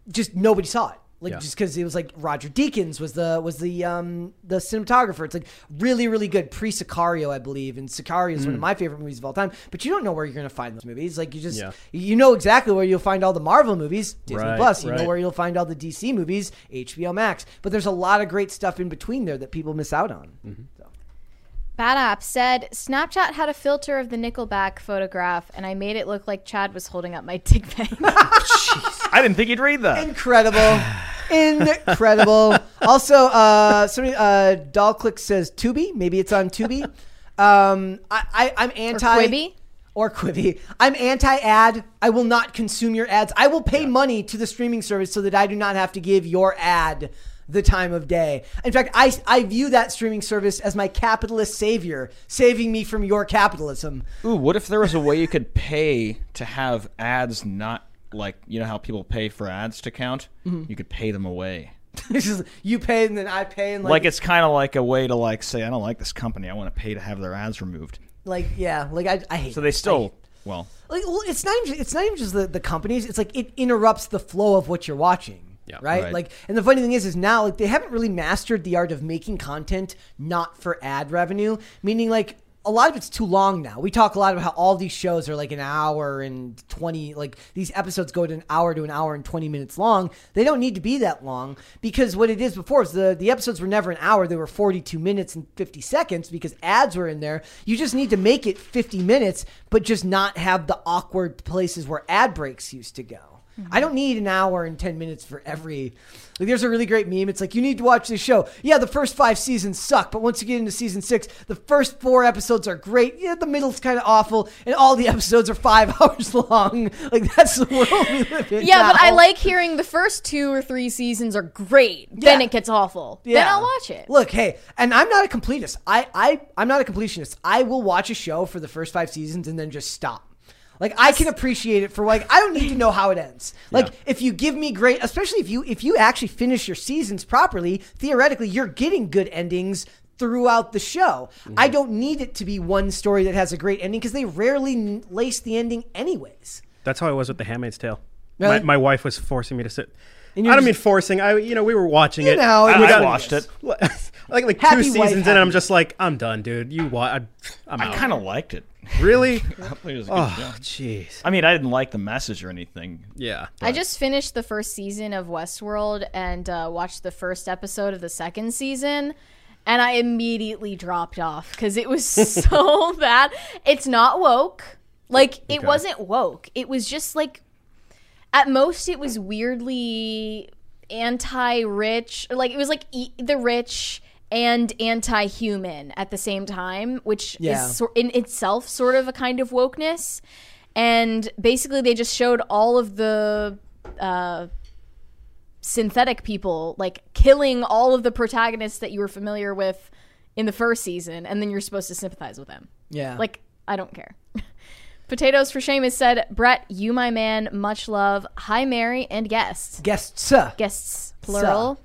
just nobody saw it. Like Yeah. just because it was like Roger Deakins was the was the um the cinematographer. It's like really really good pre Sicario I believe, and Sicario is one of my favorite movies of all time. But you don't know where you're gonna find those movies. Like you just Yeah. you know exactly where you'll find all the Marvel movies, Disney Right, Plus. You know where you'll find all the DC movies, HBO Max. But there's a lot of great stuff in between there that people miss out on. Mm-hmm. So. Bad App said Snapchat had a filter of the Nickelback photograph, and I made it look like Chad was holding up my dick pic. I didn't think you'd read that. Incredible. Incredible. also, uh, somebody, uh, Doll Click says Tubi. Maybe it's on Tubi. Um, I, I, I'm anti. Or Quibi? Or Quibi. I'm anti ad. I will not consume your ads. I will pay money to the streaming service so that I do not have to give your ad the time of day. In fact, I, I view that streaming service as my capitalist savior, saving me from your capitalism. Ooh, what if there was a way you could pay to have ads not like you know how people pay for ads to count? Mm-hmm. You could pay them away. Just, you pay and then I pay and like, Like, it's kind of like a way to like say I don't like this company. I want to pay to have their ads removed. like yeah, like I, I hate. So they still well. like well, it's not even it's not even just the, the companies it's like it interrupts the flow of what you're watching Yeah. right? Right. like and the funny thing is is now like they haven't really mastered the art of making content not for ad revenue meaning like a lot of it's too long now. We talk a lot about how all these shows are like an hour and 20 like these episodes go to an hour to an hour and 20 minutes long. They don't need to be that long because what it is before is the the episodes were never an hour, they were 42 minutes and 50 seconds because ads were in there. You just need to make it 50 minutes but just not have the awkward places where ad breaks used to go. I don't need an hour and 10 minutes for every. Like, there's a really great meme. It's like, you need to watch this show. Yeah, the first five seasons suck, but once you get into season six, the first four episodes are great. Yeah, the middle's kind of awful, and all the episodes are five hours long. Like, that's the world we live in. yeah, but I like hearing the first two or three seasons are great. Then it gets awful. Yeah. Then I'll watch it. Look, hey, and I'm not a completist. I, I, I'm not a completionist. I will watch a show for the first five seasons and then just stop. Like I can appreciate it for like I don't need to know how it ends. Like Yeah. if you give me great, especially if you if you actually finish your seasons properly, theoretically you're getting good endings throughout the show. I Mm-hmm. don't need it to be one story that has a great ending because they rarely n- lace the ending anyways. That's how I was with The Handmaid's Tale. Really? My, my wife was forcing me to sit. I you're don't just- mean forcing. I you know we were watching You it. know, I, we I watched it. like like Happy two wife, seasons in, and I'm just like, I'm done, dude. You wa- I, I'm I kind of liked it. Really. I thought it was a good oh, jeez. I mean, I didn't like the message or anything. Yeah. I just finished the first season of Westworld and uh, watched the first episode of the second season, and I immediately dropped off because it was so bad. It's not woke. Like, it Okay. wasn't woke. It was just like, at most, it was weirdly anti rich. Like, it was like e- the rich and anti human at the same time, which Yeah. is in itself sort of a kind of wokeness. And basically, they just showed all of the uh, synthetic people like killing all of the protagonists that you were familiar with in the first season, and then you're supposed to sympathize with them. Yeah. Like, I don't care. Potatoes for Shame has said, Brett, you, my man, much love. Hi, Mary, and guests. guests. Guests, plural.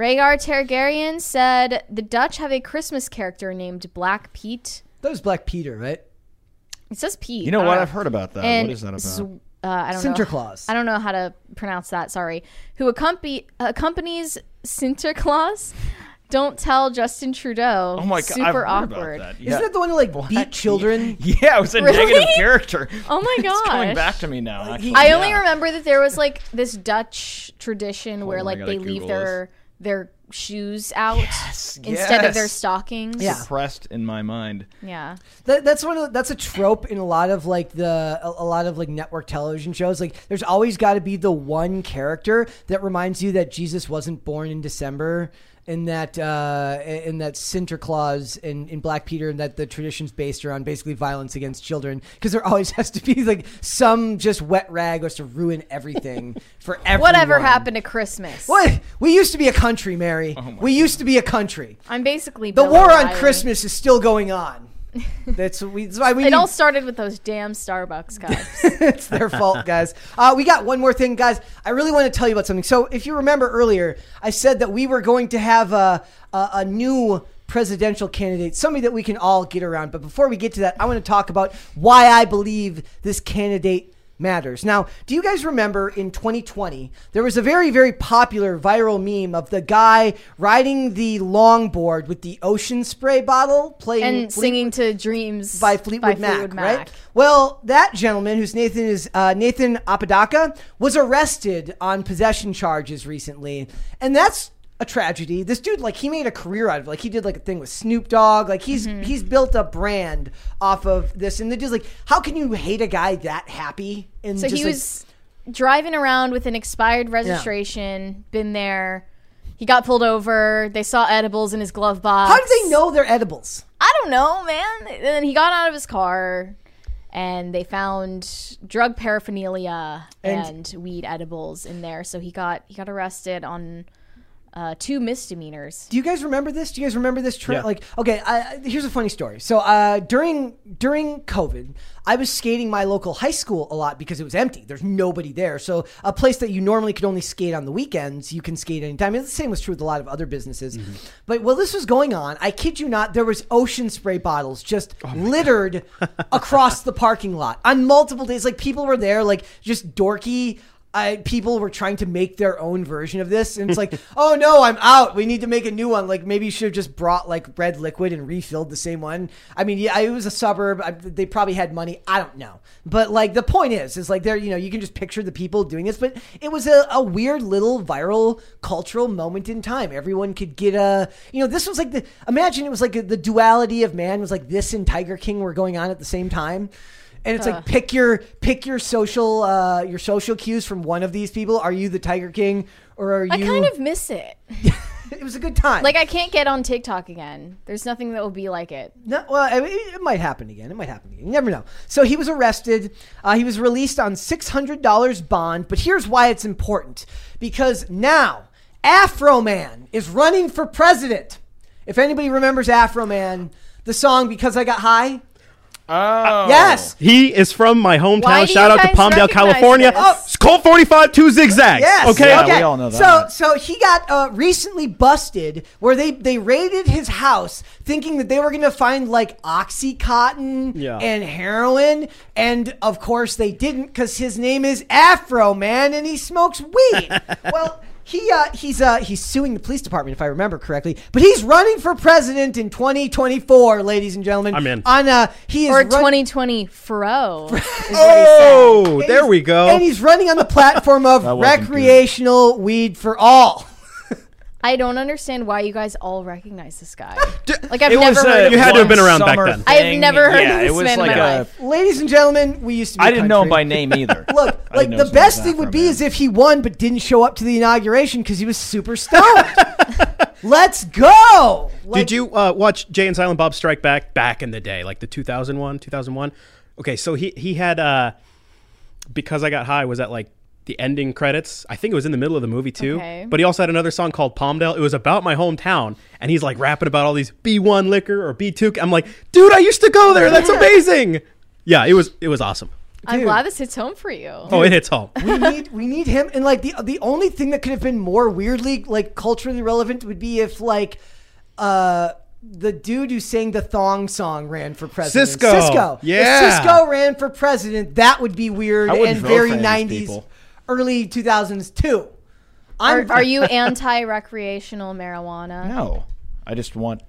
Rhaegar Targaryen said, the Dutch have a Christmas character named Black Pete. That was Black Peter, right? It says Pete. You know what? don't I've heard about that. and what is that about? Z- uh, I don't know. Sinterklaas. I don't know how to pronounce that. Sorry. Who accompany, accompanies Sinterklaas? Don't tell Justin Trudeau. oh my god! Super I've heard awkward. About that. Isn't that the one who like beat children? Yeah, it was a Really? negative character. Oh my god! It's coming gosh. back to me now. Actually. I only Yeah. remember that there was like this Dutch tradition where like gotta they leave Google their their shoes out Yes, instead of their stockings. Yeah. Suppressed in my mind. Yeah. That, that's one of the, that's a trope in a lot of like the a, a lot of like network television shows. Like, there's always got to be the one character that reminds you that Jesus wasn't born in December, and that uh, and that Sinterklaas in, in Black Peter, and that the tradition's based around basically violence against children. Because there always has to be like some just wet rag was to ruin everything for everyone. Whatever happened to Christmas? What? We used to be a country, Mary. we used to be a country. I'm basically The Bill war on O'Reilly. Christmas is still going on. That's, we, that's why we It need all started with those damn Starbucks cups. it's their fault, guys. Uh, we got one more thing, guys. I really want to tell you about something. So, if you remember earlier, I said that we were going to have a, a, a new presidential candidate, somebody that we can all get around. But before we get to that, I want to talk about why I believe this candidate matters. Now, do you guys remember in 2020 there was a very very popular viral meme of the guy riding the longboard with the ocean spray bottle playing and Fleet- singing to Dreams by Fleetwood, Mac, Fleetwood right? Well, that gentleman, whose Nathan is uh, Nathan Apodaca, was arrested on possession charges recently, and that's a tragedy. This dude, like, he made a career out of it. Like, he did like a thing with Snoop Dogg. Like, he's Mm-hmm. he's built a brand off of this. And the dude's like, how can you hate a guy that happy? And So just, he like- was driving around with an expired registration, been there. He got pulled over. They saw edibles in his glove box. how do they know they're edibles? I don't know, man. And then he got out of his car and they found drug paraphernalia And- and, weed edibles in there. So he got he got arrested on uh, two misdemeanors. Do you guys remember this? Do you guys remember this trip? Yeah. Like, okay, I, I- here's a funny story. So, uh, during during COVID, I was skating my local high school a lot because it was empty. There's nobody there. So, a place that you normally could only skate on the weekends, you can skate anytime. And the same was true with a lot of other businesses. But while this was going on, I kid you not, there was ocean spray bottles just littered across the parking lot on multiple days. Like people were there, like just dorky I, people were trying to make their own version of this, and it's like, oh no, I'm out. We need to make a new one. Like maybe you should have just brought like red liquid and refilled the same one. I mean, yeah, it was a suburb. I, they probably had money. I don't know, but like the point is, is like there, you know, you can just picture the people doing this, but it was a, a weird little viral cultural moment in time. Everyone could get a, you know, this was like the imagine it was like the duality of man was like this and Tiger King were going on at the same time. And it's like pick your pick your social uh, your social cues from one of these people. Are you the Tiger King or are you? I kind of miss it. it was a good time. Like I can't get on TikTok again. There's nothing that will be like it. No, well, I mean, it might happen again. It might happen again. You never know. So he was arrested. Uh, he was released on six hundred dollars bond. But here's why it's important: because now Afro Man is running for president. If anybody remembers Afro Man, the song "Because I Got High." Oh, Yes. He is from my hometown. Shout out to guys Palmdale, California. this? Oh, it's Colt 45 two zigzags. Yes. Okay. Yeah, okay. we all know So so he got uh, recently busted where they they raided his house thinking that they were going to find like oxycontin Yeah. and heroin and of course they didn't cuz his name is Afro Man and he smokes weed. well, he uh, he's uh, he's suing the police department if I remember correctly, but he's running for president in 2024, ladies and gentlemen. I'm in. On uh he is Or run- 2020 fro. is what he said. Oh, there we go. And he's running on the platform of That good. recreational weed for all. I don't understand why you guys all recognize this guy. Like I've It never a- heard of You had to have him. been around back then. I have never heard yeah, of this it was man in like my a. life. Ladies and gentlemen, we used to be I a didn't know him by name either. Look, like the his name was best thing would be Man. is if he won but didn't show up to the inauguration because he was super stoned. Let's go. Like, Did you uh, watch Jay and Silent Bob Strike Back back in the day, like the 2001, 2001? Okay, so he he had uh, because I got high was at like the ending credits. I think it was in the middle of the movie too. Okay. But he also had another song called Palmdale. It was about my hometown, and he's like rapping about all these B1 liquor or B2. I'm like, dude, I used to go there. That's amazing. Yeah, it was it was awesome. I'm glad this hits home for you. Oh, it hits home. we need we need him and like the the only thing that could have been more weirdly like culturally relevant would be if like uh the dude who sang the thong song ran for president. Sisqó. Sisqó. Yeah. If Sisqó ran for president, that would be weird wouldn't and very for any of nineties, people. Early two thousands too. Are, I'm are you anti-recreational marijuana? No, I just want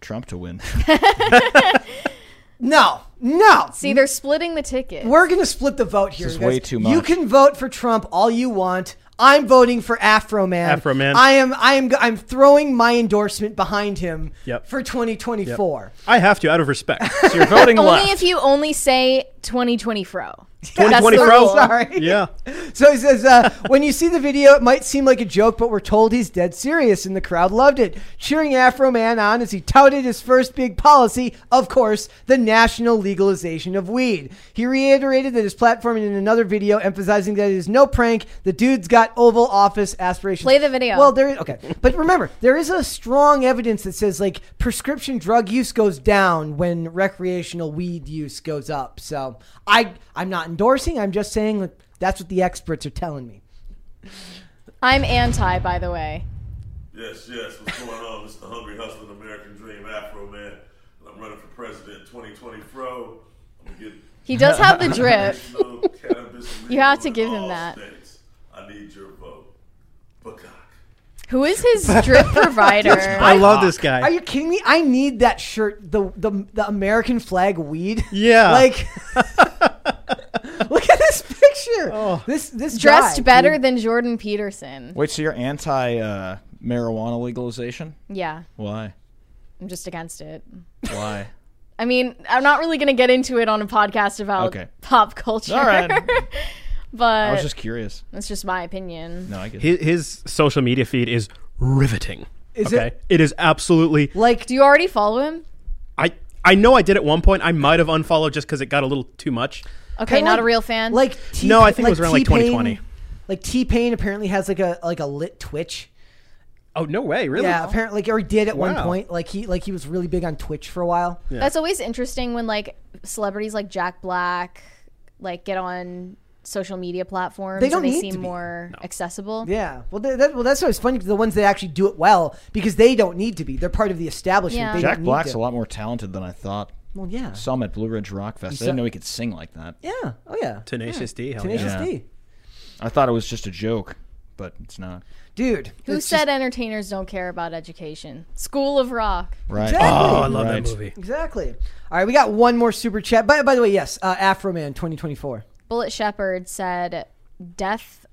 Trump to win. no, no. See, they're splitting the ticket. We're gonna split the vote here. This is guys. way too much. You can vote for Trump all you want. I'm voting for Afro Man. Afro Man. I am. I am. I'm throwing my endorsement behind him. Yep. For 2024. I have to out of respect. So you're voting only left. if you only say 2020 fro. 2020 the fro. rule. Sorry. Yeah. So he says, uh, when you see the video, it might seem like a joke, but we're told he's dead serious, and the crowd loved it, cheering Afro Man on as he touted his first big policy, of course, the national legalization of weed. He reiterated that his platform in another video, emphasizing that it is no prank. The dude's got Oval Office aspirations. Play the video. Well, there is okay, but remember, there is a strong evidence that says like prescription drug use goes down when recreational weed use goes up. So I, I'm not endorsing. I'm just saying like that's what the experts are telling me. I'm anti, by the way. Yes, yes. What's going on? This is the Hungry Hustling American Dream Afro Man. I'm running for president in 2020 fro. I'm gonna get He does have the drip. You have to give him that. States. I need your vote. Bakak. Who is his drip provider? I love this guy. Are you kidding me? I need that shirt, the the, the American flag weed. Yeah. Like, look at this picture. Oh. This this Dressed guy, better dude. than Jordan Peterson. Wait, so you're anti uh, marijuana legalization? Yeah, Why? I'm just against it. Why? I mean, I'm not really going to get into it on a podcast about Okay. pop culture. All right. but I was just curious. that's just my opinion. No, I get it. his, his social media feed is riveting. Is okay? it It is absolutely. like Do you already follow him? I I know I did at one point. I might have unfollowed just because it got a little too much. Okay, Kinda not like- a real fan. Like T- No, I think it was around, like, T-Pain- 2020. Like T Pain apparently has like a like a lit Twitch. Oh no way! Really? Yeah, apparently, like, or he did at one Wow. point. Like he like he was really big on Twitch for a while. Yeah. That's always interesting when like celebrities like Jack Black like get on social media platforms They don't and they need seem to be. more accessible. Yeah, well, that, that, well, that's always funny. 'cause The ones that actually do it well because they don't need to be. They're part of the establishment. Yeah. They Jack don't need Black's to. a lot more talented than I thought. Well, yeah, Saw him at Blue Ridge Rock Fest. I didn't know he could sing like that. yeah, oh yeah, Tenacious D. Hell Tenacious yeah. Yeah. D, I thought it was just a joke, but it's not. dude. Who it's said just- entertainers don't care about education? School of Rock. Right. Exactly. Oh, I love Right. that movie. exactly? All right, we got one more super chat. By, by the way, yes, uh, Afro Man, twenty twenty four. Bullet Shepherd said, "Death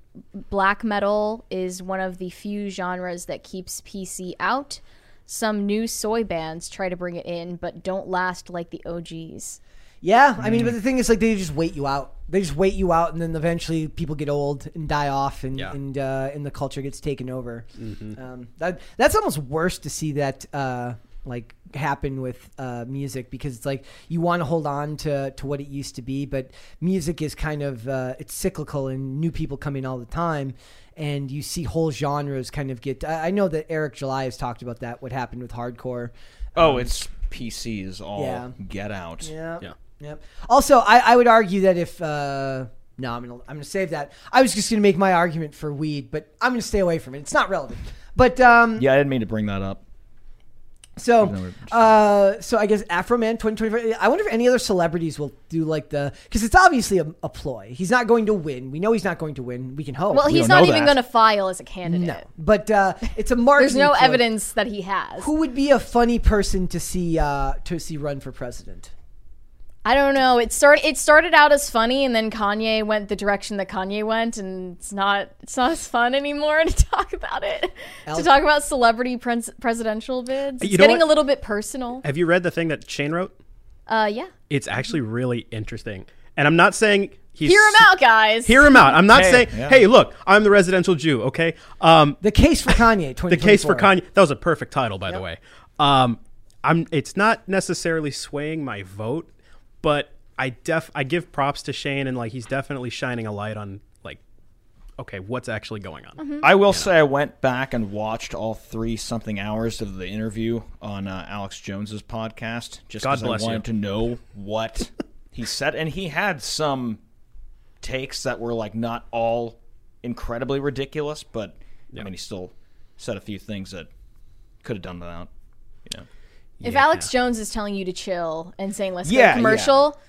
black metal is one of the few genres that keeps PC out. Some new soy bands try to bring it in, but don't last like the OGs." Yeah, I mean, Mm. but the thing is, like, they just wait you out. They just wait you out, and then eventually people get old and die off, and Yeah. and uh, and the culture gets taken over. Mm-hmm. Um, that that's almost worse to see that uh, like happen with uh, music because it's like you want to hold on to to what it used to be, but music is kind of uh, it's cyclical, and new people come in all the time. And you see whole genres kind of get. I I know that Eric July has talked about that. What happened with hardcore, Oh, it's PCs all Yeah. get out. Yeah. Yeah. Yep. Also, I, I would argue that if uh, no, I'm gonna I'm gonna save that. I was just gonna make my argument for weed, but I'm gonna stay away from it. It's not relevant. But um, Yeah, I didn't mean to bring that up. So No, uh, so I guess Afro Man 2024. I wonder if any other celebrities will do like the because it's obviously a, a ploy. He's not going to win. We know he's not going to win. We can hope. Well, he's don't not know even that. going to file as a candidate. no, but uh, it's a marketing. There's no ploy. evidence that he has. Who would be a funny person to see uh, to see run for president? I don't know. It started. It started out as funny, and then Kanye went the direction that Kanye went, and it's not. It's not as fun anymore to talk about it. Alex- to talk about celebrity pres- presidential bids. It's You getting a little bit personal. Have you read the thing that Shane wrote? Uh, yeah. It's actually really interesting. And I'm not saying he's Hear him out, guys. Hear him out. I'm not Hey, saying, yeah. hey, look, I'm the residential Jew. Okay. Um, The case for Kanye. the case for Kanye. That was a perfect title, by the way. Um, I'm. It's not necessarily swaying my vote, but I def. I give props to Shane, and like he's definitely shining a light on like, okay, what's actually going on. Mm-hmm. I will say I went back and watched all three something hours of the interview on uh, Alex Jones's podcast just because I bless you. wanted to know what he said, and he had some takes that were like not all incredibly ridiculous, but I mean he still said a few things that could have done without. You know, if Yeah. Alex Jones is telling you to chill and saying let's Yeah, go commercial,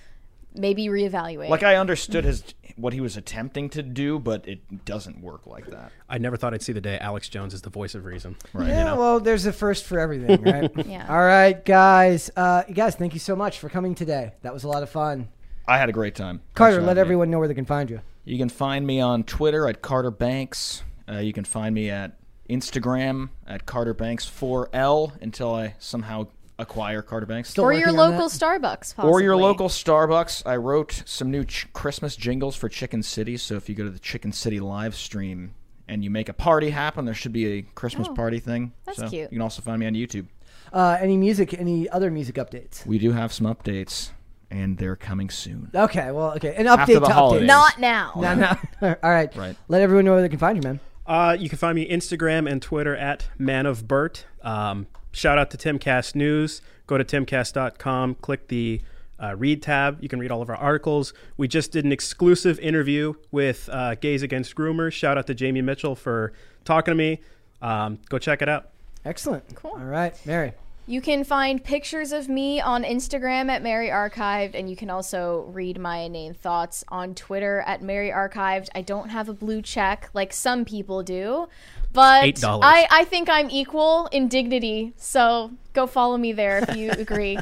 maybe reevaluate. like I understood his what he was attempting to do, but it doesn't work like that. I never thought I'd see the day Alex Jones is the voice of reason. Right. Yeah, well, there's a first for everything, right? Yeah. All right, guys. Uh, you guys, thank you so much for coming today. That was a lot of fun. I had a great time. Carter, let everyone know where they can find you. You can find me on Twitter at Carter Banks. Uh, you can find me at Instagram at Carter Banks 4L until I somehow acquire Carter Banks. Still or your local? Starbucks, possibly. or your local Starbucks. I wrote some new ch- Christmas jingles for Chicken City. So if you go to the Chicken City live stream and you make a party happen, there should be a Christmas Oh, party thing. that's so cute. You can also find me on YouTube. Uh, any music? Any other music updates? We do have some updates, and they're coming soon. Okay, well, okay. An update After the to holidays. update. Not now. No, no. All right. Right. Let everyone know where they can find you, man. Uh, you can find me Instagram and Twitter at Man of Bert. Um, shout out to Timcast News. Go to timcast.com, click the uh, read tab. You can read all of our articles. We just did an exclusive interview with uh, Gays Against Groomers. Shout out to Jaimee Michell for talking to me. Um, go check it out. Excellent. Cool. All right, Mary. You can find pictures of me on Instagram at Mary Archived, and you can also read my inane thoughts on Twitter at Mary Archived. I don't have a blue check like some people do, but $8. I, I think I'm equal in dignity, so go follow me there if you agree.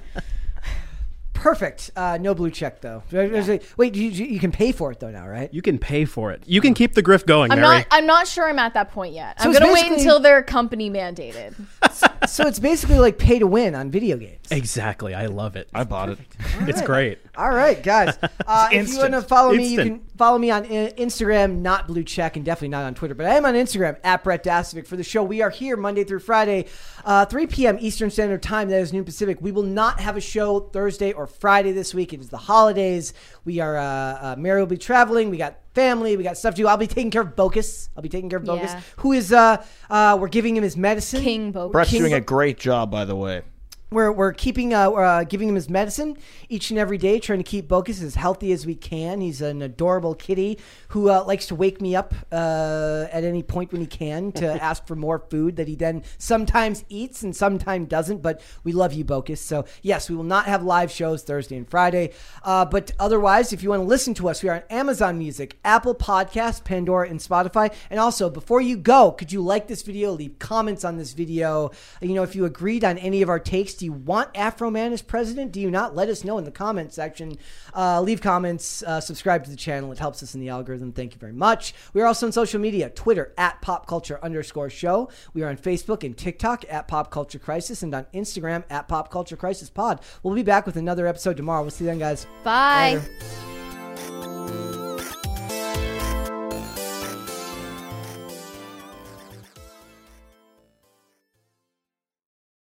Perfect. Uh, no blue check though. There's a- wait, you, you you can pay for it though now, right? You can pay for it. You can keep the grift going, I'm Mary. not I'm not sure I'm at that point yet. So I'm gonna wait until they're company mandated. so it's basically like pay to win on video games. exactly. I love it. I bought it. It's great. All right, guys. Uh, if you want to follow me, you Instant. can follow me on I- Instagram, not blue check, and definitely not on Twitter. But I am on Instagram at Brett Dasovic for the show. We are here Monday through Friday, uh, 3 p.m. Eastern Standard Time. That is noon Pacific. We will not have a show Thursday or Friday this week. It is the holidays. We are. Uh, uh, Mary will be traveling. We got family. We got stuff to do. I'll be taking care of Bocus. I'll be taking care of Bocus, Yeah. who is. Uh, uh, we're giving him his medicine. King Bo. Brett's King- doing a great job, by the way. We're, we're keeping uh, we're, uh, giving him his medicine each and every day, trying to keep Bocus as healthy as we can. He's an adorable kitty who uh, likes to wake me up uh, at any point when he can to ask for more food that he then sometimes eats and sometimes doesn't. But we love you, Bocus. So yes, we will not have live shows Thursday and Friday. Uh, but otherwise, if you want to listen to us, we are on Amazon Music, Apple Podcasts, Pandora, and Spotify. And also, before you go, could you like this video? Leave comments on this video. You know, if you agreed on any of our takes, do you want Afroman as president? Do you not? Let us know in the comment section. Uh, leave comments. Uh, subscribe to the channel. It helps us in the algorithm. Thank you very much. We are also on social media: Twitter at Pop Culture underscore Show. We are on Facebook and TikTok at Pop Culture Crisis, and on Instagram at Pop Culture Crisis Pod. We'll be back with another episode tomorrow. We'll see you then, guys. Bye. Later.